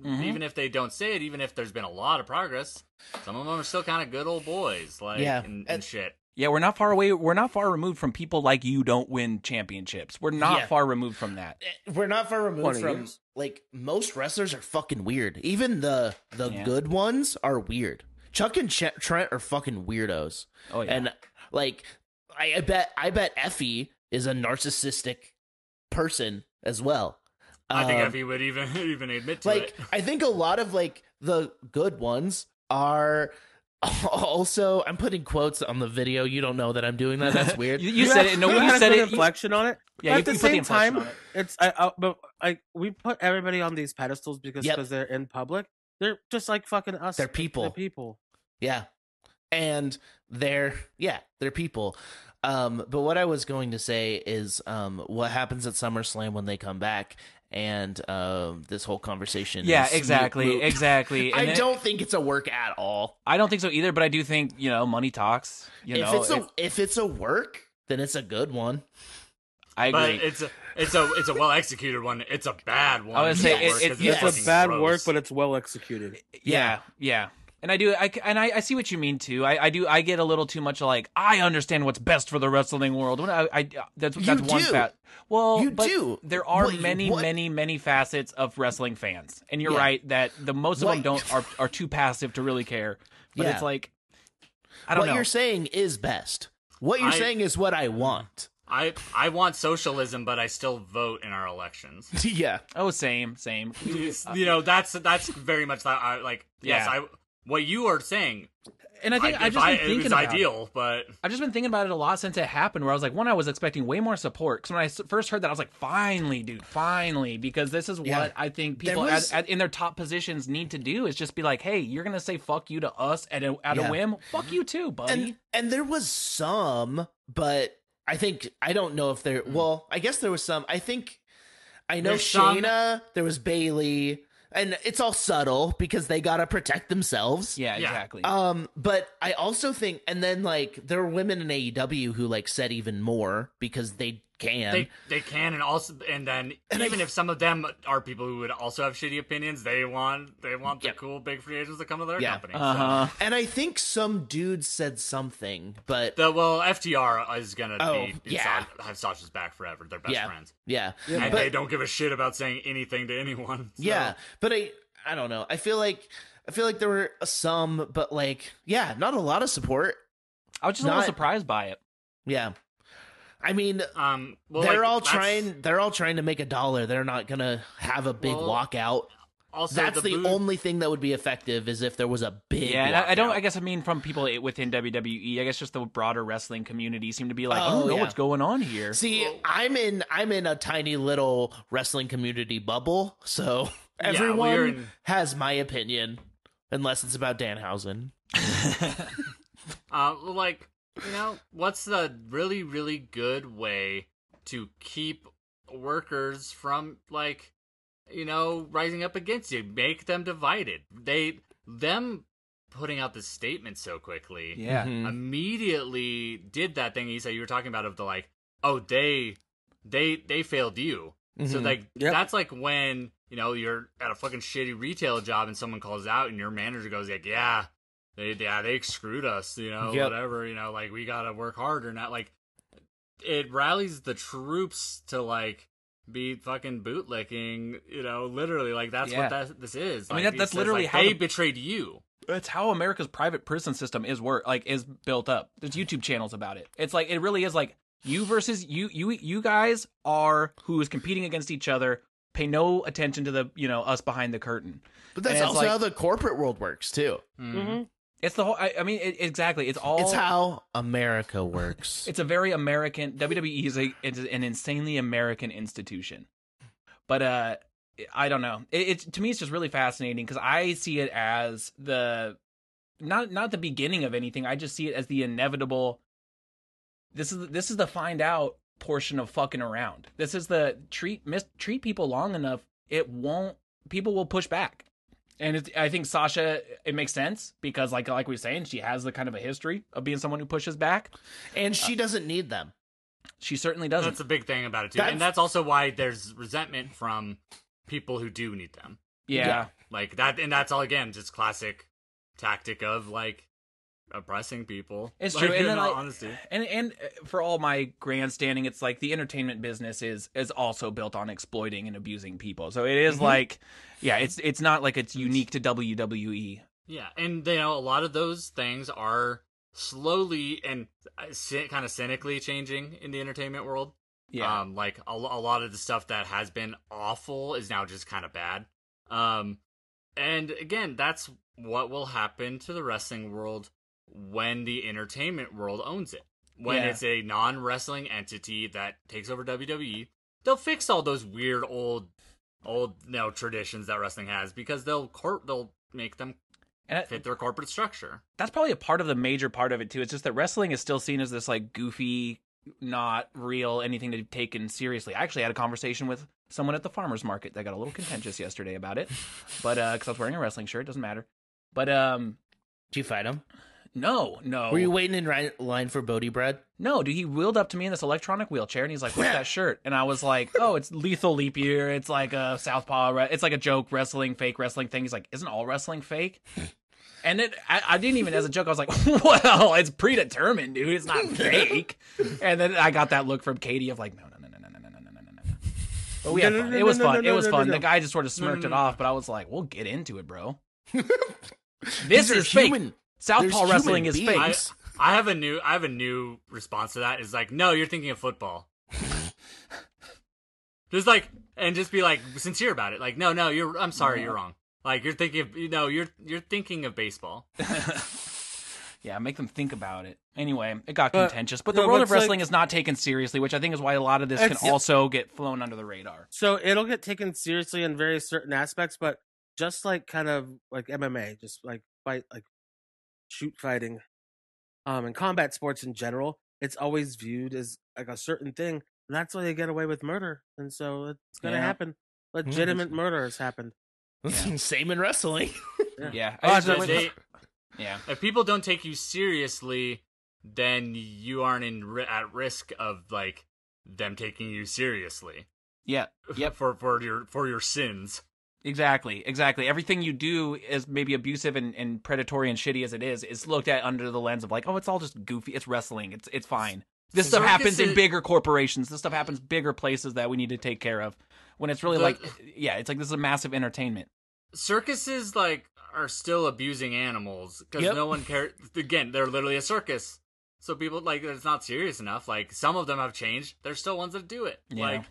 Mhm. even if they don't say it, even if there's been a lot of progress, some of them are still kind of good old boys, like Yeah, and, and and- shit. Yeah, we're not far away. We're not far removed from people like you don't win championships. We're not Yeah. far removed from that. Eh, We're not far removed from years. like most wrestlers are fucking weird. Even the the Yeah. good ones are weird. Chuck and Ch- Trent are fucking weirdos. Oh yeah. And like I, I bet I bet Effy is a narcissistic person as well. I think Um, Effy would even even admit to like it. I think a lot of like the good ones are also I'm putting quotes on the video. You don't know that I'm doing that. That's weird. You, you said it. No, you you said good it. you- inflection on it. Yeah, but you- at the you put the same time, it. it's I, I but I we put everybody on these pedestals because Yep. because they're in public. They're just like fucking us. They're people. They're people. Yeah. And they're yeah, they're people. Um, but what I was going to say is um what happens at SummerSlam when they come back and um this whole conversation Yeah, is exactly, moot. exactly. I And it- don't think it's a work at all. I don't think so either. But I do think you know, money talks. You if know, it's a if it's a work, then it's a good one. I But agree. it's a it's a it's a well executed one. It's a bad one. I would say at it- it- it's It's a bad gross. work, but it's well executed. yeah, yeah. And I do, I, and I, I see what you mean too. I, I do, I get a little too much like I understand what's best for the wrestling world. When I, I that's You that's one do. Well, You but do. There are What- many, what- many, many facets of wrestling fans, and you're Yeah. right that the most of What- them don't are are too passive to really care. But Yeah. it's like, I don't know what know. you're saying is best. What you're I- saying is what I want. I I want socialism, but I still vote in our elections. yeah. oh, same, same. you know, that's that's very much that. I like. Yes, Yeah. I. What you are saying, And I think I, I've just I, been it thinking was about it. ideal, but I've just been thinking about it a lot since it happened. Where I was like, one, I was expecting way more support. Because when I first heard that, I was like, finally, dude, finally, because this is what Yeah. I think people was- at, at, in their top positions need to do is just be like, hey, you're gonna say fuck you to us at a at Yeah. a whim. Fuck you too, buddy. And and there was some, but I think I don't know if there. Mm. Well, I guess there was some. I think I know There's some- Shayna. There was Bayley, and it's all subtle because they gotta protect themselves. yeah, Yeah. exactly. Um, but I also think, and then like there are women in AEW who like said even more because they can. they they can, and also, and then And I- even if some of them are people who would also have shitty opinions, they want they want the Yeah. cool big free agents to come to their Yeah. company. uh huh. and I think some dude said something, but The well, FTR is gonna Oh, be yeah. Sa- have Sasha's back forever. They're best Yeah. friends, yeah, and but, they don't give a shit about saying anything to anyone. so- Yeah, but I I don't know. I feel like I feel like there were some, but like yeah, not a lot of support. I was just a little surprised by it. Yeah, I mean Um, well, they're like, all that's- trying. They're all trying to make a dollar. They're not gonna have a big Well, walkout. Also, That's the, boot- only thing that would be effective is if there was a big. Yeah, I, I don't. I guess I mean from people within WWE. I guess just the broader wrestling community seem to be like, I Oh, don't know yeah. what's going on here. See, I'm in I'm in a tiny little wrestling community bubble, so everyone you're in- has my opinion, unless it's about Danhausen. Uh, like, you know, what's the really, really good way to keep workers from, like, you know, rising up against you? Make them divided. They, them putting out this statement so quickly yeah. Mhm. immediately did that thing you said you were talking about of the, like, oh, they, they, they failed you. So, Mhm. like, Yep. that's like when, you know, you're at a fucking shitty retail job and someone calls out and your manager goes, like, yeah, they yeah they screwed us you know Yep. whatever you know like we gotta work harder not like it rallies the troops to like be fucking bootlicking you know literally like that's Yeah. what that this is I mean, that- that's says, literally like, how they the- betrayed you that's how America's private prison system is work like is built up. There's YouTube channels about it. It's like it really is like you versus you you you guys are who is competing against each other. Pay no attention to the you know us behind the curtain. But that's also like- how the corporate world works too. Mhm. It's the whole. I, I mean, it, exactly. It's all. It's how America works. It's a very American. WWE is a it's an insanely American institution. But uh, I don't know. It, it's to me, it's just really fascinating because I see it as the not not the beginning of anything. I just see it as the inevitable. This is this is the find out portion of fucking around. This is the treat mis, treat people long enough. It won't. People will push back. And it's, I think Sasha, it makes sense because, like, like we were saying, she has the kind of a history of being someone who pushes back. and she doesn't need them. She certainly doesn't. that's a big thing about it too That's- and that's also why there's resentment from people who do need them yeah. Yeah. like that and that's all again just classic tactic of like oppressing people It's Like, true, and then I- honesty And and uh, for all my grandstanding, it's like the entertainment business is is also built on exploiting and abusing people. So it is Mhm. like, yeah, it's it's not like it's unique to. WWE. Yeah, and you know a lot of those things are slowly and kind of cynically changing in the entertainment world. Yeah, Um, like a, a lot of the stuff that has been awful is now just kind of bad. Um, and again, that's what will happen to the wrestling world when the entertainment world owns it. When Yeah. it's a non-wrestling entity that takes over WWE, they'll fix all those weird old, old you know traditions that wrestling has because they'll cor- they'll make them And I- fit their corporate structure. that's probably a part of the major part of it too. It's just that wrestling is still seen as this like goofy, not real, anything to be taken seriously. I actually had a conversation with someone at the farmers market that got a little contentious yesterday about it, but uh, because I was wearing a wrestling shirt, doesn't matter. But um, Did you fight him? No, no, Were you waiting in ri- line for Bodie bread? no, dude. He wheeled up to me in this electronic wheelchair, and he's like, "What's that shirt?" And I was like, "Oh, it's Lethal Leap Year. It's like a Southpaw. Re- it's like a joke wrestling, fake wrestling thing." He's like, "Isn't all wrestling fake?" And it, I, I didn't even as a joke. I was like, "Well, it's predetermined, dude. It's not fake." and then I got that look from Katie of like, "No, no, no, no, no, no, no, no, no, no, no." But we had fun. It was fun. It was fun. The guy just sort of smirked it off, but I was like, "We'll get into it, bro." this These is fake. human- Southpaw there's wrestling human is fake. I. I have a new I have a new response to that. Is like, no, you're thinking of football. just like and just be like sincere about it. Like, no, no, you're I'm sorry, you're wrong. Like you're thinking of you know, you're you're thinking of baseball. Yeah, make them think about it. Anyway, it got uh, contentious, but the no, world but of it's like- wrestling is not taken seriously, which I think is why a lot of this can also get flown under the radar. So it'll get taken seriously in various certain aspects, but just like kind of like MMA, just like fight, like shoot fighting, um, and combat sports in general, it's always viewed as like a certain thing. And that's why they get away with murder, and so it's gonna Yeah. happen. Legitimate murder has happened. Same in wrestling. Yeah, Oh, so They- yeah, if people don't take you seriously, then you aren't in at risk of like them taking you seriously. yeah, Yep. For for your for your sins. Exactly, exactly. Everything you do is maybe abusive and, and predatory and shitty as it is, is looked at under the lens of like, oh, it's all just goofy. It's wrestling. It's it's fine. This stuff happens in bigger corporations. This stuff happens bigger places that we need to take care of. When it's really The- like, yeah, it's like this is a massive entertainment. circuses like are still abusing animals because Yep. no one cares. Again, they're literally a circus, so people like it's not serious enough. Like some of them have changed. There's still ones that do it. Yeah. Like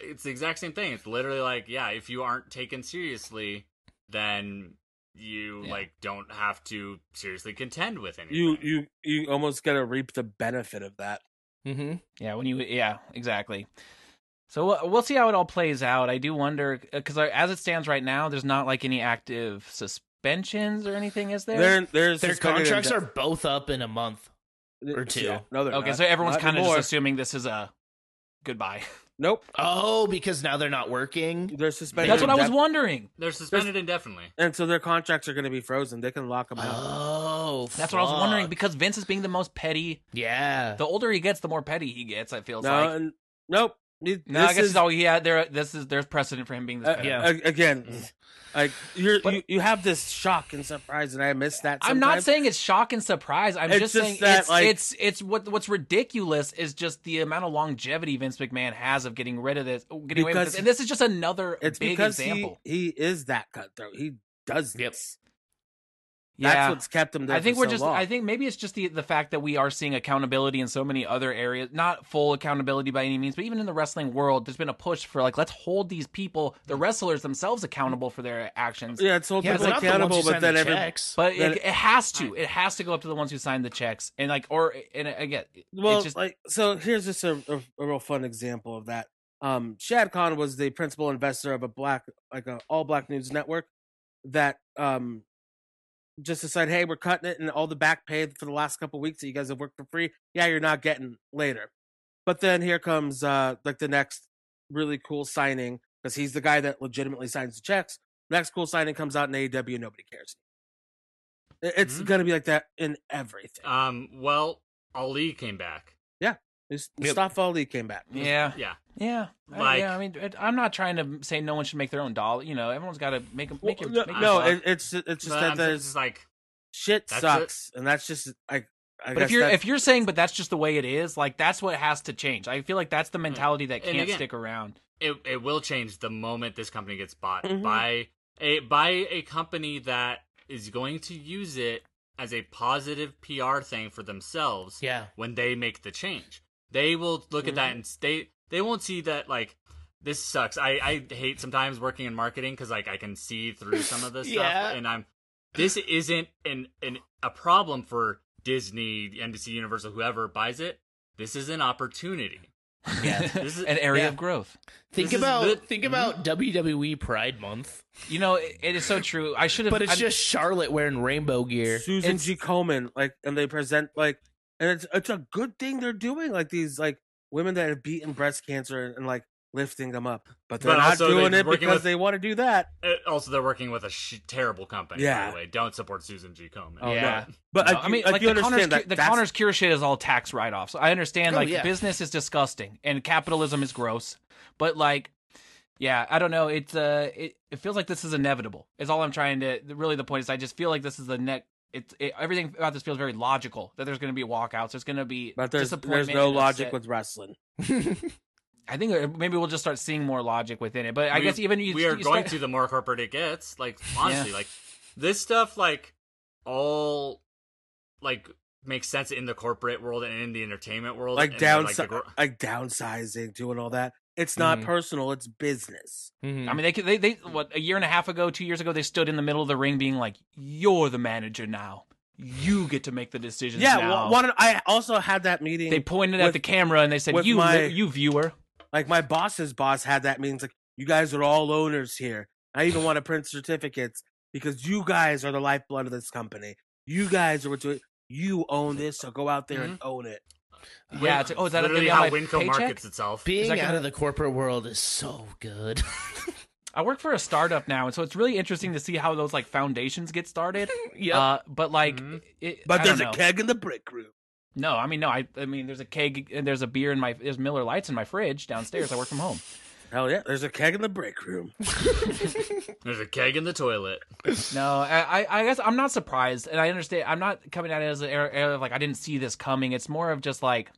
it's the exact same thing. It's literally like yeah, if you aren't taken seriously, then you Yeah. like don't have to seriously contend with anything. You you you almost gotta reap the benefit of that. mm-hmm. Yeah, when you yeah, exactly. So we'll- we'll see how it all plays out. I do wonder because as it stands right now, there's not like any active suspensions or anything, is there? They're, there's Their contracts are both up in a month. or two. no, they're okay, not. so everyone's kind of just assuming this is a goodbye. Nope, Oh, because now they're not working. they're suspended. That's what I was wondering. They're suspended indefinitely. And so their contracts are going to be frozen. They can lock them out. Oh, That's what I was wondering because Vince is being the most petty. yeah. The older he gets, the more petty he gets. I feel no, like. and, nope. It- No, I this guess is- it's all he had. There, this is there's precedent for him being this Uh. Yeah. again, like you're But- you, you have this shock and surprise, and I miss that. I'm not saying it's shock and surprise. I'm It's just, just saying that, it's like- it's it's what what's ridiculous is just the amount of longevity Vince McMahon has of getting rid of this, getting away with this, and this is just another it's big because example. he he is that cutthroat. He does Yep. this. Yeah, That's what's kept them there. I think for we're so just. long. I think maybe it's just the the fact that we are seeing accountability in so many other areas. Not full accountability by any means, but even in the wrestling world, there's been a push for like let's hold these people, the wrestlers themselves, accountable for their actions. yeah, it's hold yeah, people they're the accountable, but then the every checks. But Then- it, it has to. It has to go up to the ones who signed the checks, and like, or and again, well, just like so. Here's just a, a, a real fun example of that. Um, Shad Khan was the principal investor of a black, like a all black news network that um just decide, hey, we're cutting it, and all the back pay for the last couple weeks that you guys have worked for free, yeah, you're not getting later. But then here comes uh like the next really cool signing because he's the guy that legitimately signs the checks. Next cool signing comes out in AEW, nobody cares. It- It's Mhm. gonna be like that in everything. Um. Well, Ali came back. Mus- Yep. Mustafa Ali came back. yeah, Yeah. yeah, I- Like- yeah. I mean, it, I'm not trying to say no one should make their own dollar. You know, everyone's got to make them. Well, Make your, no, make no it, it's it's just But that I'm there's just like shit That's sucks, and that's just like. I But guess if you're that's- if you're saying, but that's just the way it is, like that's what has to change. I feel like that's the mentality that can't again- stick around. it it will change the moment this company gets bought Mhm. by a by a company that is going to use it as a positive PR thing for themselves yeah. when they make the change. They will look at that mm-hmm. and they they won't see that like this sucks. I I hate sometimes working in marketing because like I can see through some of this Yeah. stuff, and I'm this isn't an an a problem for Disney, the NBC, Universal, whoever buys it. This is an opportunity. Yeah. This is, An area Yeah. of growth. Think This about the- think mm-hmm. about WWE Pride Month, You know, it, it is so true. I should have. but it's I- just Charlotte wearing rainbow gear. Susan It's- G. Komen, like, and they present like, and it's it's a good thing they're doing like these like women that have beaten breast cancer and, like lifting them up, but they're But not doing it because with- they want to do that. Uh, also, they're working with a sh- terrible company. Yeah. By the way, don't support Susan G. Komen. Oh, Yeah. no. But No, like, I mean, like, like you the Connor's, understand Cu- that the that's- Connor's Cure shit is all tax write offs. I understand, Oh, like, yeah. business is disgusting and capitalism is gross, but like, yeah, I don't know. It's uh, it, it feels like this is inevitable. Is all I'm trying to. Really, the point is, I just feel like this is the next. It's it, everything about this feels very logical. That there's going to be walkouts. There's going to be But there's disappointment. there's no logic upset. with wrestling. I think uh, maybe we'll just start seeing more logic within it. But I We- guess even you, we are you going start- to the more corporate it gets. Like honestly, like this stuff, like all like makes sense in the corporate world and in the entertainment world. Like and like, the like downsizing, doing all that. It's not Mhm. personal. It's business. Mhm. I mean, they could- they they what a year and a half ago, two years ago, they stood in the middle of the ring, being like, "You're the manager now. You get to make the decisions." Yeah. now. Well, one. I also had that meeting. they pointed at the camera and they said, "You, my- you viewer." like my boss's boss had that meeting. It's like you guys are all owners here. I even want to print certificates because you guys are the lifeblood of this company. You guys are what do it. You own this, so go out there and own it. Yeah, it's like, oh, is that literally gonna how be on my Winco paycheck? markets itself. Being that out gonna- of the corporate world is so good. I work for a startup now, and so it's really interesting to see how those like foundations get started. yeah, Uh, but like, Mhm. it, But I there's don't a keg in the brick room. No, I mean, no, I, I mean, there's a keg and there's a beer in my, there's Miller Lights in my fridge downstairs. I work from home. Hell yeah, there's a keg in the break room. There's a keg in the toilet. No, I, I- I guess I'm not surprised, and I understand. I'm not coming at it as an era, era of like I didn't see this coming. It's more of just like,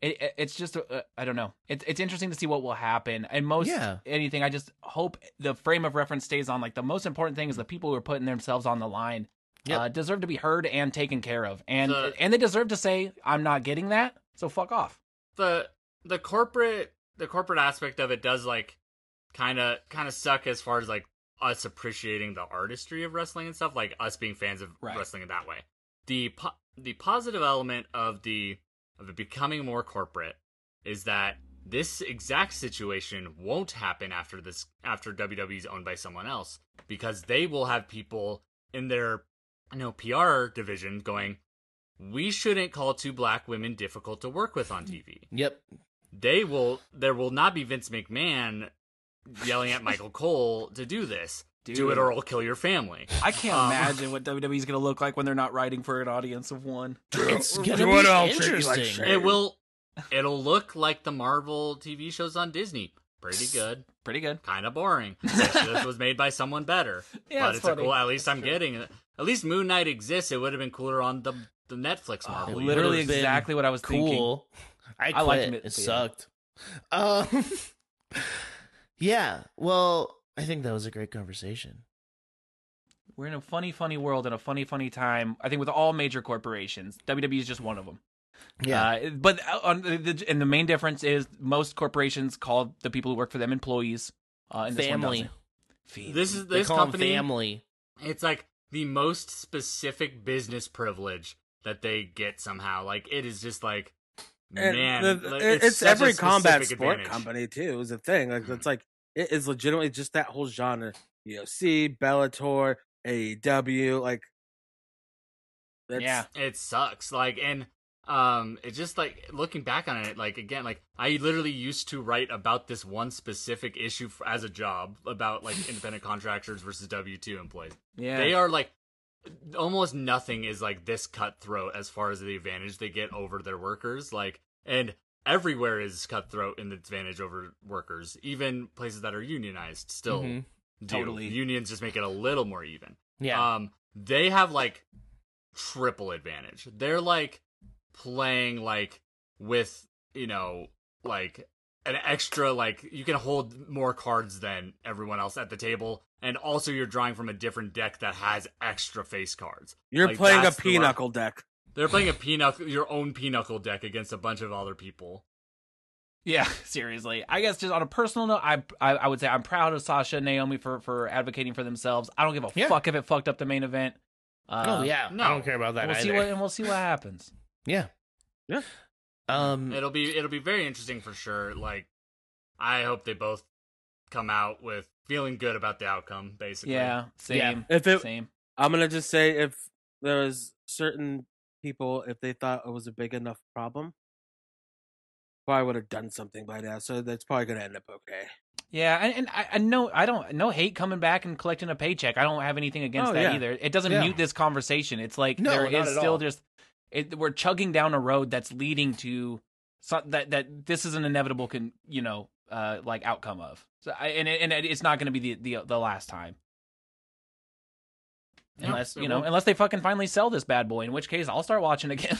it, it- it's just uh, I don't know. It's it's interesting to see what will happen. And most Yeah. anything, I just hope the frame of reference stays on. Like the most important thing is the people who are putting themselves on the line Yep. uh, deserve to be heard and taken care of, and The- and they deserve to say I'm not getting that, so fuck off. the the corporate the corporate aspect of it does like kind of kind of suck as far as like us appreciating the artistry of wrestling and stuff like us being fans of Right. wrestling in that way the po- the positive element of the of it becoming more corporate is that this exact situation won't happen after this after WWE is owned by someone else because they will have people in their you know PR division going we shouldn't call two black women difficult to work with on hmm. TV yep. They will there will not be Vince McMahon yelling at Michael Cole to do this. Do it or I'll kill your family. I can't Um, imagine what WWE's gonna look like when they're not writing for an audience of one. It's gonna Do it be all tricky like interesting. It will it'll look like the Marvel TV shows on Disney. Pretty good, Pretty good. kind of boring. This was made by someone better. Yeah, but it's it's a funny. cool. At least I'm getting it. At least Moon Knight exists. It would have been cooler on the the Netflix Oh, Marvel. literally exactly what I was thinking. Cool. I I quit. liked it. it, It sucked. Um, yeah. Well, I think that was a great conversation. We're in a funny, funny world and a funny, funny time. I think with all major corporations, WWE is just one of them. Yeah. Uh, but uh, on the, the, and the main difference is most corporations call the people who work for them employees. Uh, and this one family. doesn't. This is They this call 'em company. family. It's like the most specific business privilege that they get somehow. Like it is just like And man, the- like, it- it's, every combat sport advantage. company too. Is a thing. Like it's like it is legitimately just that whole genre. UFC, Bellator, AEW, like. That's, Yeah. It sucks. Like and um it just like looking back on it like again like I literally used to write about this one specific issue f as a job about like independent contractors versus W2 employees. yeah. They are like almost nothing is like this cutthroat as far as the advantage they get over their workers. Like, and everywhere is cutthroat in the advantage over workers. Even places that are unionized still Mhm. do. Totally. Unions just make it a little more even. Yeah. Um, they have like triple advantage. They're like playing like with you know like an extra like you can hold more cards than everyone else at the table, and also you're drawing from a different deck that has extra face cards. You're Like, playing a that's the pinochle deck. They're playing a pinochle, your own pinochle deck against a bunch of other people. Yeah, seriously. I guess just on a personal note, I, I I would say I'm proud of Sasha and Naomi for for advocating for themselves. I don't give a Yeah. fuck if it fucked up the main event. Uh, oh yeah. no. I don't care about that we'll see either. what and we'll see what happens. yeah. Yeah. Um, It'll be it'll be very interesting for sure. Like, I hope they both come out with feeling good about the outcome. Basically, Yeah, same. If it, Same. I'm gonna just say if there was certain people, if they thought it was a big enough problem, probably would have done something by now. So that's probably gonna end up okay. Yeah, and, and I, I know I don't no hate coming back and collecting a paycheck. I don't have anything against Oh, that yeah. either. It doesn't Yeah. mute this conversation. It's like No, there not is at still all. just it, we're chugging down a road that's leading to so, that that this is an inevitable can you know uh like outcome of. So I, and it, and it's not going to be the, the the last time. Unless it you know, won't. unless they fucking finally sell this bad boy, in which case I'll start watching again.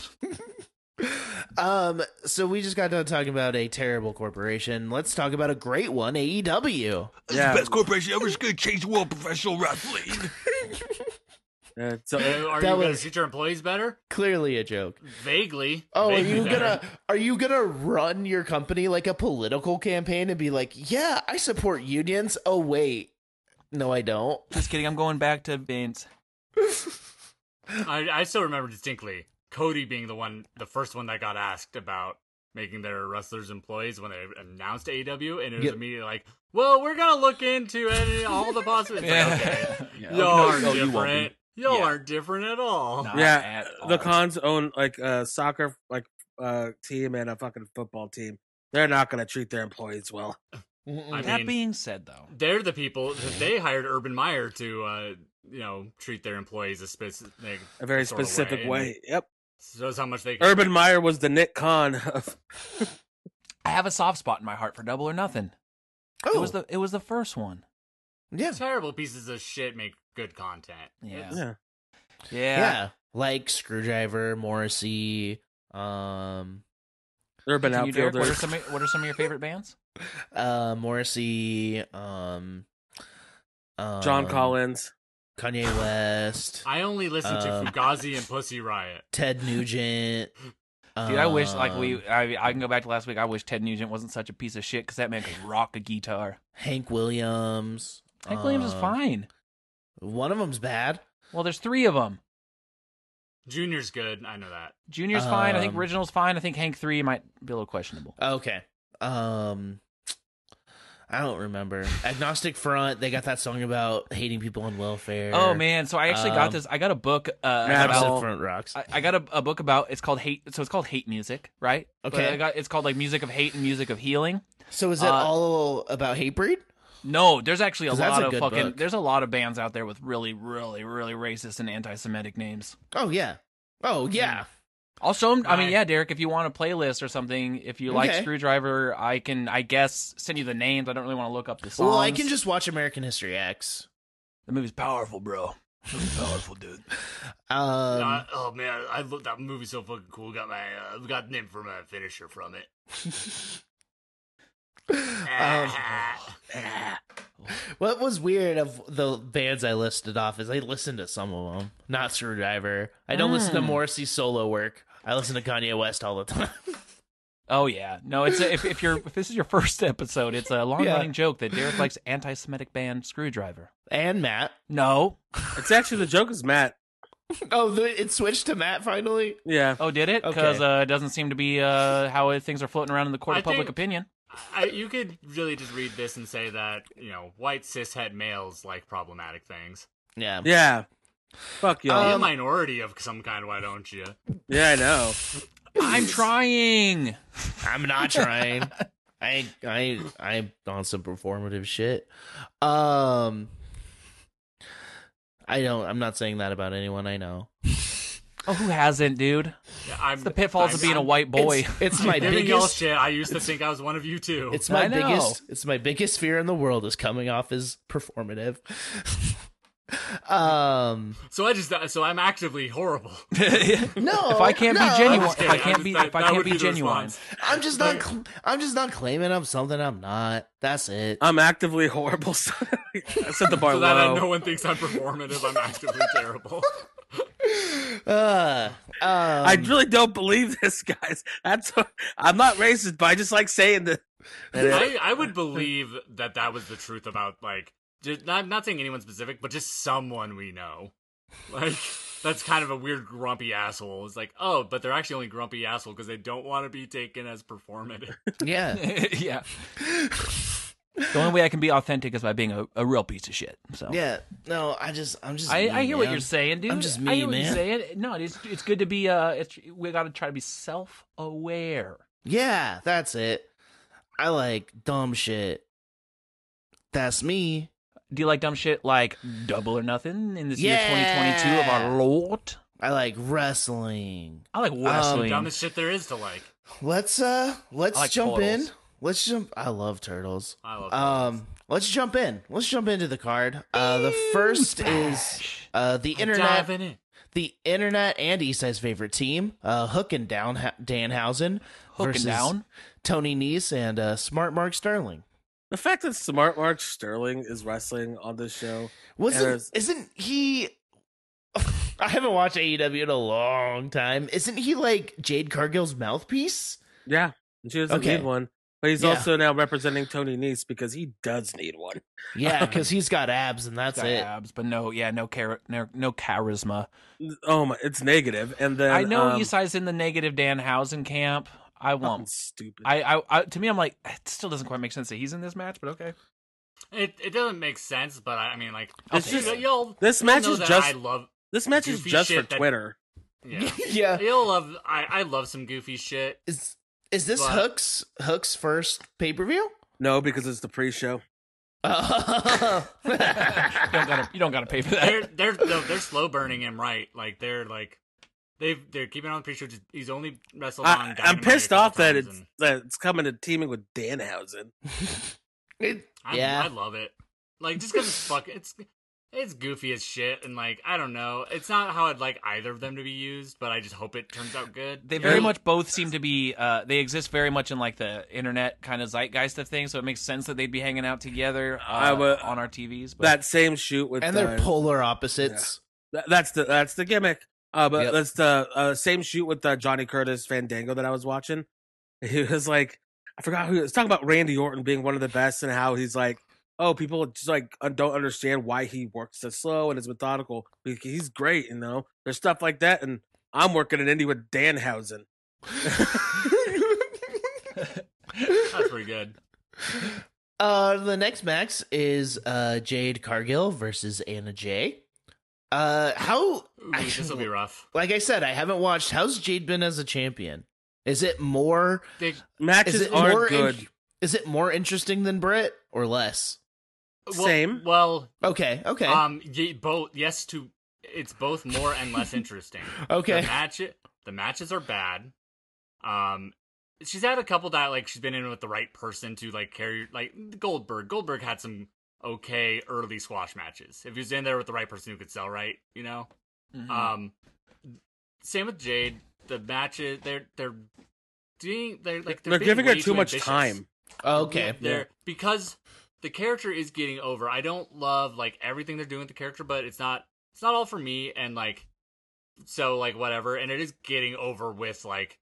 um, so we just got done talking about a terrible corporation. Let's talk about a great one, AEW. Yeah, the best corporation ever. It's gonna change the world of professional wrestling. uh, so, Uh, are That you going was- to treat your employees better? Clearly a joke. Vaguely. Oh, are you better. gonna are you gonna run your company like a political campaign and be like, yeah, I support unions? Oh wait, no, I don't. Just kidding. I'm going back to Vince. I, I still remember distinctly Cody being the one, the first one that got asked about making their wrestlers employees when they announced AEW, and it was Yep. immediately like, "Well, we're gonna look into it, all the possibilities." Like, okay, Yeah. y'all No, aren't no, you won't different. Y'all Yeah. aren't different at all. Not yeah, at the cons own like a soccer like uh team and a fucking football team. They're not gonna treat their employees well. I That mean, being said, though, they're the people that they hired Urban Meyer to, uh, you know, treat their employees a specific, A very sort specific and way. Yep. Shows how much they. Urban Meyer was the Nick Khan of I have a soft spot in my heart for Double or Nothing. Oh, It was the it was the first one. Yeah, Terrible pieces of shit make good content. Yeah. Yeah. Yeah. yeah, like Skrewdriver, Morrissey, um, Urban Can you, what are some of- what are some of your favorite bands? uh, Morrissey, um, John um, Collins. Kanye West, I only listen Um, to Fugazi and Pussy Riot. Ted Nugent. Dude, I wish like um, we I, I can go back to last week. I wish Ted Nugent wasn't such a piece of shit because that man could rock a guitar. Hank Williams. Hank Williams is um, fine. One of them's bad. Well, there's three of them. Junior's good. I know that. Junior's fine. I think Um, Original's fine. I think Hank three might be a little questionable. Okay. Um I don't remember. Agnostic Front, they got that song about hating people on welfare. Oh man, so I actually got um, this. I got a book. Uh, Agnostic about, Front rocks. I, I got a, a book about. It's called hate. So it's called hate music, right? But Okay. I got it's called like music of hate and music of healing. so is it uh, all about Hatebreed? No, there's actually a 'Cause that's lot a of fucking. book. There's a lot of bands out there with really, really, really racist and anti-Semitic names. Oh yeah. Oh yeah. I'll show them. I mean, yeah, Derek. If you want a playlist or something, if you like Okay. Skrewdriver, I can, I guess, send you the names. I don't really want to look up the songs. Well, I can just watch American History X. The movie's powerful, bro. The powerful, dude. Um Uh, oh man, I looked that movie so fucking cool. Got my uh, got the name for my finisher from it. um, what was weird of the bands I listed off is I listened to some of them, not Skrewdriver. I don't listen to Mm. Morrissey's solo work. I listen to Kanye West all the time. Oh yeah, no. It's a, if if you're if this is your first episode, it's a long running joke that Derek likes anti-Semitic band Skrewdriver. and Matt. No. It's actually the joke is Matt. Oh, the, it switched to Matt finally. Yeah. Oh, did it? Okay. Because uh, it doesn't seem to be uh, how things are floating around in the court I of public think- opinion. I, you could really just read this and say that you know white cishet males like problematic things. Yeah. Yeah. Fuck y'all. Be a minority of some kind. Why don't you? yeah, I know. I'm trying. I'm not trying. I I I'm on some performative shit. Um I don't I'm not saying that about anyone I know. Oh, who hasn't, dude? Yeah, I'm the pitfalls of I'm- being a I'm- white boy. It's, it's my Giving y'all biggest shit. I used to think I was one of you too. it's my biggest it's my biggest fear in the world is coming off as performative. um so I just so I'm actively horrible. no if I can't no, be genuine, if I kidding. can't I'm be, just- if I can't be be genuine. I'm just not cl- I'm just not claiming I'm something I'm not. That's it. I'm actively horrible. I set the bar So that no one thinks I'm performative. I'm actively terrible. Uh, um, I really don't believe this, guys. That's I'm not racist, but I just like saying that. I, I would believe that that was the truth about like just not not saying anyone specific, but just someone we know. Like that's kind of a weird grumpy asshole. It's like, oh, but they're actually only grumpy asshole because they don't want to be taken as performative. Yeah. yeah. The only way I can be authentic is by being a, a real piece of shit. So Yeah. No, I just I'm just I, me, I hear what you're saying, dude. I'm just I me, hear what man. you're saying. No, it's it's good to be. Uh, it's we got to try to be self aware. Yeah, that's it. I like dumb shit. That's me. Do you like dumb shit like Double or Nothing in this year 2022 of our Lord? I like wrestling. I like wrestling. Dumbest shit there is to like. Let's uh let's like jump turtles. in. Let's jump I love turtles. I love. Um let's jump in. Let's jump into the card. Uh the first is uh the internet in. the internet and Eastside's favorite team, uh Hook and Down Danhausen Hook and versus down. Tony Nese and uh Smart Mark Sterling. The fact that Smart Mark Sterling is wrestling on this show. Wasn't there's- isn't he I haven't watched AEW in a long time. Isn't he like Jade Cargill's mouthpiece? Yeah, and she doesn't Okay. need one. But he's Yeah. also now representing Tony Nese because he does need one. Yeah, because he's got abs and that's Got it. abs, but no, yeah, no char- no, no charisma. Oh my, it's negative. And then I know um, Esai's in the negative Danhausen camp. I fucking won't. stupid. I, I, I, to me, I'm like, it still doesn't quite make sense that he's in this match, but okay. It it doesn't make sense, but I, I mean, like, I'll just- you'll. this you'll match is just I love. this match is just for that- Twitter. Yeah, yeah. you'll love. I I love some goofy shit. Is is this But- Hook's Hook's first pay per view? No, because it's the pre-show. Oh. you don't gotta, you don't gotta pay for They're that. they're no, they're slow burning him right. Like they're like. They've they're keeping on the pre-show. Just, he's only wrestled on. I, I'm pissed off that it's and that it's coming to teaming with Danhausen. It- I, yeah. I love it. Like just because it's fuck, it's it's goofy as shit, and like I don't know, it's not how I'd like either of them to be used, but I just hope it turns out good. They very And- much both seem to be. Uh, they exist very much in like the internet kind of zeitgeist of things, so it makes sense that they'd be hanging out together uh, would- on our TVs. But That same shoot with and they're polar opposites. Th- that's the that's the gimmick. Uh, but Yep. that's the uh, same shoot with uh, Johnny Curtis Fandango that I was watching. He was like, I forgot who he was talking about Randy Orton being one of the best and how he's like, oh, people just like uh, don't understand why he works so slow and is methodical. He's great, you know. There's stuff like that, and I'm working in indie with Danhausen. That's pretty good. Uh, the next max is uh Jade Cargill versus Anna Jay. Uh, how? Ooh, this will be rough. Like I said, I haven't watched. How's Jade been as a champion? Is it more? They, Matches Is it are more? good. in- is it more interesting than Britt or less? Well, Same. Well, Okay. Okay. um, ye, both yes to it's both more and less interesting. okay. The match the matches are bad. Um she's had a couple that like she's been in with the right person to like carry like Goldberg. Goldberg had some okay early squash matches. If he was in there with the right person who could sell right, you know. Mhm. Um same with Jade. The matches they're they're doing they're like They're being giving her way too much ambitious. time. okay. They're because the character is getting over. I don't love like everything they're doing with the character, but it's not it's not all for me and like so like whatever and it is getting over with like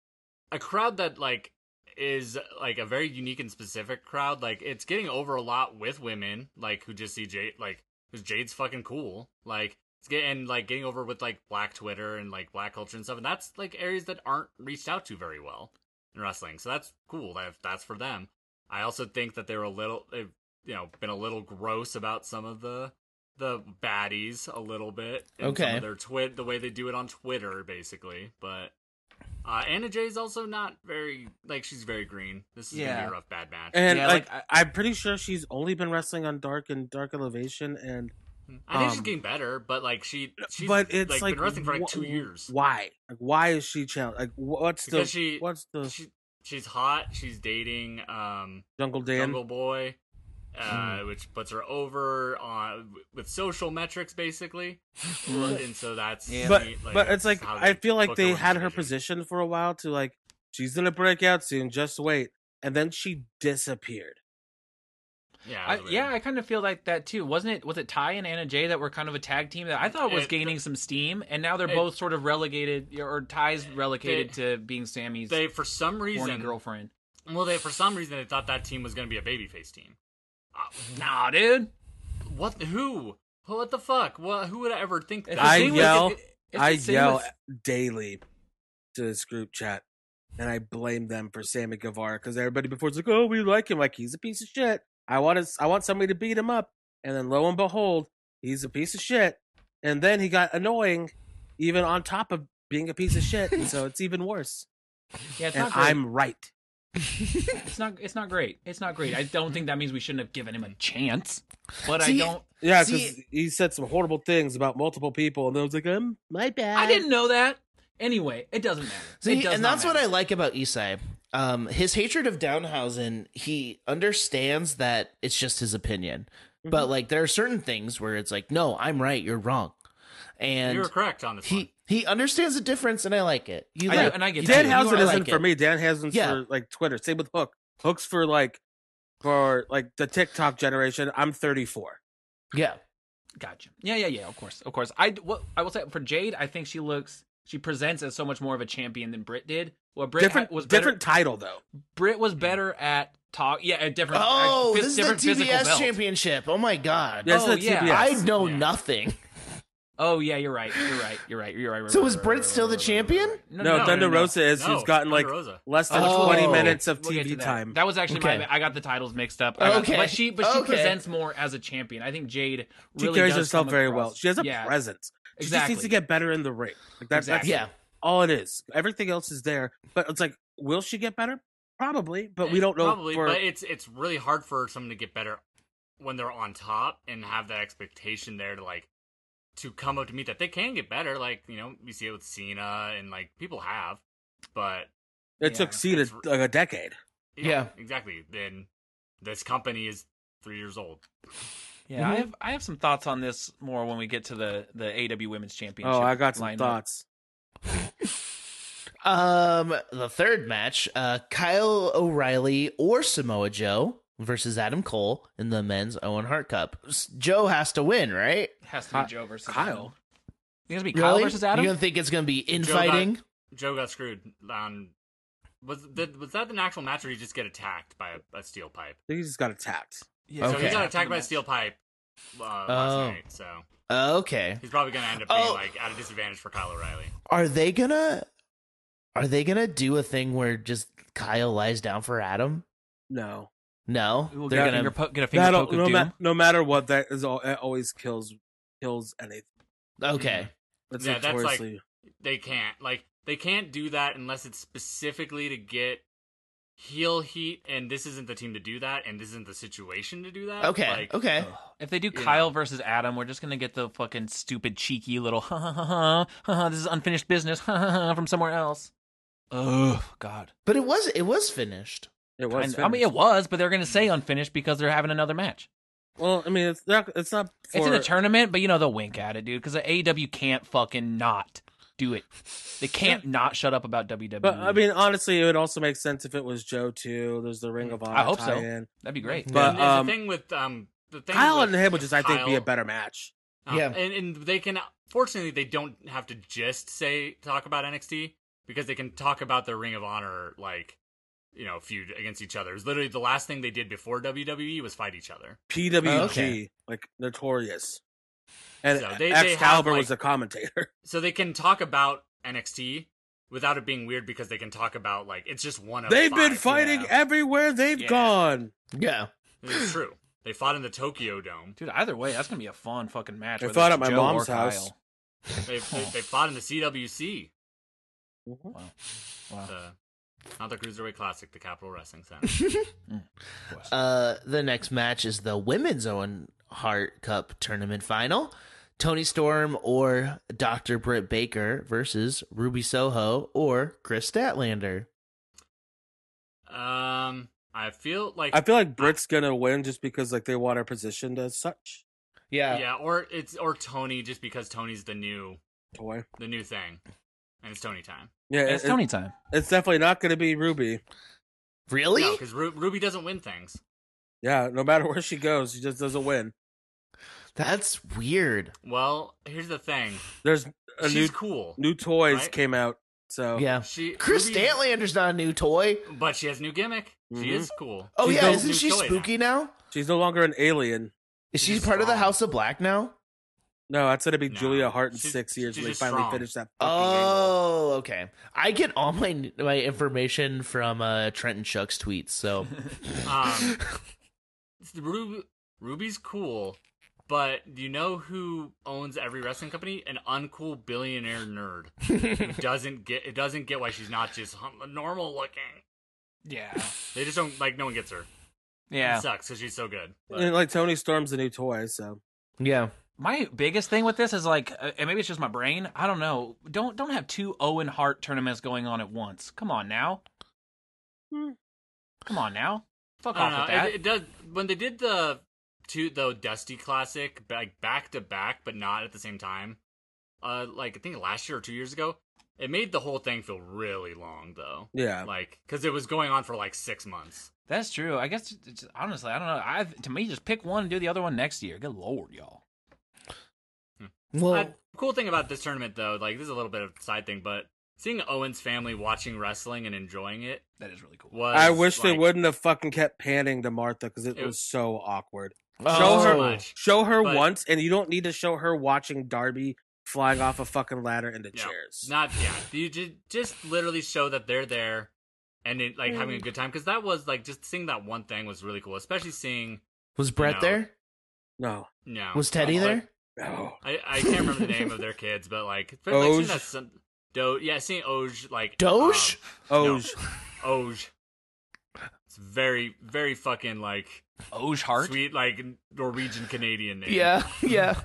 a crowd that like is like a very unique and specific crowd. Like it's getting over a lot with women like who just see Jade like because Jade's fucking cool. Like it's getting like getting over with like black Twitter and like black culture and stuff, and that's like areas that aren't reached out to very well in wrestling. So that's cool. That that's for them. I also think that they were a little, you know been a little gross about some of the the baddies a little bit. in some Okay. of their twit the way they do it on Twitter basically, but. Uh, Anna Jay's also not very like she's very green. This is gonna Yeah. be a rough bad match. And Yeah, like, like, I, am pretty sure she's only been wrestling on Dark and Dark Elevation, and I think she's um, getting better, but like she, she's but it's like, like, been wrestling for like wh- two years. Why? Like, why is she challenged? Like, what's Because the she, what's the she, she's hot. She's dating um Jungle Dan? Jungle Boy, uh, which puts her over on with social metrics basically, and so that's Yeah. but like, but it's like I feel like they had her position for a while to like she's gonna break out soon. Just wait, and then she disappeared. Yeah, I, yeah, I kind of feel like that too. Wasn't it? Was it Tay and Anna Jay that were kind of a tag team that I thought was It- gaining some steam, and now they're it- both sort of relegated, or Tay's relegated to being Sammy's They for some reason, girlfriend. well, they for some reason they thought that team was going to be a babyface team. Uh, Nah, dude. what? Who? What the fuck? What? Who would ever think that? I the thing was- yell- if- I yell with- daily to this group chat, and I blame them for Sammy Guevara because everybody before it's like, "Oh, we like him. Like he's a piece of shit. I want to, I want somebody to beat him up." And then lo and behold, he's a piece of shit. And then he got annoying, even on top of being a piece of shit. and so it's even worse. yeah, it's and not great. I'm right. It's not. It's not great. It's not great. I don't think that means we shouldn't have given him a chance. But See, I don't. Yeah, because he said some horrible things about multiple people, and I was like, um, my bad. I didn't know that. Anyway, it doesn't matter. See, it does and not that's what I like about Isai. Um, his hatred of Danhausen, he understands that it's just his opinion. Mm-hmm. But like there are certain things where it's like, no, I'm right, you're wrong. And you were correct on this one. He he understands the difference and I like it. You I like, do, and I get Dan that. Housen Housen isn't like for it. me. Danhausen's Yeah. for like Twitter. Same with Hook. Hook's for like for like the TikTok generation. I'm 34. Yeah. Gotcha. Yeah, yeah, yeah. Of course, of course. I what I will say for Jade, I think she looks, she presents as so much more of a champion than Britt did. Well, Britt different ha- was better, different title though. Britt was better at talk. Yeah, a different. Oh, uh, phys- this is the different physical TBS championship. Oh my god. Yeah, Oh, the yeah. TBS. I know Yeah. nothing. Oh yeah, you're right. You're right. You're right. You're right. right, So right, is right, Britt right, still the right, right, champion? right. No, Thunder Rosa is No, who's gotten like less than Oh. 20 minutes of We'll get TV that. time. That was actually Okay. my. I got the titles mixed up. Got- Okay. but she, but she Okay. presents more as a champion. I think Jade really she carries does herself come very well. She has a yeah, presence. She just needs to get better in the ring. Like that, Exactly. Yeah. All it is. Everything else is there, but it's like, will she get better? Probably, but we eh, don't know. Probably, for- but it's it's really hard for someone to get better when they're on top and have that expectation there to like to come up to meet that they can get better. Like you know, you see it with Cena and like people have, but it Yeah. took Cena like a decade. Yeah. exactly. Then this company is three years old. Yeah, I have I have some thoughts on this more when we get to the the AEW Women's Championship. Oh, I got some lineup. thoughts. Um, the third match, uh, Kyle O'Reilly or Samoa Joe versus Adam Cole in the men's Owen Hart Cup. Joe has to win, right? Has to be Ki- Joe versus Kyle. Adam. You think it's gonna be Kyle Really? versus Adam? You don't think it's gonna be infighting? Joe got screwed on. Was the, was that an actual match, or did he just get attacked by a, a steel pipe? He just got attacked. Yeah, So he Okay. got attacked by a steel pipe uh, last Oh. night. So Okay. he's probably gonna end up being Oh. like at a disadvantage for Kyle O'Reilly. Are they gonna? Are they gonna do a thing where just Kyle lies down for Adam? No, No, We'll they're gonna. po- get a finger poke of no, ma- no matter what, that is all. It always kills kills anything. Okay. Mm-hmm. It's Yeah, that's like- notoriously. They can't like they can't do that unless it's specifically to get heel heat, and this isn't the team to do that, and this isn't the situation to do that. Okay. Like, okay. If they do Kyle know. versus Adam, we're just gonna get the fucking stupid, cheeky little ha ha ha ha. ha, ha this is unfinished business ha, ha, ha, from somewhere else. Oh God! But it was it was finished. It was. I, I mean, it was, but they're gonna say unfinished because they're having another match. well, I mean, it's not. It's not. For, It's in a tournament, but you know they'll wink at it, dude, because the AEW can't fucking not do it. They can't not shut up about WWE. But I mean, honestly, it would also make sense if it was Joe too. There's the Ring of Honor. I hope so. tie-in. that'd be great. But, um, the thing with um the thing Kyle with and him would just, I think, be a better match. Um, Yeah. and, and they can fortunately they don't have to just say talk about NXT because they can talk about their Ring of Honor like you know feud against each other. It's literally the last thing they did before WWE was fight each other. PWG, Oh, okay. like notorious, and So they- they Excalibur have, was the commentator. So they can talk about NXT without it being weird because they can talk about like it's just one of They've been five. fighting yeah. everywhere they've Yeah. gone. Yeah. It's true. They fought in the Tokyo Dome. Dude, either way, that's gonna be a fun fucking match. They whether fought at my Joe mom's or house. They, they they fought in the CWC, mm-hmm. Wow. Wow. the not the Cruiserweight Classic, the Capitol Wrestling Center. Uh, the next match is the women's Owen Hart Cup tournament final. Toni Storm or Dr. Britt Baker versus Ruby Soho or Kris Statlander. um, I feel like I feel like Britt's gonna win just because like they want her positioned as such. Yeah. yeah, or it's or Toni just because Toni's the new Toy. the new thing, and it's Toni time. Yeah, It's it- Toni time. It's definitely not gonna be Ruby. Really? No, because Ru- Ruby doesn't win things. Yeah, no matter where she goes, she just doesn't win. That's weird. Well, here's the thing. There's a She's new cool. new toys right? came out, so Yeah. She Kris Ruby- Statlander's not a new toy. but she has a new gimmick. She Mhm. is cool. Oh, She's yeah. no- Isn't she toy now. spooky now? she's no longer an alien. Is she She's part of the. House of Black now? No, that's gonna be No. Julia Hart in She's- six years when they finally strong. finish that. fucking angle. Oh, okay. I get all my my information from uh, Trent and Chuck's tweets. So Um, Ruby, Ruby's cool, but do you know who owns every wrestling company? An uncool billionaire nerd who doesn't get it. Doesn't get why she's not just hum- normal looking. Yeah. They just don't like. No one gets her. Yeah. It sucks because she's so good. But- And, like Toni Storm's a new toy, so yeah, My biggest thing with this is like, uh, and maybe it's just my brain. I don't know. Don't don't have two Owen Hart tournaments going on at once. Come on now. Hmm. Come on now. Fuck off don't with that. It, it does when they did the two the Dusty Classic like back to back, but not at the same time. Uh, like I think last year or two years ago, it made the whole thing feel really long though. yeah. Like because it was going on for like six months. That's true. I guess it's, honestly, I don't know. I to me, just pick one and do the other one next year. Good lord, y'all. Well, Uh, cool thing about this tournament though, like this is a little bit of a side thing, but seeing Owen's family watching wrestling and enjoying it That is really cool. was. I wish they wouldn't have fucking kept panning to Martha because it, It- was so awkward. oh, show her- so much. Show her But- once, and you don't need to show her watching Darby flying off a fucking ladder into No, chairs. Not yeah. You just just literally show that they're there and it, like having a good time because that was like just seeing that one thing was really cool, especially seeing was Bret no. there? no, no Was Teddy but- there? No. I I can't remember the name of their kids, but like, but, like Oje? seeing that some, Do yeah, seeing Oje like Doge? Oh, um, Oje. It's very very fucking like Oje Hart. sweet like Norwegian Canadian name. Yeah, yeah.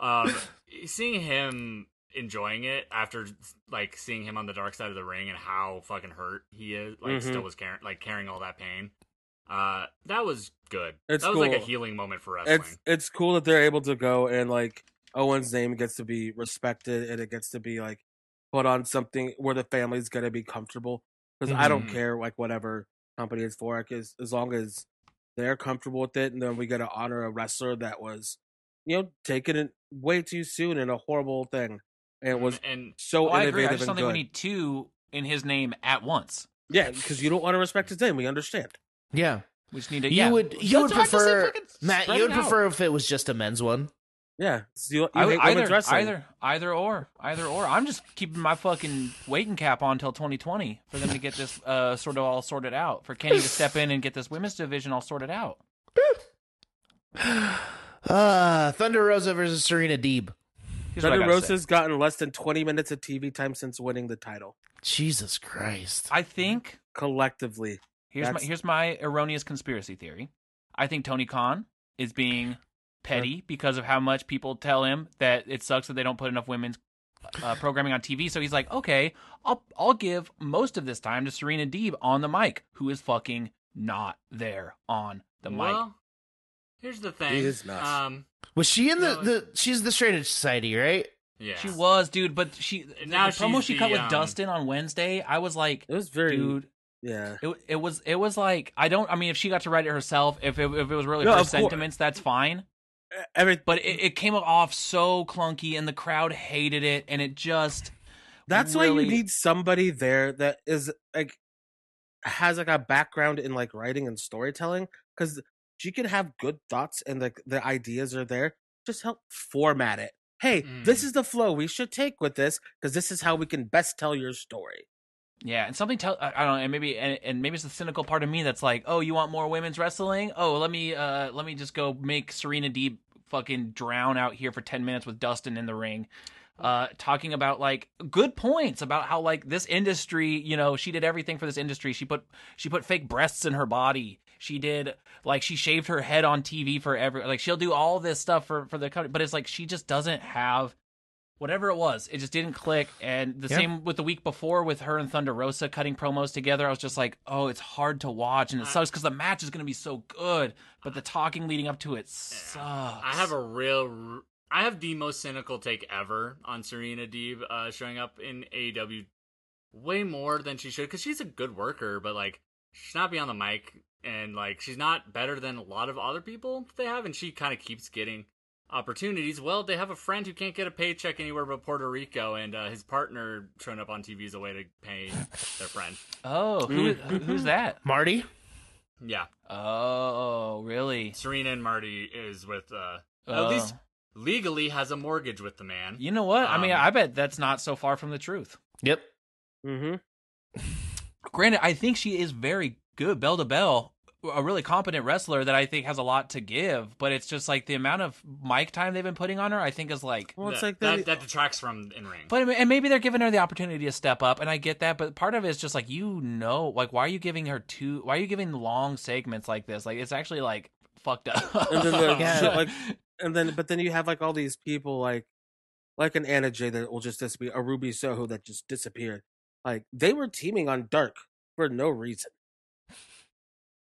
um seeing him enjoying it after like seeing him on the dark side of the ring and how fucking hurt he is like Mhm. still was carrying like carrying all that pain uh that was good It's that was like a healing moment for wrestling it's it's cool that they're able to go and like Owen's name gets to be respected and it gets to be like put on something where the family's gonna be comfortable. Because I don't Mhm. care like whatever company it's for, like, as as long as they're comfortable with it, and then we get to honor a wrestler that was, you know, taken it way too soon and a horrible thing, and it was and so Oh, I agree. innovative I just don't and think we need two in his name at once. Yeah, because you don't want to respect his name. We understand. Yeah. We just need to. You yeah. would you would That's what I just said, prefer Matt, you would it out. prefer if it was just a men's one. Yeah, so you, you I hate either, wrestling. either, either or, either or. I'm just keeping my fucking waiting cap on until 2020 for them to get this uh, sort of all sorted out. For Kenny to step in and get this women's division all sorted out. Uh Thunder Rosa versus Serena Deeb. Here's Thunder gotta say. Gotten less than 20 minutes of TV time since winning the title Jesus Christ. I think collectively. Here's my here's my erroneous conspiracy theory. I think Tony Khan is being petty because of how much people tell him that it sucks that they don't put enough women's uh, programming on TV. So he's like, okay, I'll I'll give most of this time to Serena Deeb on the mic, who is fucking not there on the mic. well here's the thing is nuts. um Was she in the, No, the she's the straight edge society, right? yeah She was, dude, but she Now the promo she's she cut the, with um, Dustin on Wednesday. I was like, It was very, dude, yeah. it it was it was like I don't. I mean, if she got to write it herself, if it, if it was really No, her sentiments, that's fine. Every But it, it came off so clunky, and the crowd hated it, and it just that's why you need somebody there that is like has like a background in like writing and storytelling because she could have good thoughts and like the ideas are there. Just help format it. Hey, this Mm. is the flow we should take with this because this is how we can best tell your story. Yeah, and something tell I don't know, and maybe and, and maybe it's the cynical part of me that's like, oh, you want more women's wrestling? Oh, let me uh let me just go make Serena Deeb fucking drown out here for ten minutes with Dustin in the ring. Uh, talking about like good points about how like this industry, you know, she did everything for this industry. She put she put fake breasts in her body. She did like she shaved her head on TV for every like she'll do all this stuff for for the company, but it's like she just doesn't have whatever it was, it just didn't click. And the Yeah. same with the week before with her and Thunder Rosa cutting promos together. I was just like, oh, it's hard to watch, and it I- sucks because the match is going to be so good, but the talking leading up to it sucks. I have a real, I have the most cynical take ever on Serena Deeb uh, showing up in AEW, way more than she should because she's a good worker, but like she's not be on the mic and like she's not better than a lot of other people they have, and she kind of keeps getting opportunities. Well, they have a friend who can't get a paycheck anywhere but Puerto Rico, and uh, his partner showing up on TV is a way to pay their friend. Oh, who, who- who's that? Marty? Yeah, Oh, really? Serena and Marty is with uh, Oh. at least legally has a mortgage with the man. You know what? I mean, Um, I bet that's not so far from the truth. Yep. Mm-hmm. Granted, I think she is very good, bell to bell, a really competent wrestler that I think has a lot to give. But it's just like the amount of mic time they've been putting on her. I think is like, Well, it's that, like that, that. that detracts from in ring. but and maybe they're giving her the opportunity to step up, and I get that. But part of it is just like you know, like why are you giving her two? Why are you giving long segments like this? Like it's actually like fucked up. and then the Yeah. shit, like, and then but then you have like all these people like, like an Anna Jay that will just disappear, a Ruby Soho that just disappeared. Like they were teaming on Dark for no reason.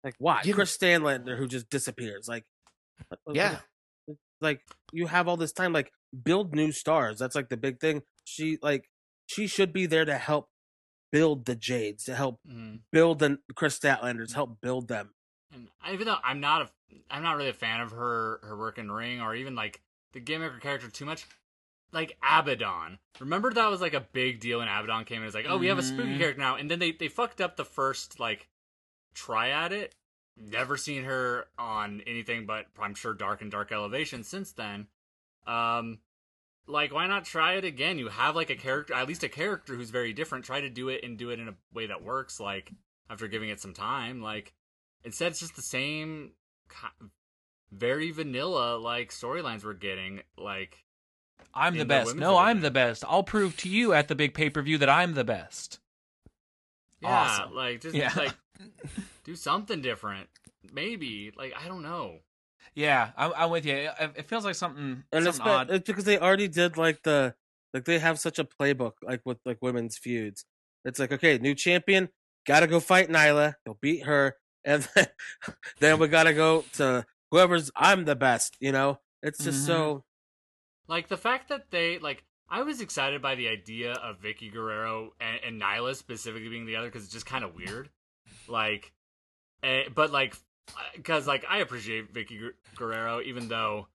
Like why? Kris Statlander who just disappears. Like, uh, Yeah. like you have all this time. Like build new stars. That's like the big thing. She like she should be there to help build the Jades, to help Mhm. build the Kris Statlanders, help build them. And even though I'm not a, I'm not really a fan of her her work in ring or even like the gimmick or character too much. Like Abaddon, remember that was like a big deal when Abaddon came in. It's like, oh, we have a spooky Mhm. character now, and then they they fucked up the first like try at it. Never seen her on anything but I'm sure Dark and Dark Elevation since then. Um, like why not try it again? You have like a character, at least a character who's very different. Try to do it and do it in a way that works. Like after giving it some time, like instead it's just the same very vanilla like storylines we're getting like I'm the the best. women's No, I'm the best. I'll prove to you at the big pay per view that I'm the best. yeah Awesome. like just Yeah. like do something different maybe like i don't know Yeah, I'm, I'm with you. It, it feels like something, and it's, something odd. it's because they already did like the like they have such a playbook like with like women's feuds. It's like okay, new champion, gotta go fight Nyla, they'll beat her, and then, then we gotta go to whoever's I'm the best. You know, it's just Mhm. so like the fact that they like i was excited by the idea of vickie guerrero and, and nyla specifically being together because it's just kind of weird like eh, but like because like i appreciate vickie guerrero even though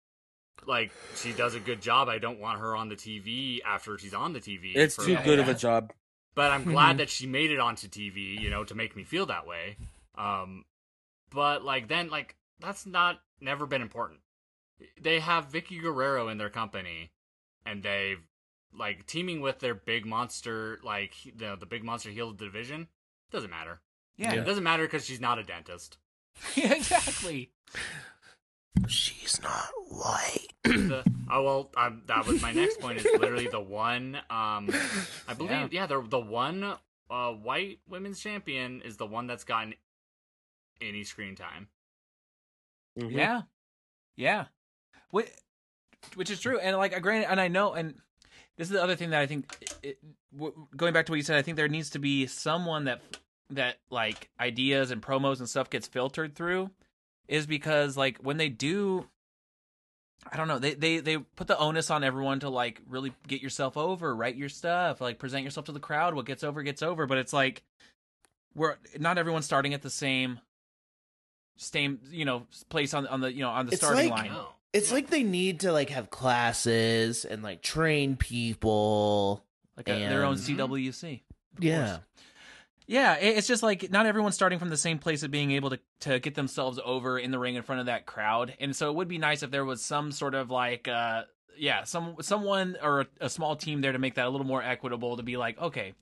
like she does a good job i don't want her on the tv after she's on the tv it's too good of a job. but I'm glad that she made it onto TV, you know, to make me feel that way. Um, but like then, like that's not never been important. They have Vickie Guerrero in their company, and they've like teaming with their big monster, like the the big monster heel of the division. Doesn't matter. Yeah, It doesn't matter because she's not a dentist. exactly. She's not white. the, oh well, um, that was my next point. Is literally the one. Um, I believe, yeah, the the one uh, white women's champion is the one that's gotten any screen time. Mhm. Yeah, yeah, which, which is true, and like, I granted, and I know, and this is the other thing that I think, it, going back to what you said, I think there needs to be someone that that like ideas and promos and stuff gets filtered through, is because like when they do. I don't know. They, they they put the onus on everyone to like really get yourself over, write your stuff, like present yourself to the crowd. What gets over gets over, but it's like we're not everyone's starting at the same same you know place on on the you know on the It's starting like- line. Oh, it's Yeah. like they need to like have classes and like train people. like a, their own CWC. Yeah. Yeah, it's just like not everyone's starting from the same place of being able to to get themselves over in the ring in front of that crowd. And so it would be nice if there was some sort of like uh yeah, some someone or a, a small team there to make that a little more equitable to be like, okay,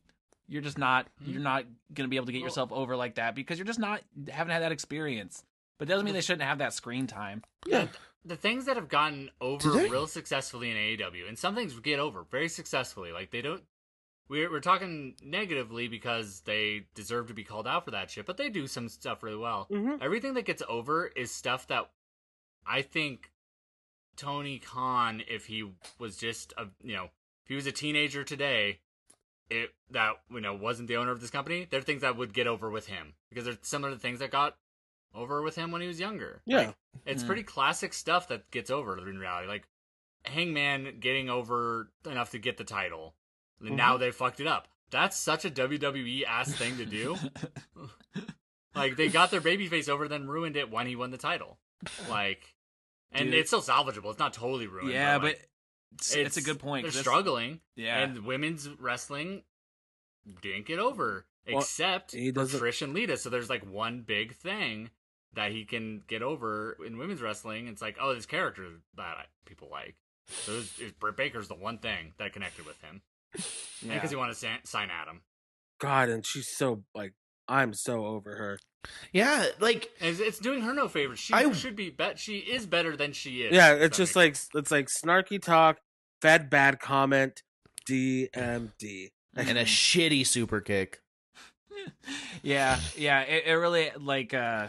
you're just not Mhm. you're not going to be able to get yourself over like that because you're just not haven't had that experience. But doesn't mean they shouldn't have that screen time. Yeah. the things that have gotten over real successfully in AEW, and some things get over very successfully. Like they don't. We're we're talking negatively because they deserve to be called out for that shit, but they do some stuff really well. Mhm. Everything that gets over is stuff that I think Tony Khan, if he was just a you know, if he was a teenager today, it that you know wasn't the owner of this company, there are things that would get over with him because they're similar to things that got over with him when he was younger. Yeah. Like, it's Mm. pretty classic stuff that gets over in reality. Like Hangman getting over enough to get the title. And Now they fucked it up. That's such a WWE ass thing to do. like they got their babyface over, then ruined it when he won the title. Like, and Dude. it's still salvageable. It's not totally ruined. yeah, but, but like, it's, it's a good point. They're 'cause that's- struggling, Yeah. and women's wrestling didn't get over Well, except he for doesn't- Trish and Lita. So there's like one big thing that he can get over in women's wrestling. It's like, oh, this character that people like. So it was, it, Britt Baker's the one thing that connected with him Yeah. because he wanted to sa- sign Adam. God, and she's so like I'm so over her. Yeah, like it's, it's doing her no favors. She I- should be bet. She is better than she is. Yeah, it's just makes like it's like snarky talk, fed bad comment, DMD. and a shitty super kick. yeah, yeah. It, it really like uh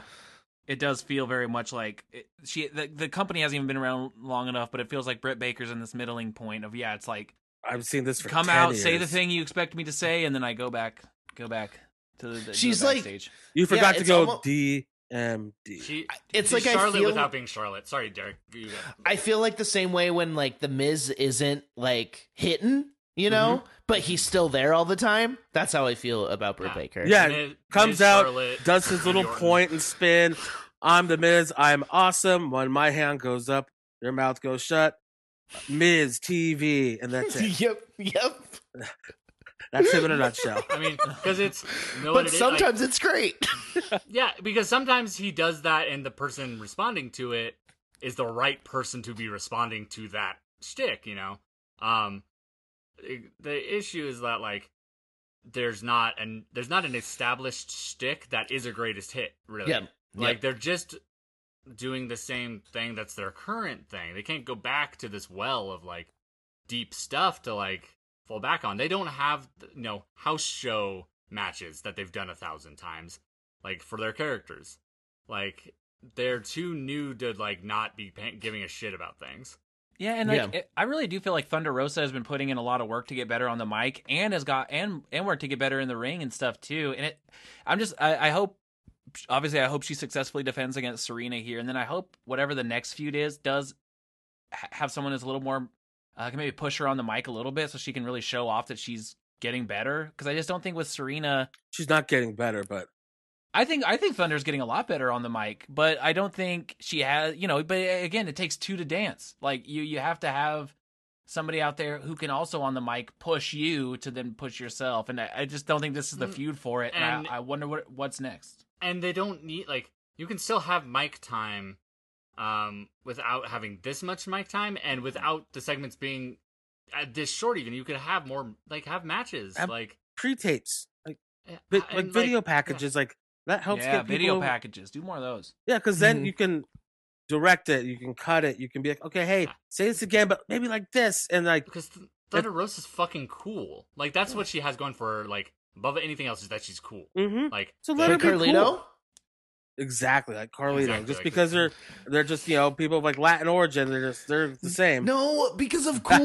it does feel very much like it, she the, the company hasn't even been around long enough, but it feels like Britt Baker's in this middling point of yeah, it's like I've seen this for come 10 out, say the thing you expect me to say, and then I go back, go back to the. the She's like- backstage. You forgot to go almo- DMD. She, It's she's like I Charlotte feel- without being Charlotte. Sorry, Derek. You go. I feel like the same way when like the Miz isn't like hitting, you know, mm-hmm. but he's still there all the time. That's how I feel about Britt Yeah. Baker. Yeah, Miz- comes Miz, out, Charlotte, does his little Orton. point and spin. I'm the Miz. I'm awesome. When my hand goes up, your mouth goes shut. Miz TV, and that's it. yep, yep. That's him in a nutshell. I mean, because it's you know what But it is? Like, sometimes it's great. yeah, because sometimes he does that, and the person responding to it is the right person to be responding to that shtick. You know, um, the issue is that like there's not an there's not an established shtick that is a greatest hit. Really, Yeah, like yeah. they're just doing the same thing that's their current thing. They can't go back to this well of like deep stuff to like fall back on. They don't have you know house show matches that they've done a thousand times like for their characters. Like they're too new to like not be pa- giving a shit about things. Yeah, and like, Yeah. it, I really do feel like Thunder Rosa has been putting in a lot of work to get better on the mic, and has got and and work to get better in the ring and stuff too. And it, I'm just, I, I hope, obviously, I hope she successfully defends against Serena here, and then I hope whatever the next feud is does ha- have someone who's a little more, uh, can maybe push her on the mic a little bit so she can really show off that she's getting better. Because I just don't think with Serena, She's not getting better, but I think I think Thunder's getting a lot better on the mic, but I don't think she has. You know, but again, it takes two to dance. Like you, you have to have somebody out there who can also on the mic push you to then push yourself. And I, I just don't think this is the Mm, feud for it. And, and- I, I wonder what what's next. And they don't need like you can still have mic time um without having this much mic time and without the segments being uh, this short even you could have more like have matches Ab- like pre-tapes, like vi- like and, video packages, like that helps yeah, get people. video packages. Do more of those. Yeah, because then you can direct it, you can cut it, you can be like, okay, hey, say this again, but maybe like this, and like, because Th- Thunder is fucking cool like that's what she has going for her like above anything else is that she's cool mm-hmm. like So they- let her Like be Carlito? cool. exactly like Carlito, Exactly just like because they're they're just you know people of like Latin origin, they're just they're the same. No, because of cool.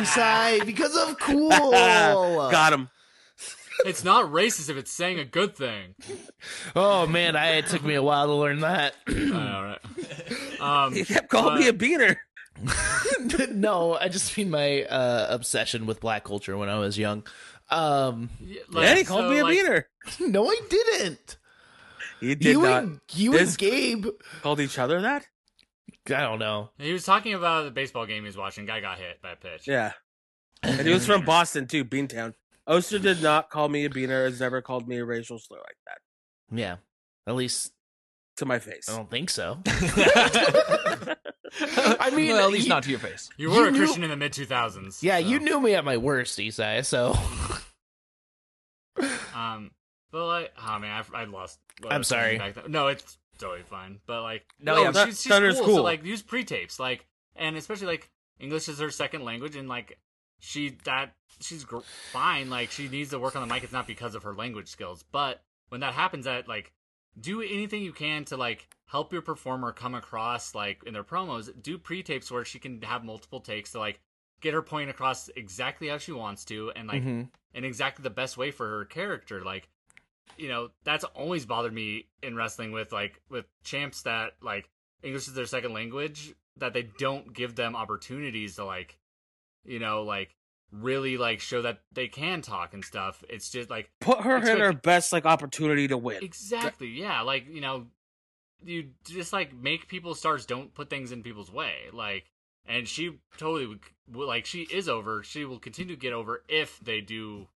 Isai, because of cool. Got him. it's not racist if it's saying a good thing Oh man, I it took me a while to learn that. I know, right? um He kept calling me a beaner. no, I just mean my uh, obsession with black culture when I was young. Um, yeah, and he called so, me a like, beaner. no, I didn't. He did you not. and you This- and Gabe. Called each other that? I don't know. He was talking about the baseball game he was watching. Guy got hit by a pitch. Yeah. And he was from Boston too, Beantown. Oster did not call me a beaner. Has never called me a racial slur like that Yeah, at least to my face. I don't think so. I mean, well, at least you- not to your face. You were You a knew- Christian in the mid 2000s. Yeah, so, you knew me at my worst, Isai. So Um, but like, oh man, I, I lost. what I I'm sorry. No, it's totally fine. But like, No, no, yeah, Thun- she's, she's Thunder's cool, cool. So like, use pre-tapes, like, and especially like English is her second language, and like, she that she's gr- fine. Like, she needs to work on the mic. It's not because of her language skills, but when that happens, that like, do anything you can to like help your performer come across like in their promos. Do pre-tapes where she can have multiple takes to like get her point across exactly how she wants to, and like Mhm. in exactly the best way for her character. Like, you know, that's always bothered me in wrestling with like with champs that like English is their second language that they don't give them opportunities to like, you know, like really like show that they can talk and stuff. It's just like Put her in Expect- her best like opportunity to win. exactly, yeah, like you know, you just like make people stars. Don't put things in people's way, like. And she totally would, would- like she is over. She will continue to get over if they do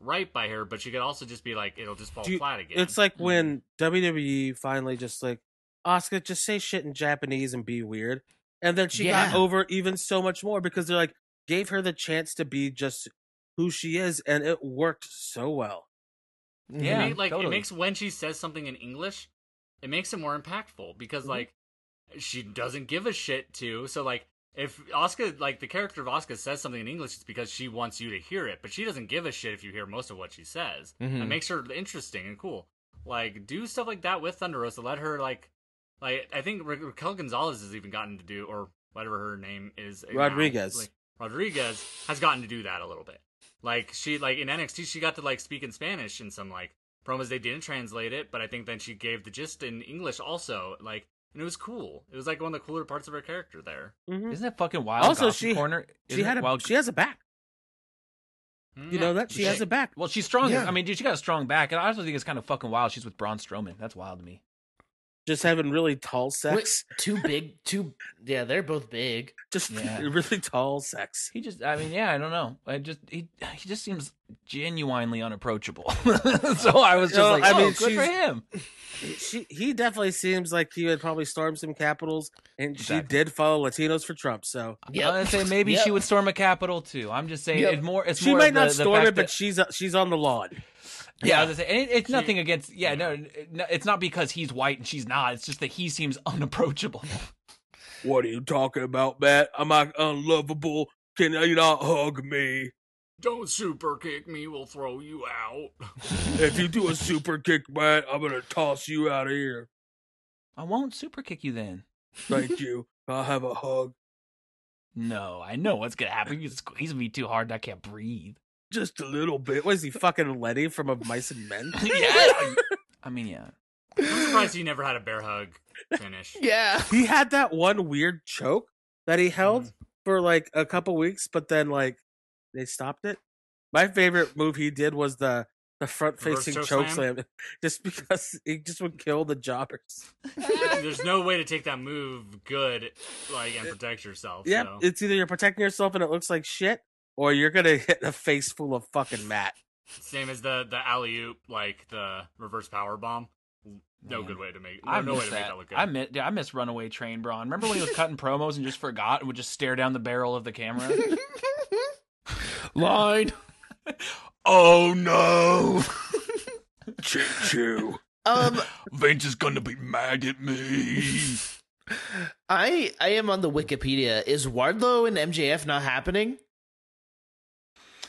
right by her, but she could also just be like it'll just fall you- flat again. It's like when mm. WWE finally just like Asuka, just say shit in Japanese and be weird. and then she Yeah. got over even so much more because they're like gave her the chance to be just who she is, and it worked so well. Mm-hmm. Yeah, it make, like totally. it makes when she says something in English, it makes it more impactful because Mm-hmm. like she doesn't give a shit to. So like if Asuka like the character of Asuka says something in English, it's because she wants you to hear it, but she doesn't give a shit if you hear most of what she says. It makes her interesting and cool. Like do stuff like that with Thunder Rosa. Let her like like I think Ra- Raquel Gonzalez has even gotten to do or whatever her name is now. Rodriguez. Like, Rodriguez has gotten to do that a little bit. Like she like in NXT she got to like speak in Spanish in some like promos they didn't translate it, but I think then she gave the gist in English also. Like and it was cool. It was like one of the cooler parts of her character there. Mhm. Isn't that fucking wild? Also, Gossip she- corner. She Isn't had a wild? she has a back. You know that she She- has a back. well, she's strong. Yeah. I mean, dude, she got a strong back, and I also think it's kind of fucking wild. She's with Braun Strowman. That's wild to me. Just having really tall Wait, sex. too big, too yeah, they're both big. Just Yeah. really tall sex. He just, I mean, yeah, I don't know. I just, he, he just seems genuinely unapproachable. so I was just No, like, I oh, mean, good for him. She he definitely seems like he would probably storm some capitals, and she did follow Latinos for Trump. So yeah, I would say maybe Yep. she would storm a capital too. I'm just saying, Yep. it's more. It's she more might of not the, the storm fact it, but that- she's uh, she's on the lawn. Yeah, I was gonna say, and it, it's nothing against. Yeah, no, no, it's not because he's white and she's not. It's just that he seems unapproachable. What are you talking about, Matt? Am I unlovable? Can you not hug me? Don't super kick me, we'll throw you out. If you do a super kick, Matt, I'm gonna toss you out of here. I won't super kick you then. Thank you. I'll have a hug. No, I know what's gonna happen. You squeeze me too hard, and I can't breathe. Just a little bit. Was he fucking Lennie from a Mice and Men? yeah, I mean, yeah. I'm surprised he never had a bear hug finish. Yeah. he had that one weird choke that he held Mm-hmm. for like a couple weeks, but then like they stopped it. My favorite move he did was the the front facing choke choke slam, just because he just would kill the jobbers. There's no way to take that move good, like, and protect yourself. Yep, so. it's either you're protecting yourself and it looks like shit, or you're gonna hit a face full of fucking mat. Same as the the alley oop, like the reverse power bomb. No Man. good way to make. No, I no way miss to make that. that look good. I miss, dude, I miss Runaway Train Braun. Remember when he was cutting promos and just forgot and would just stare down the barrel of the camera? Line. oh no! Choo choo. Um, Vince is gonna be mad at me. I I am on the Wikipedia. Is Wardlow and MJF not happening?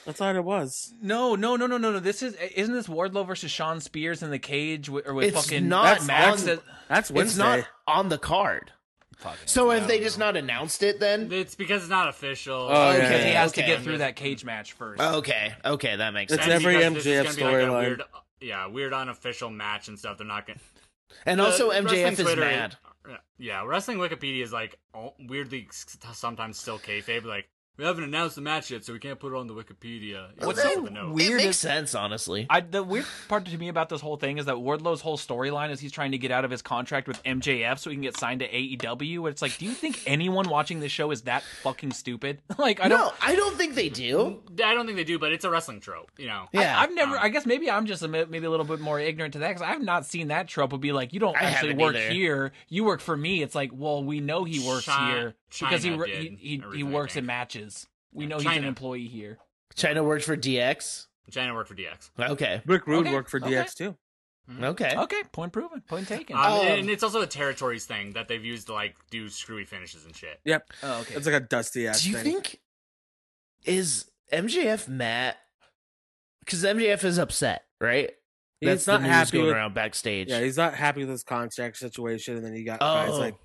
I thought it was. No, no, no, no, no, no. This is isn't this Wardlow versus Shawn Spears in the cage with, or with It's fucking not that Max? on- that- That's It's not on the card. So have they just not announced it then? It's because it's not official. Oh, yeah, because he has to okay. get through that cage match first. Okay, okay, that makes It's sense. And every because this is MJF gonna be like a storyline. weird- Yeah, weird unofficial match and stuff. They're not gonna. And Uh, also, wrestling MJF is Twitter mad. Yeah, wrestling Wikipedia is like all- weirdly s- sometimes still kayfabe. Like we haven't announced the match yet, so we can't put it on the Wikipedia. What's just so the note. weird It is- makes sense, honestly. I, the weird part to me about this whole thing is that Wardlow's whole storyline is he's trying to get out of his contract with MJF so he can get signed to AEW. It's like, do you think anyone watching this show is that fucking stupid? like, I don't. no, I don't think they do. I don't think they do, but it's a wrestling trope. You know. Yeah. I, have never. um, I guess maybe I'm just a, maybe a little bit more ignorant to that because I've not seen that trope of be like, you don't I actually work either. here, you work for me. It's like, well, we know he works Chi- here because he Chyna wor- he he, he works in think. Matches. We Yeah, know he's an employee here. Chyna works for DX. Chyna worked for DX. Okay, Rick Rude Okay, worked for okay. DX too. okay. Okay, point proven, point taken. Um, Um, and it's also a territories thing that they've used to like do screwy finishes and shit. Yep, oh, okay. it's like a dusty ass Do you thing. think is MJF Matt? Because MJF is upset, right? He's That's not the news happy going with- around backstage. Yeah, he's not happy with his contract situation, and then he got guys Oh. like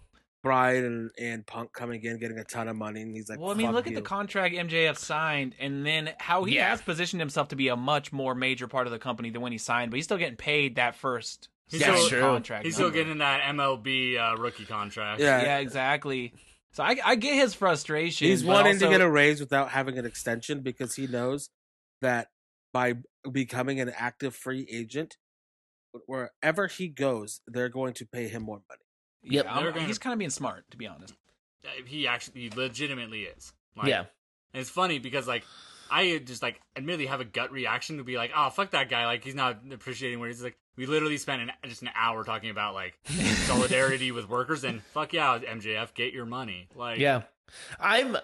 Bryan and, and Punk coming in, getting a ton of money, and he's like, well, I mean, "Fuck look you." at the contract MJF signed, and then how he Yeah. has positioned himself to be a much more major part of the company than when he signed, but he's still getting paid that first He's Yeah, still, contract. he's still getting that MLB uh, rookie contract. Yeah. yeah, exactly. So I, I get his frustration. He's but wanting to get a raise without having an extension because he knows that by becoming an active free agent, wherever he goes, they're going to pay him more money. Yep. Yeah, gonna- he's kind of being smart, to be honest. He actually, he legitimately is. Like, yeah. And it's funny because like I just like admittedly have a gut reaction to be like, oh fuck that guy, like he's not appreciating where he's like, we literally spent an, just an hour talking about like solidarity with workers and fuck yeah, MJF, get your money. Like, Yeah, I'm.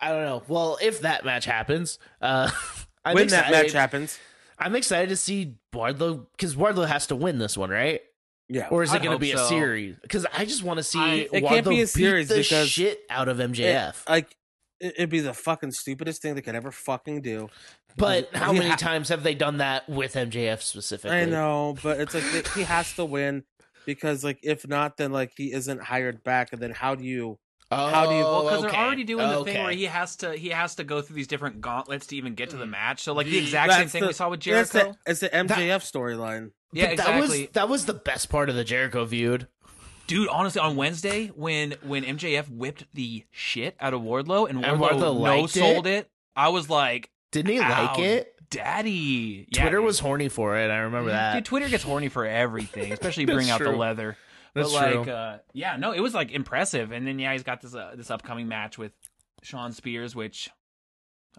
I don't know. Well, if that match happens, uh, I'm when excited. that match happens, I'm excited to see Wardlow because Wardlow has to win this one, right? Yeah. Or is it going to hope be a series? Because I just want to see I- it Wardlow can't be a beat series the because shit out of MJF. Like it, it'd be the fucking stupidest thing they could ever fucking do. but how he many ha- times have they done that with MJF specifically? I know, but it's like that he has to win because like if not, then like he isn't hired back, and then how do you? Oh, How do you- Well, because oh, okay. they're already doing the oh, thing where he has to he has to go through these different gauntlets to even get to the mm. match. So like the The- exact same thing the- we saw with That's Jericho. the, it's the MJF storyline. yeah, But exactly. That was that was the best part of the Jericho feud. Dude, honestly, on Wednesday when when MJF whipped the shit out of Wardlow and And Wardlow, Wardlow no sold it. I was like, Didn't he like it? "Daddy." Yeah, Twitter dude. was horny for it. I remember mm-hmm. that. Dude, Twitter gets horny for everything, especially bring out the leather. That's but like, true. uh, yeah, no, it was like impressive. And then yeah, he's got this uh, this upcoming match with Shawn Spears, which,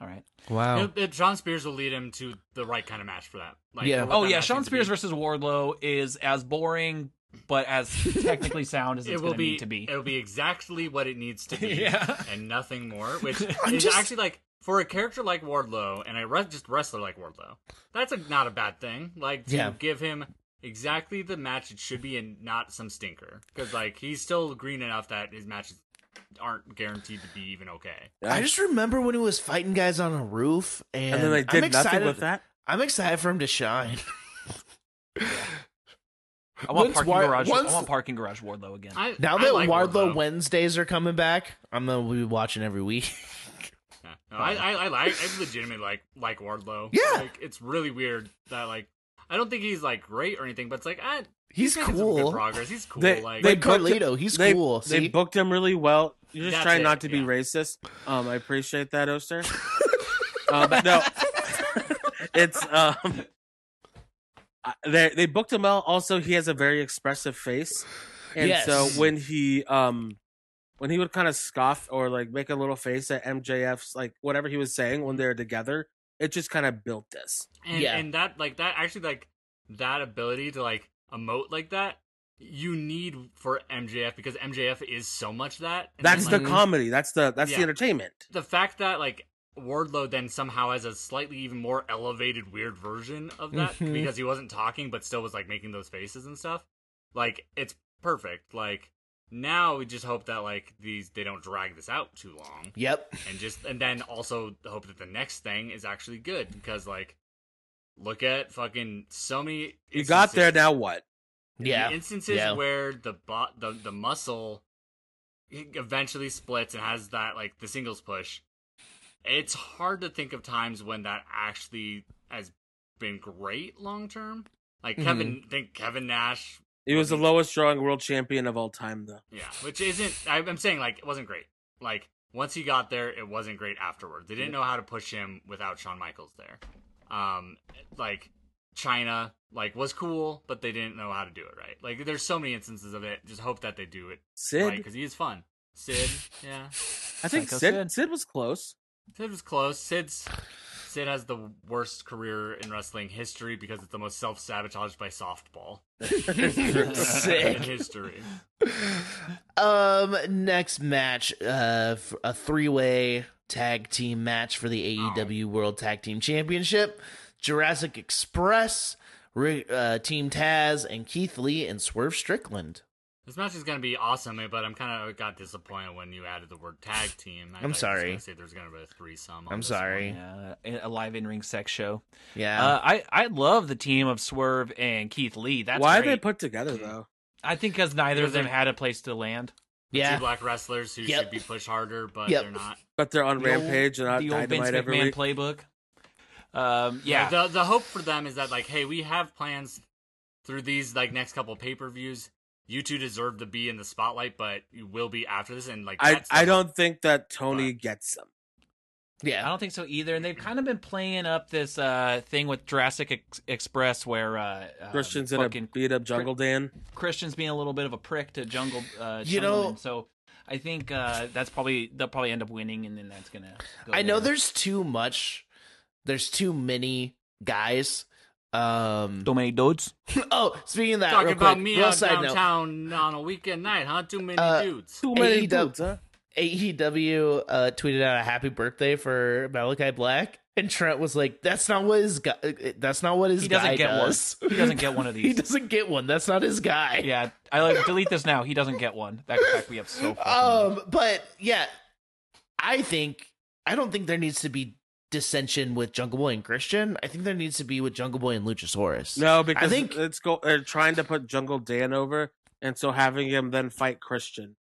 all right. wow. It, it, Shawn Spears will lead him to the right kind of match for that. Like, Yeah. Oh yeah, match Shawn Spears versus Wardlow is as boring but as technically sound as it's it will be, to be. It'll be exactly what it needs to be, Yeah. and nothing more. Which I'm is just- actually like for a character like Wardlow and a re- just wrestler like Wardlow. That's a, not a bad thing. Like to Yeah. give him exactly the match it should be, and not some stinker. Because like he's still green enough that his matches aren't guaranteed to be even okay. I just remember when he was fighting guys on a roof, and, and then they I'm did excited, nothing with that. I'm excited for him to shine. I want parking War- garage. once- I want parking garage Wardlow again. I, Now that like Wardlow Wardlow. Wednesdays are coming back, I'm gonna be watching every week. Yeah. No, I, I, I like, I legitimately like like Wardlow. Yeah. like it's really weird that like I don't think he's like great or anything, but it's like ah, He's making some cool. good progress. He's cool. They- like they Like booked it- Carlito, he's they, cool. They See? booked him really well. You're just That's trying it, not to be yeah. racist. Um, I appreciate that, Oster. uh, but no, it's um, they they booked him well. Also, he has a very expressive face, and Yes. so when he um, when he would kind of scoff or like make a little face at MJF's like whatever he was saying when they were together, it just kind of built this. and Yeah. and that like that actually like that ability to like emote like that you need for MJF because MJF is so much that. And That's then, the like, comedy. That's the that's the entertainment. the fact that like Wardlow then somehow has a slightly even more elevated weird version of that Mhm. because he wasn't talking but still was like making those faces and stuff. Like it's perfect. Like now we just hope that like these they don't drag this out too long Yep. and just and then also hope that the next thing is actually good because like look at fucking so many You got there now. What? Yeah. the instances Yeah. where the bot the the muscle eventually splits and has that like the singles push. It's hard to think of times when that actually has been great long term. Like mm-hmm. Kevin, think Kevin Nash, He was the lowest drawing world champion of all time, though. yeah, which isn't. I- I'm saying like it wasn't great. Like once he got there, it wasn't great afterwards. They didn't know how to push him without Shawn Michaels there. Um, like Chyna, like was cool, but they didn't know how to do it right. Like there's so many instances of it. Just hope that they do it Sid, right because he is fun. Sid, yeah, I think Psycho Sid, Sid. Sid was close. Sid was close. Sid's Sid has the worst career in wrestling history because it's the most self sabotaged by softball in history. Um, next match, uh, a three-way tag team match for the AEW World Tag Team Championship. Jurassic Express, uh, Team Taz, and Keith Lee and Swerve Strickland. This match is gonna be awesome, but I'm kind of got disappointed when you added the word tag team. I I'm thought you were just sorry. gonna Say there's gonna be a threesome. on I'm this sorry. one. Yeah, a live in ring sex show. Yeah, Uh, I I love the team of Swerve and Keith Lee. That's Why are great. they put together though? I think because neither of them had a place to land. yeah. Two black wrestlers who Yep. should be pushed harder, but Yep. they're not. But they're on The old- Rampage and not the old Vince every McMahon week. playbook. Um, yeah, The the hope for them is that like, hey, we have plans through these like next couple pay per views. You two deserve to be in the spotlight, but you will be after this. And like, I I don't think that Tony gets them. Yeah, I don't think so either. And they've kind of been playing up this uh, thing with Jurassic Ex- Express, where uh, uh, Christian's in a fucking beat up Jungle Dan. Christian's being a little bit of a prick to Jungle. Uh, You know- so I think uh, that's probably they'll probably end up winning, and then that's gonna. Go I know there. there's too much. There's too many guys Um. Too many dudes. Oh, speaking of that, Talking real about quick, me real out side note. downtown on a weekend night, huh? Too many Uh, dudes. Too many AEW dudes, huh? AEW uh, tweeted out a happy birthday for Malakai Black, and Trent was like, "That's not what his guy. That's not what his He doesn't guy get does. one. He doesn't get one of these. he doesn't get one. That's not his guy." Yeah, I like delete this now. He doesn't get one. That cracked we have so. fucking much. Um, but yeah, I think I don't think there needs to be dissension with Jungle Boy and Christian. I think there needs to be with Jungle Boy and Luchasaurus. No, because I think- it's go. They're trying to put Jungle Dan over, and so having him then fight Christian.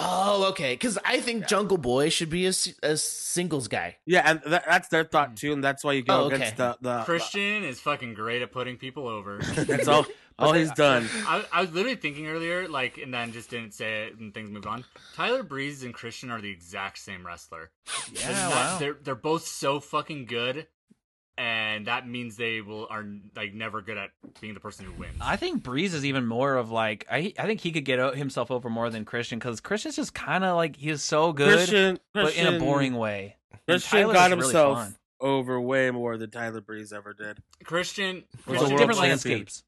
Oh, okay. Because I think Jungle Boy should be a, a singles guy. Yeah, and that, that's their thought hmm. too, and that's why you go Oh, okay. against the the. Christian is fucking great at putting people over. That's all. all he's done. I, I was literally thinking earlier, like, and then just didn't say it, and things moved on. Tyler Breeze and Christian are the exact same wrestler. Yeah, They're not- wow. They're they're both so fucking good, and that means they will are like never good at being the person who wins. I think Breeze is even more of like I. I think he could get himself over more than Christian because Christian's just kind of like he's so good, Christian, but in a boring way. Christian got really himself fun. over way more than Tyler Breeze ever did. Christian Was Christian, different champion. landscapes.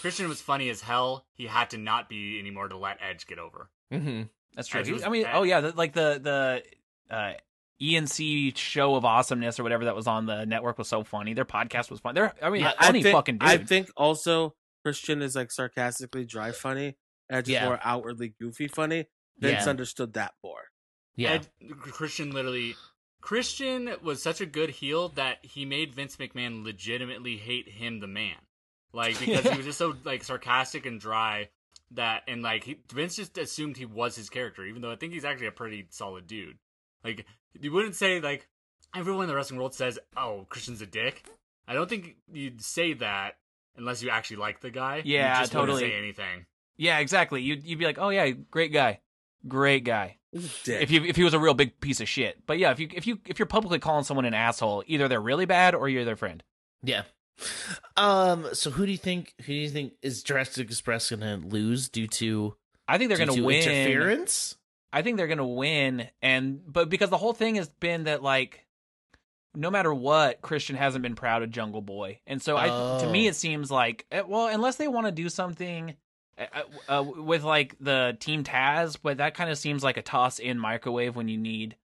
Christian was funny as hell. He had to not be anymore to let Edge get over. Mm-hmm. That's true. He- was I mean, bad. oh yeah, the, like the the uh, ENC show of awesomeness or whatever that was on the network was so funny. Their podcast was fun. They're I mean, Yeah, funny I think, fucking dude. I think also Christian is like sarcastically dry funny, and just Yeah. more outwardly goofy funny. Vince Yeah. understood that more. Yeah. Ed, Christian literally Christian was such a good heel that he made Vince McMahon legitimately hate him the man. Like because he was just so like sarcastic and dry that and like he, Vince just assumed he was his character even though I think he's actually a pretty solid dude. Like you wouldn't say like everyone in the wrestling world says, "Oh, Christian's a dick." I don't think you'd say that unless you actually like the guy. You Yeah, just totally. say anything. yeah, exactly. You'd you'd be like, oh yeah, great guy, great guy. Dick. If you if he was a real big piece of shit, but yeah, if you if you if you're publicly calling someone an asshole, either they're really bad or you're their friend. Yeah. Um. So who do you think? Who do you think is Jurassic Express going to lose due to I think they're gonna to win. interference? I think they're gonna win, and but because the whole thing has been that like, no matter what, Christian hasn't been proud of Jungle Boy, and so I to me Oh. it seems like eh, well, unless they want to do something uh, uh, with like the Team Taz, but that kind of seems like a toss in microwave when you need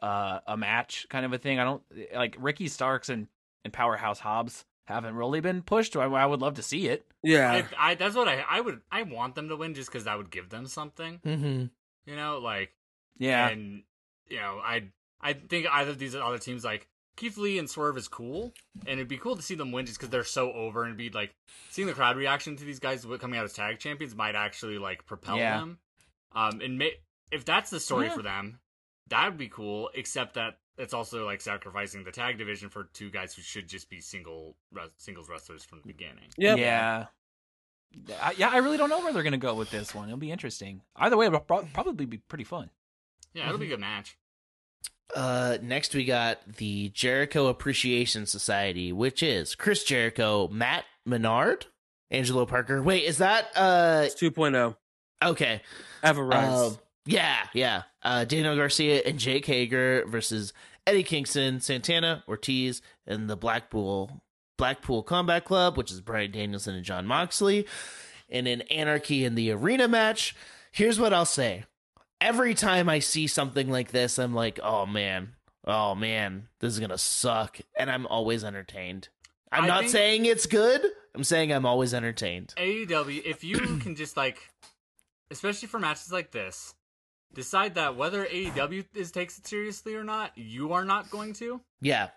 uh, a match kind of a thing. I don't like Ricky Starks and and Powerhouse Hobbs haven't really been pushed. I, I would love to see it. yeah, I, I that's what I I would I want them to win just because that would give them something. Mm-hmm. You know, like Yeah, and you know, I I think either of these other teams like Keith Lee and Swerve is cool, and it'd be cool to see them win just because they're so over, and be like seeing the crowd reaction to these guys coming out as tag champions might actually like propel Yeah. them. Um, and may, if that's the story Yeah. for them, that would be cool. Except that it's also like sacrificing the tag division for two guys who should just be single res- singles wrestlers from the beginning. Yep. Yeah. I, yeah, I really don't know where they're going to go with this one. It'll be interesting. Either way, it'll pro- probably be pretty fun. Yeah, it'll be a good match. Uh, next we got the Jericho Appreciation Society, which is Chris Jericho, Matt Menard, Angelo Parker. Wait, is that uh it's 2.0. okay? Ever rise. Uh, yeah, yeah. Uh, Daniel Garcia and Jake Hager versus Eddie Kingston, Santana, Ortiz, and the Blackpool Blackpool Combat Club, which is Bryan Danielson and Jon Moxley, in an Anarchy in the Arena match. Here's what I'll say: Every time I see something like this, I'm like, "Oh man, oh man, this is gonna suck," and I'm always entertained. I'm I not saying it's good. I'm saying I'm always entertained. AEW, if you can just like, especially for matches like this, decide that whether AEW is takes it seriously or not, you are not going to. Yeah,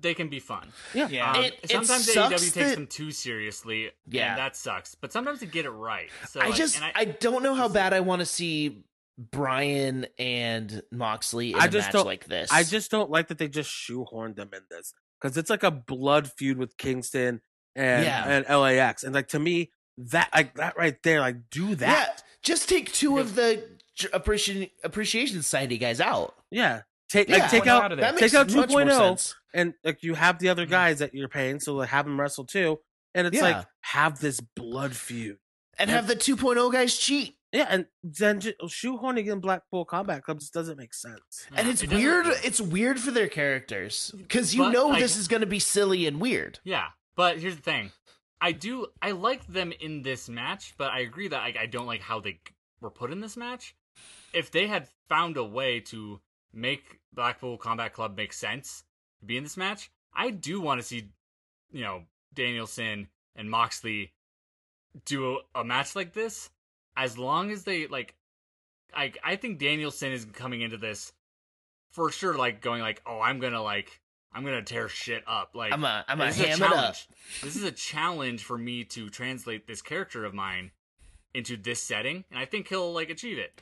They can be fun. yeah. Yeah. Um, It- it sometimes sucks AEW takes that- them too seriously, Yeah. and that sucks. But sometimes they get it right. So I like, just and I, don't know how bad I want to see Bryan and Moxley in I a just match don't- like this. I just don't like that they just shoehorned them in this because it's like a blood feud with Kingston and Yeah. and LAX, and like to me that like that right there, like do yeah, that. just take two of the appreciation appreciation society guys out. Yeah, take Yeah. like take out out of there. That Take makes out much more 2.0. sense. and like you have the other Mm. guys that you're paying, so like have them wrestle too, and it's Yeah. like have this blood feud. And have the 2.0 guys cheat. Yeah, and then just shoehorning in Blackpool Combat Club just doesn't make sense. And it's it doesn't- weird. It's weird for their characters because you But, know like- this is going to be silly and weird. Yeah, But here's the thing. I do I like them in this match, but I agree that I, I don't like how they were put in this match. If they had found a way to make Blackpool Combat Club makes sense to be in this match, I do want to see, you know, Danielson and Moxley do a, a match like this. As long as they like, I I think Danielson is coming into this for sure, like going like, oh, I'm gonna like, I'm gonna tear shit up. Like, I'm a I'm a this is a ham it up. challenge. This is a challenge for me to translate this character of mine into this setting, and I think he'll like achieve it.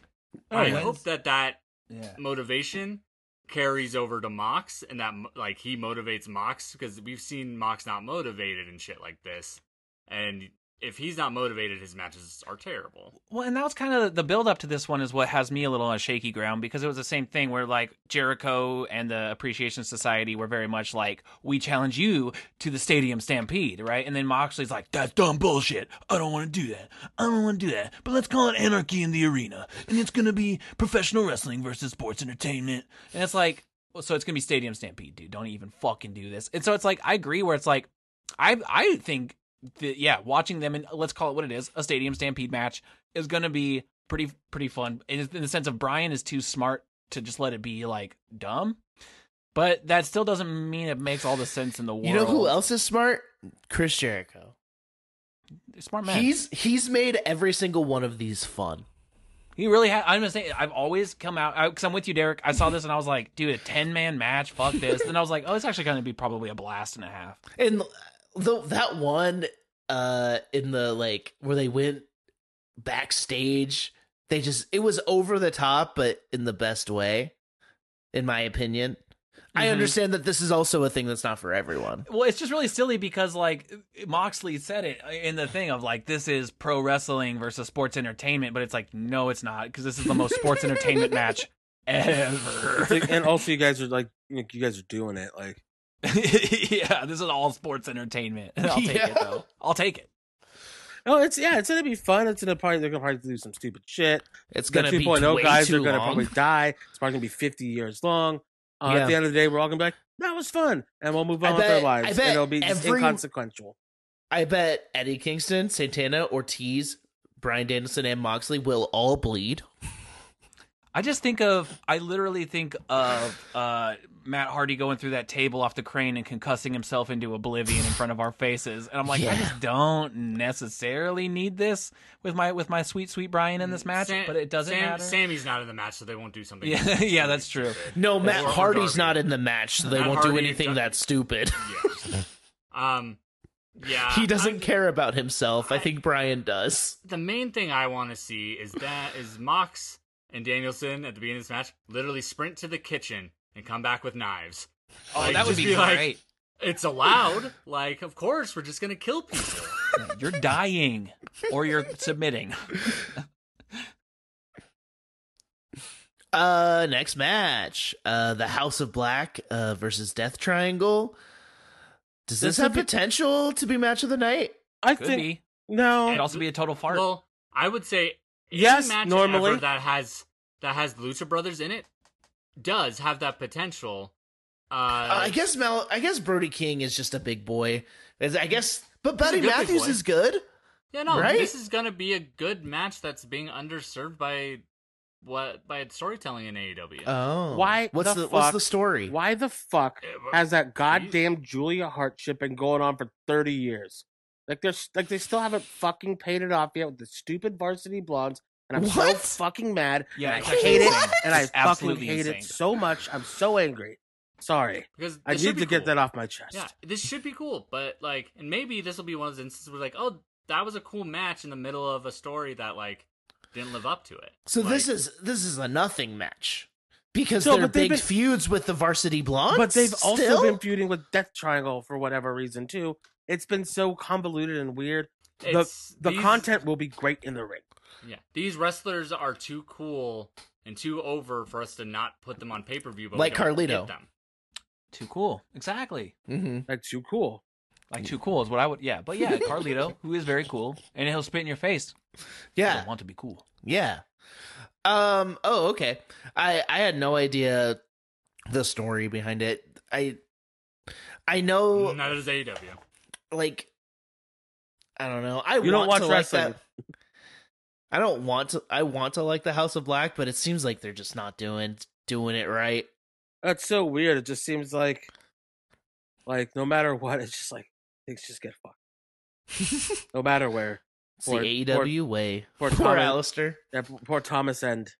Oh, I yeah. hope that that Yeah. motivation carries over to Mox, and that like he motivates Mox because we've seen Mox not motivated and shit like this, and if he's not motivated, his matches are terrible. Well, and that was kind of the build up to this one is what has me a little on shaky ground because it was the same thing where like Jericho and the Appreciation Society were very much like, we challenge you to the Stadium Stampede, right? And then Moxley's like, that's dumb bullshit. I don't want to do that. I don't want to do that. But let's call it Anarchy in the Arena. And it's to be professional wrestling versus sports entertainment. And it's like, so it's to be Stadium Stampede, dude. Don't even fucking do this. And so it's like, I agree where it's like, I I think that yeah, watching them in let's call it what it is, a stadium stampede match is going to be pretty pretty fun in in the sense of Bryan is too smart to just let it be like dumb. But that still doesn't mean it makes all the sense in the world. You know who else is smart? Chris Jericho. Smart man. He's he's made every single one of these fun. he really had. I'm gonna say I've always come out because I'm with you, Derek. I saw this and I was like, dude, a ten man match, fuck this. then I was like, oh, it's actually going to be probably a blast and a half. And the that one uh in the like where they went backstage, they just it was over the top but in the best way in my opinion. I Mhm. understand that this is also a thing that's not for everyone. Well, it's just really silly because like Moxley said it in the thing of like this is pro wrestling versus sports entertainment, but it's like no, it's not because this is the most sports entertainment match ever. Like- and also, you guys are like, you you guys are doing it. Like, yeah, this is all sports entertainment. I'll take Yeah. it though. I'll take it. oh, it's yeah, it's gonna be fun. It's gonna probably they're gonna probably do some stupid shit. It's The gonna be 2.0 way guys too are gonna long. probably die. It's probably gonna be 50 years long. Uh, Yeah. At the end of the day, we're all gonna be like, "That was fun," and we'll move I on with our lives, I and it'll be every- inconsequential. I bet Eddie Kingston, Santana, Ortiz, Bryan Danielson, and Moxley will all bleed. I just think of I literally think of uh, Matt Hardy going through that table off the crane and concussing himself into oblivion in front of our faces, and I'm like, I just don't necessarily need this with my with my sweet sweet Bryan in this match, Sam- but it doesn't Sam- matter. Sammy's not in the match, so they won't do something. Yeah, yeah, that's true. No, Matt Or- or Hardy's Darby. not in the match, so they Matt won't do anything that stupid. Yeah. um. Yeah. he doesn't I- care about himself. I I- think Bryan does. the main thing I want to see is that is Mox and Danielson at the beginning of this match literally sprint to the kitchen and come back with knives. Oh, Like, that would just be, like, great. It's allowed. like, of course, we're just gonna kill people. You're dying or you're submitting. Uh, next match, uh, the House of Black uh versus Death Triangle. Does this, This have would be- potential to be match of the night? I Could think be. no. It'd also be a total fart. well, I would say any Yes, match normally. ever that has that has Lucha Brothers in it does have that potential. Uh, Uh, I guess Mel. I guess Brody King is just a big boy. Is- I guess, but Buddy Matthews is good. yeah, no, right? this is gonna be a good match that's being underserved by what by storytelling in AEW. Oh, Why What's the the, what's the story? Why the fuck has that goddamn Julia Hart shit been going on for 30 years? Like there's like they still haven't fucking paid it off yet with the stupid varsity blondes, and I'm so fucking mad. yeah, I hate actually it, insane. and I It's fucking hate insane. it so much. I'm so angry. Sorry, because I need be to get that off my chest. Yeah, this should be cool, but like, and maybe this will be one of those instances where like, oh, that was a cool match in the middle of a story that like didn't live up to it. So this is this is a nothing match because So, they're big been- feuds with the Varsity Blondes. But they've also been feuding with Death Triangle for whatever reason too. It's been so convoluted and weird. The it's- the these- content will be great in the ring. Yeah, these wrestlers are too cool and too over for us to not put them on pay per view. But like Carlito. Them. Too cool. Exactly. Mm-hmm. Like too cool. Like too cool is what I would. Yeah, but yeah, Carlito, who is very cool, and he'll spit in your face. I Yeah, want to be cool. yeah. Um. Oh, okay. I I had no idea the story behind it. I I know Neither does AEW. Like I don't know. I You don't want watch to wrestling. like that. I don't want to. I want to like the House of Black, but it seems like they're just not doing doing it right. That's so weird. It just seems like, like no matter what, it's just like things just get fucked. No matter where. It's Poor- the AEW way. poor Poor, Thomas- Aleister. Yeah, poor Thomas End.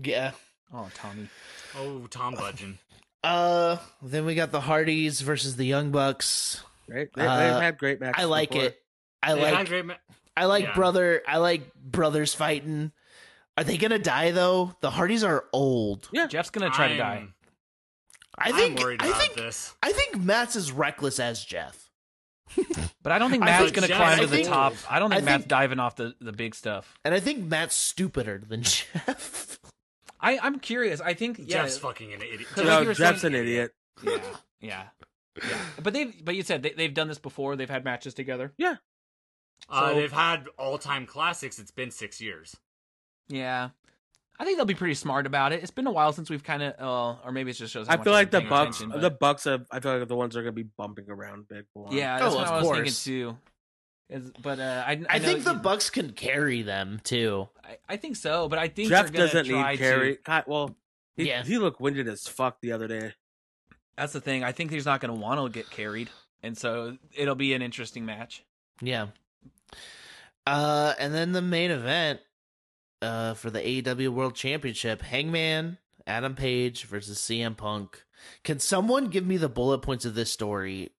Yeah. Oh, Tommy. Oh, Tom Budgen. Uh, then we got the Hardys versus the Young Bucks. Right? They, Uh, they've had great matches. I like before. it. I They like. great ma- I like yeah. brother. I like brothers fighting. Are they gonna die though? The Hardys are old. Yeah. Jeff's gonna try to I'm- die. I think. I'm worried I about think. this. I think Matt's as reckless as Jeff. But I don't think Matt's gonna climb to the think- top. I don't think I Matt's think- diving off the, the big stuff. And I think Matt's stupider than Jeff. I, I'm curious. I think yeah, Jeff's fucking an idiot. Like No, Jeff's saying- an idiot. yeah, yeah, yeah. But they but you said they, they've done this before. They've had matches together. Uh, So- they've had all-time classics. It's been six years. Yeah. I think they'll be pretty smart about it. It's been a while since we've kind of, uh, or maybe it's just shows. how I feel I've like the Bucks, attention, the Bucks, have, I feel like the ones that are gonna be bumping around big. for a while. yeah, that's Oh, what of I was course. thinking too. Is, but uh, I, I, I, think the you- Bucks can carry them too. I, I think so, but I think Jeff they're doesn't try need to- carry. God, well, he, Yeah. he looked winded as fuck the other day. That's the thing. I think he's not going to want to get carried, and so it'll be an interesting match. Yeah. Uh, and then the main event, uh, for the AEW World Championship, Hangman Adam Page versus CM Punk. Can someone give me the bullet points of this story?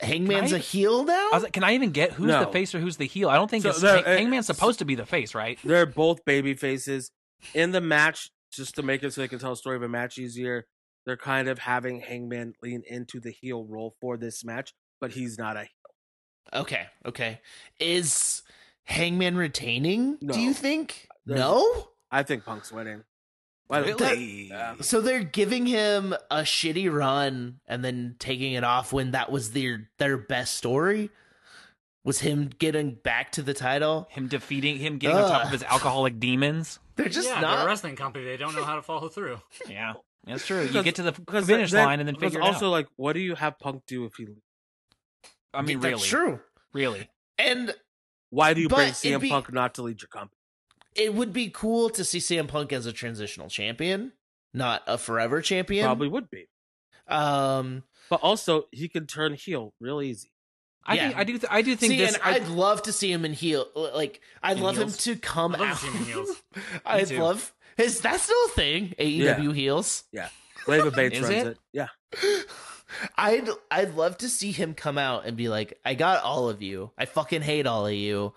Hangman's a heel now. I was like, can I even get who's No. the face or who's the heel? I don't think So it's, there- Hang- uh, Hangman's supposed to be the face, right? They're both baby faces in the match, just to make it so they can tell a story of a match easier. They're kind of having Hangman lean into the heel role for this match, but he's not a. Heel. Okay, okay. Is Hangman retaining? No. Do you think? There's- No. I think Punk's winning. Why- Really? Yeah. So they're giving him a shitty run and then taking it off when that was their their best story. Was him getting back to the title? Him defeating him, getting on top of his alcoholic demons. They're just yeah, they're a wrestling company. They don't know how to follow through. Yeah, that's true. you get to the finish then- line and then because figure it also out. like, what do you have Punk do if he? I mean, That's really, true. really. And Why do you bring it'd CM be- Punk not to lead your company? it would be cool to see CM Punk as a transitional champion, not a forever champion. Probably would be, Um. but also he can turn heel real easy. I Yeah. think I do. Th- I do think see, this. and I- I'd love to see him in heel. Like, I'd In love heels? him to come I'd love out. him in heels. I'd too. love. Is that still a thing? AEW heels. Leva Bates Is runs it? it. Yeah, I'd I'd love to see him come out and be like, I got all of you. I fucking hate all of you.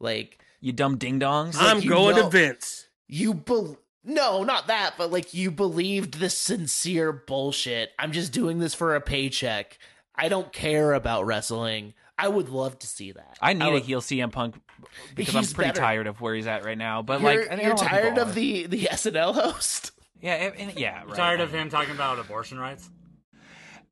Like you dumb ding dongs. like, I'm going know- to Vince. you bel no, not that, but like you believed this sincere bullshit. I'm just doing this for a paycheck. I don't care about wrestling. I would love to see that. I need would- a heel CM Punk because I'm pretty better. tired of where he's at right now. But You're, like, I think you're tired of are. the the SNL host. yeah, and, and- yeah. You Right, tired of him talking about abortion rights?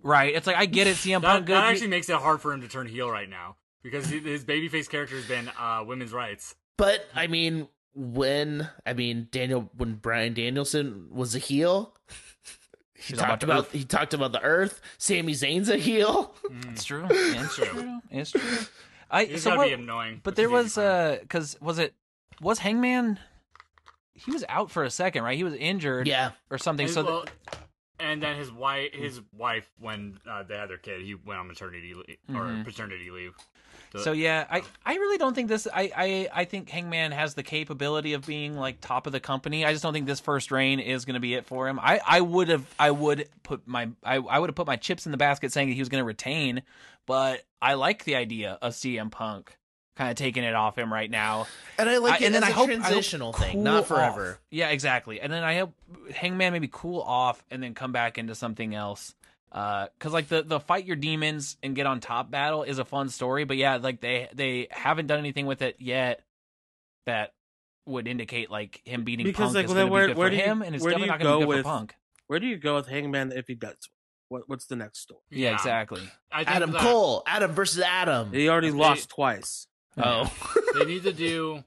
Right. It's like I get it. CM That, Punk. Good. that actually makes it hard for him to turn heel right now because he- his babyface character has been uh, women's rights. But I mean, when I mean Daniel, when Bryan Danielson was a heel, he He's talked about Earth. he talked about the Earth. Sami Zayn's a heel. Mm. It's true. It's True. true. It's true. I He's so gotta what, be annoying. but which there is easy was for uh because was it was Hangman? He was out for a second, right? He was injured, Yeah, or something. And, So th- and then his wife, his wife, when uh, they had their kid, he went on maternity leave or Mhm. paternity leave. So yeah, I, I really don't think this. I, I I think Hangman has the capability of being like top of the company. I just don't think this first reign is going to be it for him. I, I would have I would put my I, I would have put my chips in the basket saying that he was going to retain, but I like the idea of CM Punk kind of taking it off him right now. and I like I- it and then as I a hope I hope transitional thing, cool not forever. off. Yeah, exactly. And then I hope Hangman maybe cool off and then come back into something else. Uh, because like the the fight your demons and get on top battle is a fun story, but yeah, like they they haven't done anything with it yet that would indicate like him beating Because, Punk like, is then where- be good where for do you- him, and it's definitely not going to be go good with- for Punk. Where do you go with Hangman if he does? What What's the next story? Yeah, exactly. I think Adam that Cole, Adam versus Adam. He already They- lost twice. Oh, They need to do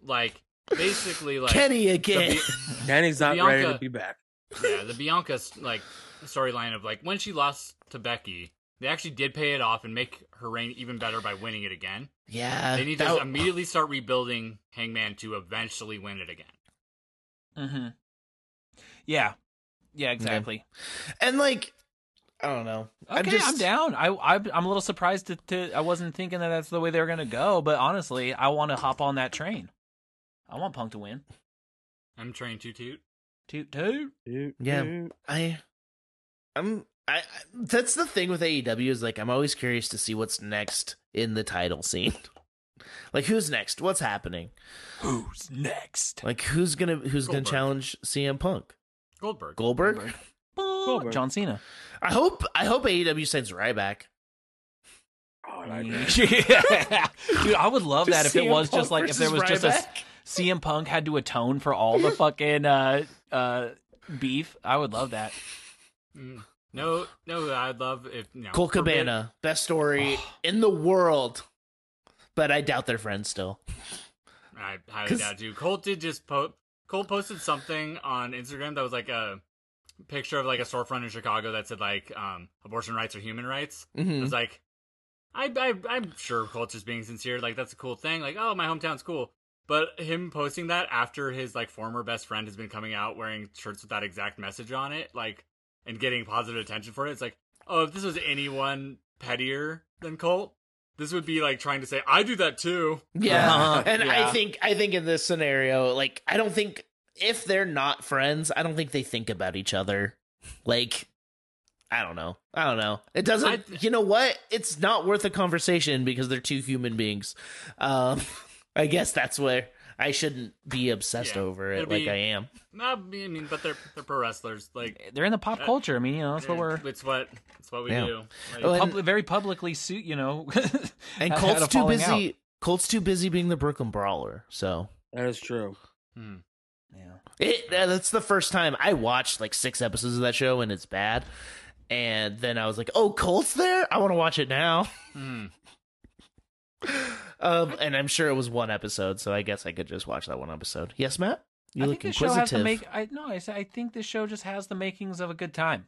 like basically like Kenny again. Bi- Danny's not ready to be back. yeah, the Bianca's like storyline of like when she lost to Becky, they actually did pay it off and make her reign even better by winning it again. Yeah, They need to that- immediately start rebuilding Hangman to eventually win it again. Mm-hmm. Yeah. Yeah, exactly. and like I don't know. Okay, I'm, just, down. I, I I'm a little surprised to, to I wasn't thinking that that's the way they were gonna go, but honestly, I want to hop on that train. I want Punk to win. I'm trained to toot. Toot toot. Yeah. I, I'm. I, I that's the thing with AEW is like I'm always curious to see what's next in the title scene. like who's next? What's happening? Who's next? Like who's gonna who's gonna challenge CM Punk? Goldberg. Goldberg? Goldberg. Goldberg. John Cena. I hope I hope AEW sends Ryback. Oh, I yeah. Dude, I would love that if it was Punk just like if there was versus just a CM Punk had to atone for all the fucking uh uh beef. I would love that. Mm. No, no, I'd love if you know, Colt Cabana, best story in the world. But I doubt they're friends still. I highly 'Cause- doubt you. Colt did just post. Colt posted something on Instagram that was like a picture of like a storefront in Chicago that said like um, abortion rights or human rights. It Mhm. was like, I, I I'm sure Colt's just being sincere. Like that's a cool thing. Like oh my hometown's cool. But him posting that after his like former best friend has been coming out wearing shirts with that exact message on it, like and getting positive attention for it, it's like oh if this was anyone pettier than Colt, this would be like trying to say I do that too. Yeah. Uh-huh. and I think I think in this scenario, like I don't think if they're not friends, I don't think they think about each other. Like I don't know. I don't know. It doesn't I- you know what? It's not worth a conversation because they're two human beings. Um I guess that's where I shouldn't be obsessed Yeah. over it like be- I am. No, I mean, but they're they're pro wrestlers. Like They're in the pop Uh, culture. I mean, you know, that's what we're It's what it's what we Yeah. do. Like, Oh, and- public, very publicly suit, you know. And Colt's too busy out. Colt's too busy being the Brooklyn Brawler. So That is true. hmm. Yeah. It, uh, that's the first time I watched like six episodes of that show and it's bad. And then I was like, "Oh, Colt's there! I want to watch it now." Hmm. Um, and I'm sure it was one episode, so I guess I could just watch that one episode. Yes, Matt. You I look think the show has the inquisitive. make. I no, I I think this show just has the makings of a good time,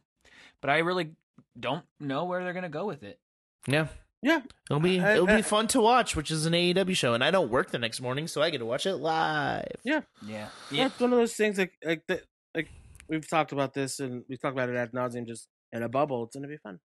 but I really don't know where they're gonna go with it. yeah, Yeah. it'll be I- it'll I- be fun to watch, which is an AEW show, and I don't work the next morning, so I get to watch it live. Yeah. Yeah. Yeah. It's one of those things like like that like we've talked about this and we've talked about it ad nauseum just in a bubble. It's gonna be fun.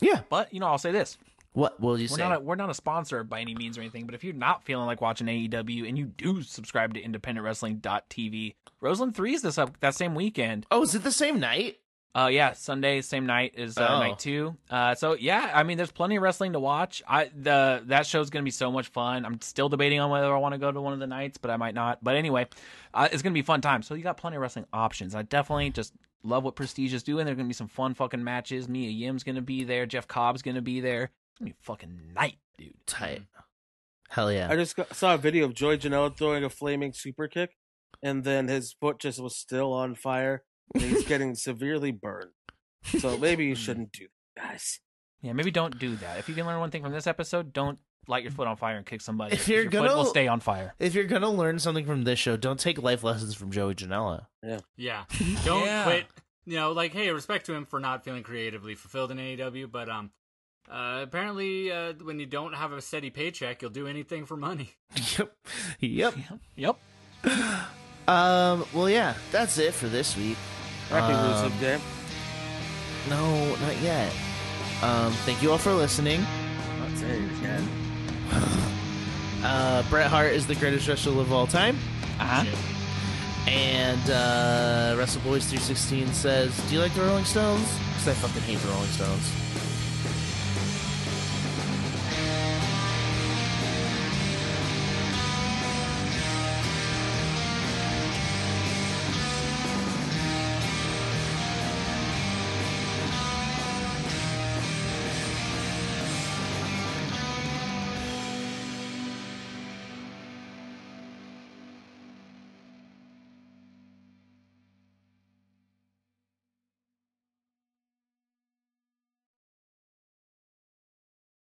Yeah. But you know, I'll say this: What will you we're say? not a, we're not a sponsor by any means or anything. But if you're not feeling like watching AEW and you do subscribe to IndependentWrestling.tv, Roseland Three is this up that same weekend. oh, is it the same night? Uh, yeah, Sunday same night is uh, Oh. night two. Uh, so yeah, I mean, there's plenty of wrestling to watch. I the that show's gonna be so much fun. I'm still debating on whether I want to go to one of the nights, but I might not. But anyway, uh, it's gonna be a fun time. So you got plenty of wrestling options. I definitely just love what Prestige is doing. There's gonna be some fun fucking matches. Mia Yim's gonna be there. Jeff Cobb's gonna be there. It's gonna be fucking night, dude. Tight. Hell yeah. I just got, saw a video of Joey Janela throwing a flaming super kick, and then his foot just was still on fire. And he's getting severely burned. So maybe you shouldn't do that, guys. Yeah, maybe don't do that. If you can learn one thing from this episode, don't light your foot on fire and kick somebody. If you're your gonna- foot will stay on fire. If you're gonna learn something from this show, don't take life lessons from Joey Janela. Yeah. Yeah. Don't Yeah. quit. You know, like, hey, respect to him for not feeling creatively fulfilled in AEW, but um, uh, apparently, uh, when you don't have a steady paycheck, you'll do anything for money. Yep. Yep. Yep. Um. Well, yeah. That's it for this week. Happy Um, Rusev Day. No, not yet. Um. Thank you all for listening. Not saying it again. Uh, Bret Hart is the greatest wrestler of all time. Uh-huh. And uh, WrestleBoys 316 says, "Do you like the Rolling Stones?" Because I fucking hate the Rolling Stones.